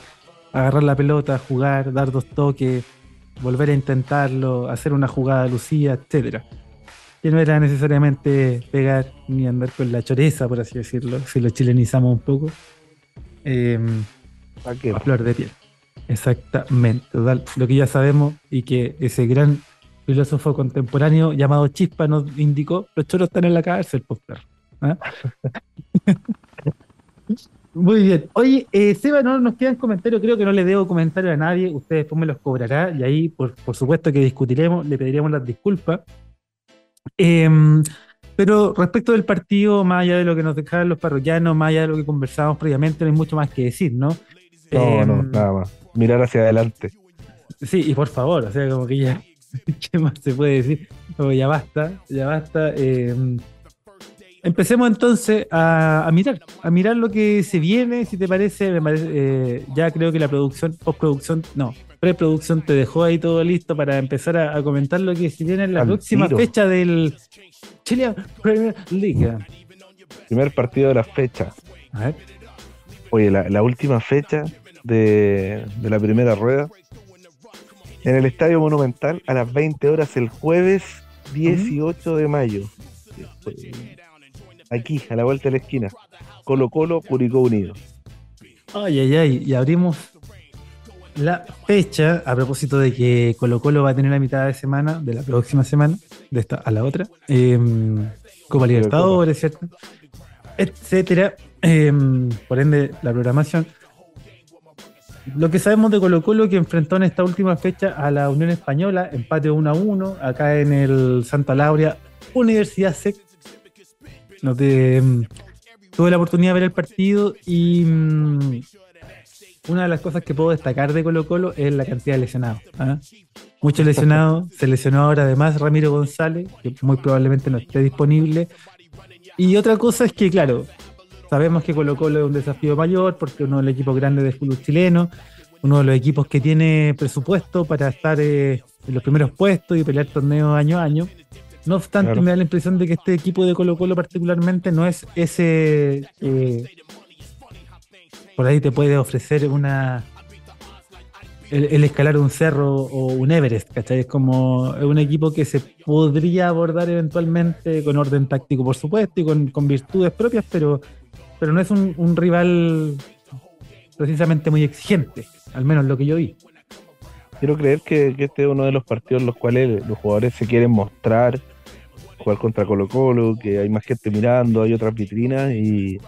agarrar la pelota, jugar, dar dos toques, volver a intentarlo, hacer una jugada lucía, etcétera. Que no era necesariamente pegar ni andar con la choreza, por así decirlo, si lo chilenizamos un poco. Eh, a flor de piel. Exactamente, lo que ya sabemos y que ese gran filósofo contemporáneo llamado Chispa nos indicó, los choros están en la cárcel, pues ¿Ah? Muy bien. Oye, eh, Seba, no nos quedan comentarios, creo que no le debo comentario a nadie, usted después me los cobrará y ahí, por, supuesto que discutiremos, le pediremos las disculpas. Em, pero respecto del partido, más allá de lo que nos dejaron los parroquianos, más allá de lo que conversábamos previamente, no hay mucho más que decir, ¿no? No, no, em, nada más. Mirar hacia adelante. Sí, y por favor, o sea, como que ya, ¿qué más se puede decir? Como ya basta, ya basta. Eh, Empecemos entonces a, mirar, a mirar lo que se viene, si te parece, eh, ya creo que la producción, postproducción, no, preproducción te dejó ahí todo listo para empezar a, comentar lo que se viene en la próxima fecha del Chile Premier League. Primer partido de la fecha. A ver. Oye, la, última fecha de, de, la primera rueda en el Estadio Monumental a las 20 horas el jueves 18 de mayo aquí, a la vuelta de la esquina. Colo Colo, Curicó Unido. Ay, ay, ay, y abrimos la fecha a propósito de que Colo Colo va a tener la mitad de semana, de la próxima semana, de esta a la otra, eh, Copa Libertadores, ¿cierto? Etcétera. Em, por ende, la programación. Lo que sabemos de Colo Colo que enfrentó en esta última fecha a la Unión Española, empate 1 a 1, acá en el Santa Laura, Universidad SEC no te, mm, tuve la oportunidad de ver el partido y una de las cosas que puedo destacar de Colo Colo es la cantidad de lesionados. ¿ah? Muchos lesionados, se lesionó ahora además Ramiro González, que muy probablemente no esté disponible. Y otra cosa es que, claro, sabemos que Colo Colo es un desafío mayor porque uno de los equipos grandes de fútbol chileno, uno de los equipos que tiene presupuesto para estar eh, en los primeros puestos y pelear torneos año a año. No obstante, me da la impresión de que este equipo de Colo Colo particularmente no es ese... Eh, por ahí te puede ofrecer una... El, escalar un cerro o un Everest, ¿cachai? Es como un equipo que se podría abordar eventualmente con orden táctico, por supuesto, y con, virtudes propias, pero, pero no es un, rival precisamente muy exigente, al menos lo que yo vi quiero creer que, este es uno de los partidos en los cuales los jugadores se quieren mostrar, jugar contra Colo Colo, que hay más gente mirando, hay otras vitrinas y,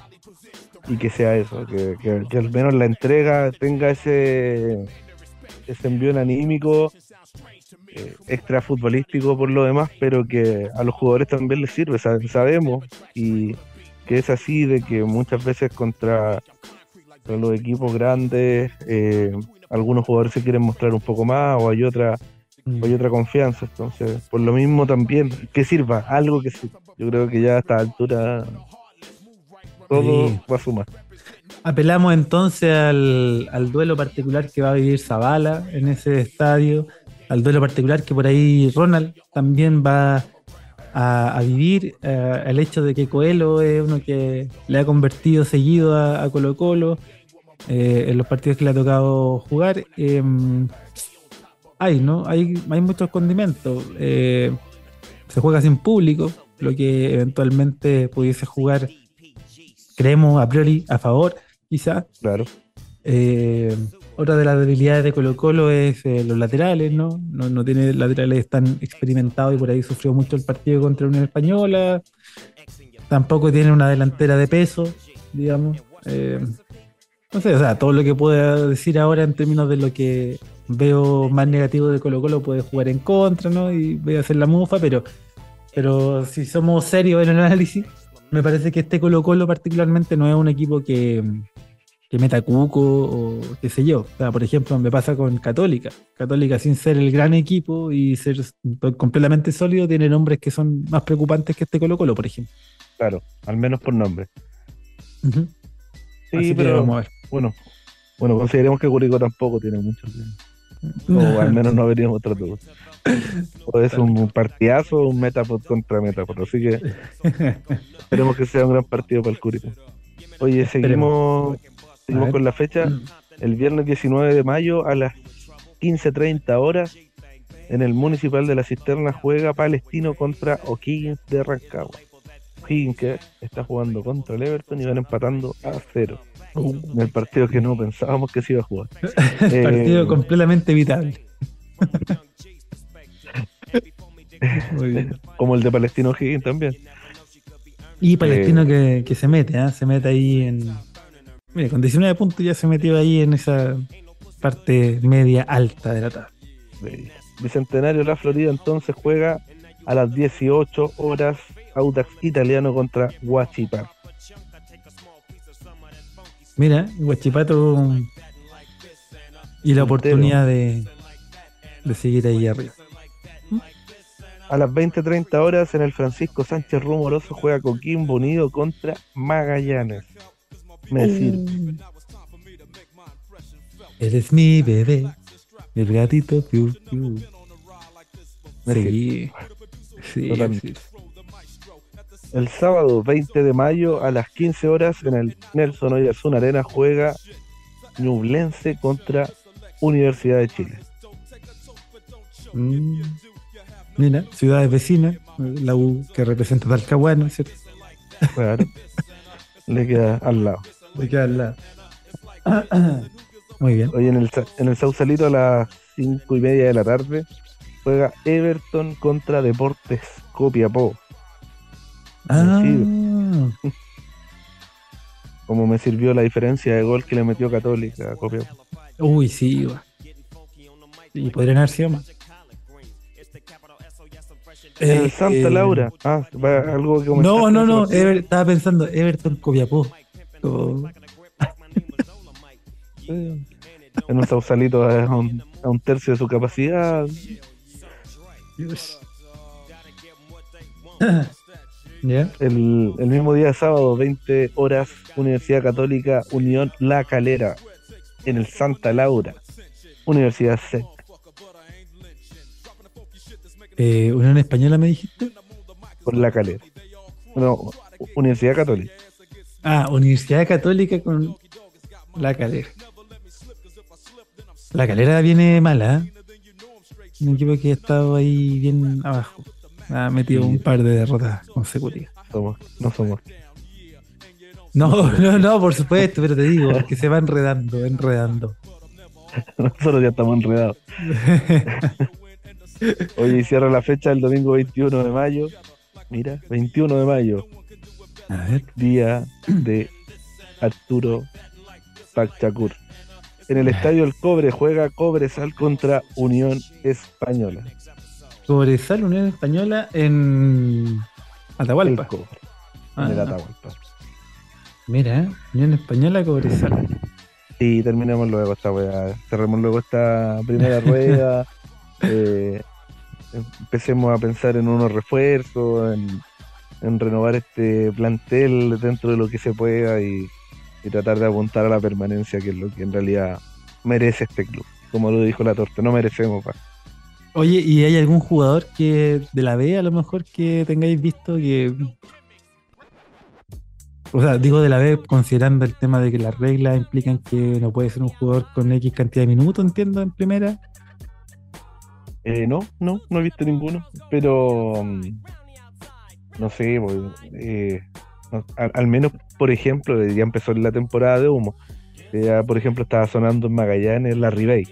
que sea eso, que, al menos la entrega tenga ese, ese envío anímico eh, extra futbolístico por lo demás, pero que a los jugadores también les sirve, sabemos y que es así de que muchas veces contra, los equipos grandes eh, algunos jugadores se quieren mostrar un poco más o hay otra hay mm. otra confianza entonces por lo mismo también que sirva algo que sirva Yo creo que ya a esta altura todo va a sumar. Apelamos entonces al, al, duelo particular que va a vivir Zavala en ese estadio, al duelo particular que por ahí Ronald también va a, vivir, eh, el hecho de que Coelho es uno que le ha convertido seguido a, Colo Colo eh, en los partidos que le ha tocado jugar. Em, hay, ¿no? Hay, hay muchos condimentos. Eh, se juega sin público, lo que eventualmente pudiese jugar, creemos a priori, a favor, quizás. Claro. Eh, otra de las debilidades de Colo Colo es eh, los laterales, ¿no? ¿no? tiene laterales tan experimentados y por ahí sufrió mucho el partido contra la Unión Española. Tampoco tiene una delantera de peso, digamos. no sé, o sea, todo lo que pueda decir ahora en términos de lo que veo más negativo de Colo Colo puede jugar en contra, ¿no? Y voy a hacer la mufa, pero, pero si somos serios en el análisis, me parece que este Colo Colo particularmente no es un equipo que, que meta cuco o qué sé yo. O sea, por ejemplo, me pasa con Católica. Católica, sin ser el gran equipo y ser completamente sólido, tiene nombres que son más preocupantes que este Colo Colo, por ejemplo. Claro, al menos por nombre. Sí, pero vamos a ver. bueno, bueno, consideremos que Curicó tampoco tiene mucho. O al menos no veríamos otra cosa. O es un partidazo o un Metapod contra Metapod. Así que esperemos que sea un gran partido para el Curicó. Oye, seguimos, seguimos con la fecha. Mm. El viernes 19 de mayo a las 15.30 horas en el Municipal de la Cisterna juega Palestino contra O'Higgins de Rancagua. O'Higgins que está jugando contra el Everton y van empatando a cero en el partido que no pensábamos que se iba a jugar. partido eh, Como el de Palestino Higgins también. Y Palestino eh, que, se mete, ¿eh? se mete ahí en. Mira, con 19 puntos ya se metió ahí en esa parte media alta de la tabla. Bicentenario La Florida entonces juega a las 18 horas Audax Italiano contra Huachipato. Mira, Guachipato y la oportunidad de, de seguir ahí arriba. A las 20-30 horas en el Francisco Sánchez Rumoroso juega Coquimbo Unido contra Magallanes. Me uh. Eres mi bebé, el gatito piu, piu. Sí, sí, sí el sábado 20 de mayo a las 15 horas en el Nelson Oyarzún Arena juega Ñublense contra Universidad de Chile. Mm. Mira, ciudades vecinas, la U que representa Talcahuano, ¿cierto? Claro. Le queda al lado. Le queda al lado. Muy bien. Hoy en el, en el Sausalito a las 5 y media de la tarde juega Everton contra Deportes Copiapó. Ah. Como me sirvió la diferencia de gol que le metió Católica a Uy, sí, Y podrían haber sido más. Eh, Santa eh, Laura. Ah, algo que No, no, no. estaba pensando, Everton Copiapó. en un sausalito a un, a un tercio de su capacidad. El, mismo día sábado, 20 horas, Universidad Católica Unión La Calera, en el Santa Laura, Universidad C. Eh, ¿Unión Española me dijiste? Por La Calera. No, Universidad Católica. Ah, Universidad Católica con La Calera. La Calera viene mala, ¿eh? Un equipo que ha estado ahí bien abajo. Ha metido un par de derrotas consecutivas. no somos. No, no, no, por supuesto, pero te digo, que se va enredando, enredando. Nosotros ya estamos enredados. Hoy cierra la fecha el domingo 21 de mayo. Mira, 21 de mayo. A ver. Día de Arturo Pachacur. En el estadio El Cobre juega Cobresal contra Unión Española. Cobresal, Unión Española en Atahualpa. Ah, en Atahualpa. Mira, Unión Española, Cobresal. Sí, terminemos luego esta weá. Cerremos luego esta primera rueda. Eh, empecemos a pensar en unos refuerzos, en, en renovar este plantel dentro de lo que se pueda y, tratar de apuntar a la permanencia, que es lo que en realidad merece este club. Como lo dijo la torta, no merecemos más. Oye, ¿y hay algún jugador que de la B a lo mejor que tengáis visto que... O sea, digo de la B considerando el tema de que las reglas implican que no puede ser un jugador con X cantidad de minutos, entiendo, en primera. Eh, no, no, no he visto ninguno, pero mm, no sé, pues, eh, al, menos, por ejemplo, ya empezó la temporada de humo. Ya, por ejemplo, estaba sonando en Magallanes la Ribey.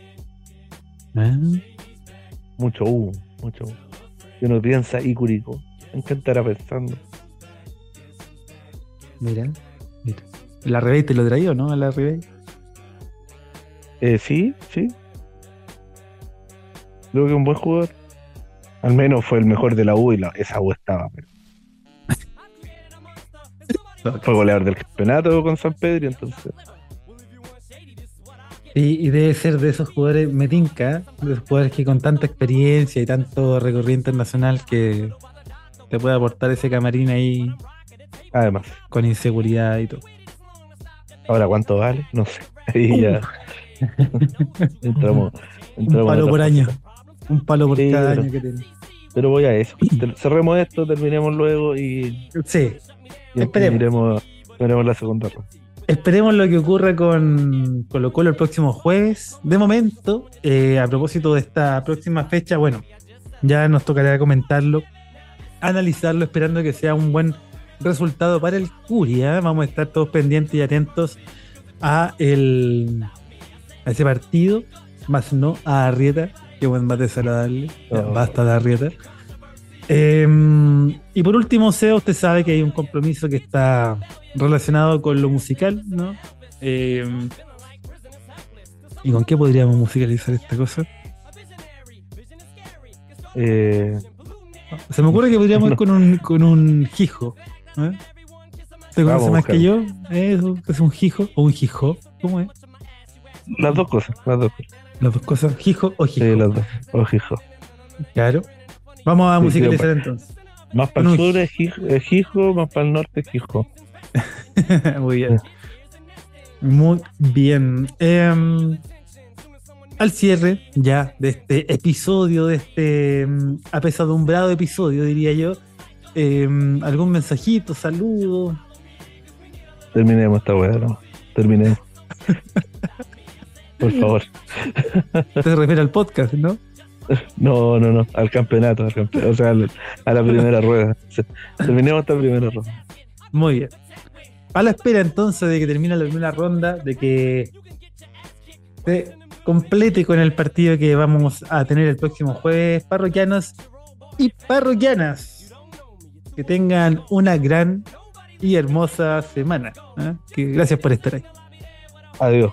Ah. Mucho humo, mucho humo. Y uno piensa, y Curico, ¿en qué estará pensando? Mira, mira. ¿La Ribey te lo traía no? ¿A la Ribey? Eh, sí, sí. Creo que un buen jugador. Al menos fue el mejor de la U y la, esa U estaba, pero fue goleador del campeonato con San Pedro, entonces. Y, debe ser de esos jugadores metinca, de esos jugadores que con tanta experiencia y tanto recorrido internacional que te puede aportar ese camarín ahí. Además. Con inseguridad y todo. Ahora, ¿cuánto vale? No sé. Ahí ya. entramos, Un palo por año. Un palo por cada año que tiene. Pero voy a eso. Cerremos esto, terminemos luego y. Sí. Esperemos. la segunda Esperemos lo que ocurra con Colo Colo el próximo jueves. De momento, eh, a propósito de esta próxima fecha, bueno, ya nos tocará comentarlo, analizarlo, esperando que sea un buen resultado para el Curia. Vamos a estar todos pendientes y atentos a, el, a ese partido, más no a Arrieta. Qué buen mate desagradable. Oh. Basta de Arrieta. Em, y por último, Seba, usted sabe que hay un compromiso que está relacionado con lo musical, ¿no? Em, ¿Y con qué podríamos musicalizar esta cosa? Eh, Se me ocurre que podríamos ir con un, con un hijo. ¿eh? ¿Se conoce más que yo? ¿Eso? ¿Es un hijo o un hijo? ¿Cómo es? Las dos cosas, las dos cosas. Las dos cosas, hijo o hijo. Sí, las dos, o hijo. Claro. Vamos a musicalizar entonces. Más para el sur es Hijo, más para el norte es Hijo. Muy bien. Muy bien. Em, al cierre ya de este episodio, de este um, apesadumbrado episodio, diría yo, em, algún mensajito, saludo. Terminemos esta weá, ¿no? Terminemos. Por favor. Te refiere al podcast, ¿no? No, no, no, al campeonato, o sea, a la primera rueda. Terminemos esta primera ronda. Muy bien. A la espera entonces de que termine la primera ronda, de que se complete con el partido que vamos a tener el próximo jueves, parroquianos y parroquianas. Que tengan una gran y hermosa semana. ¿eh? gracias por estar ahí. Adiós.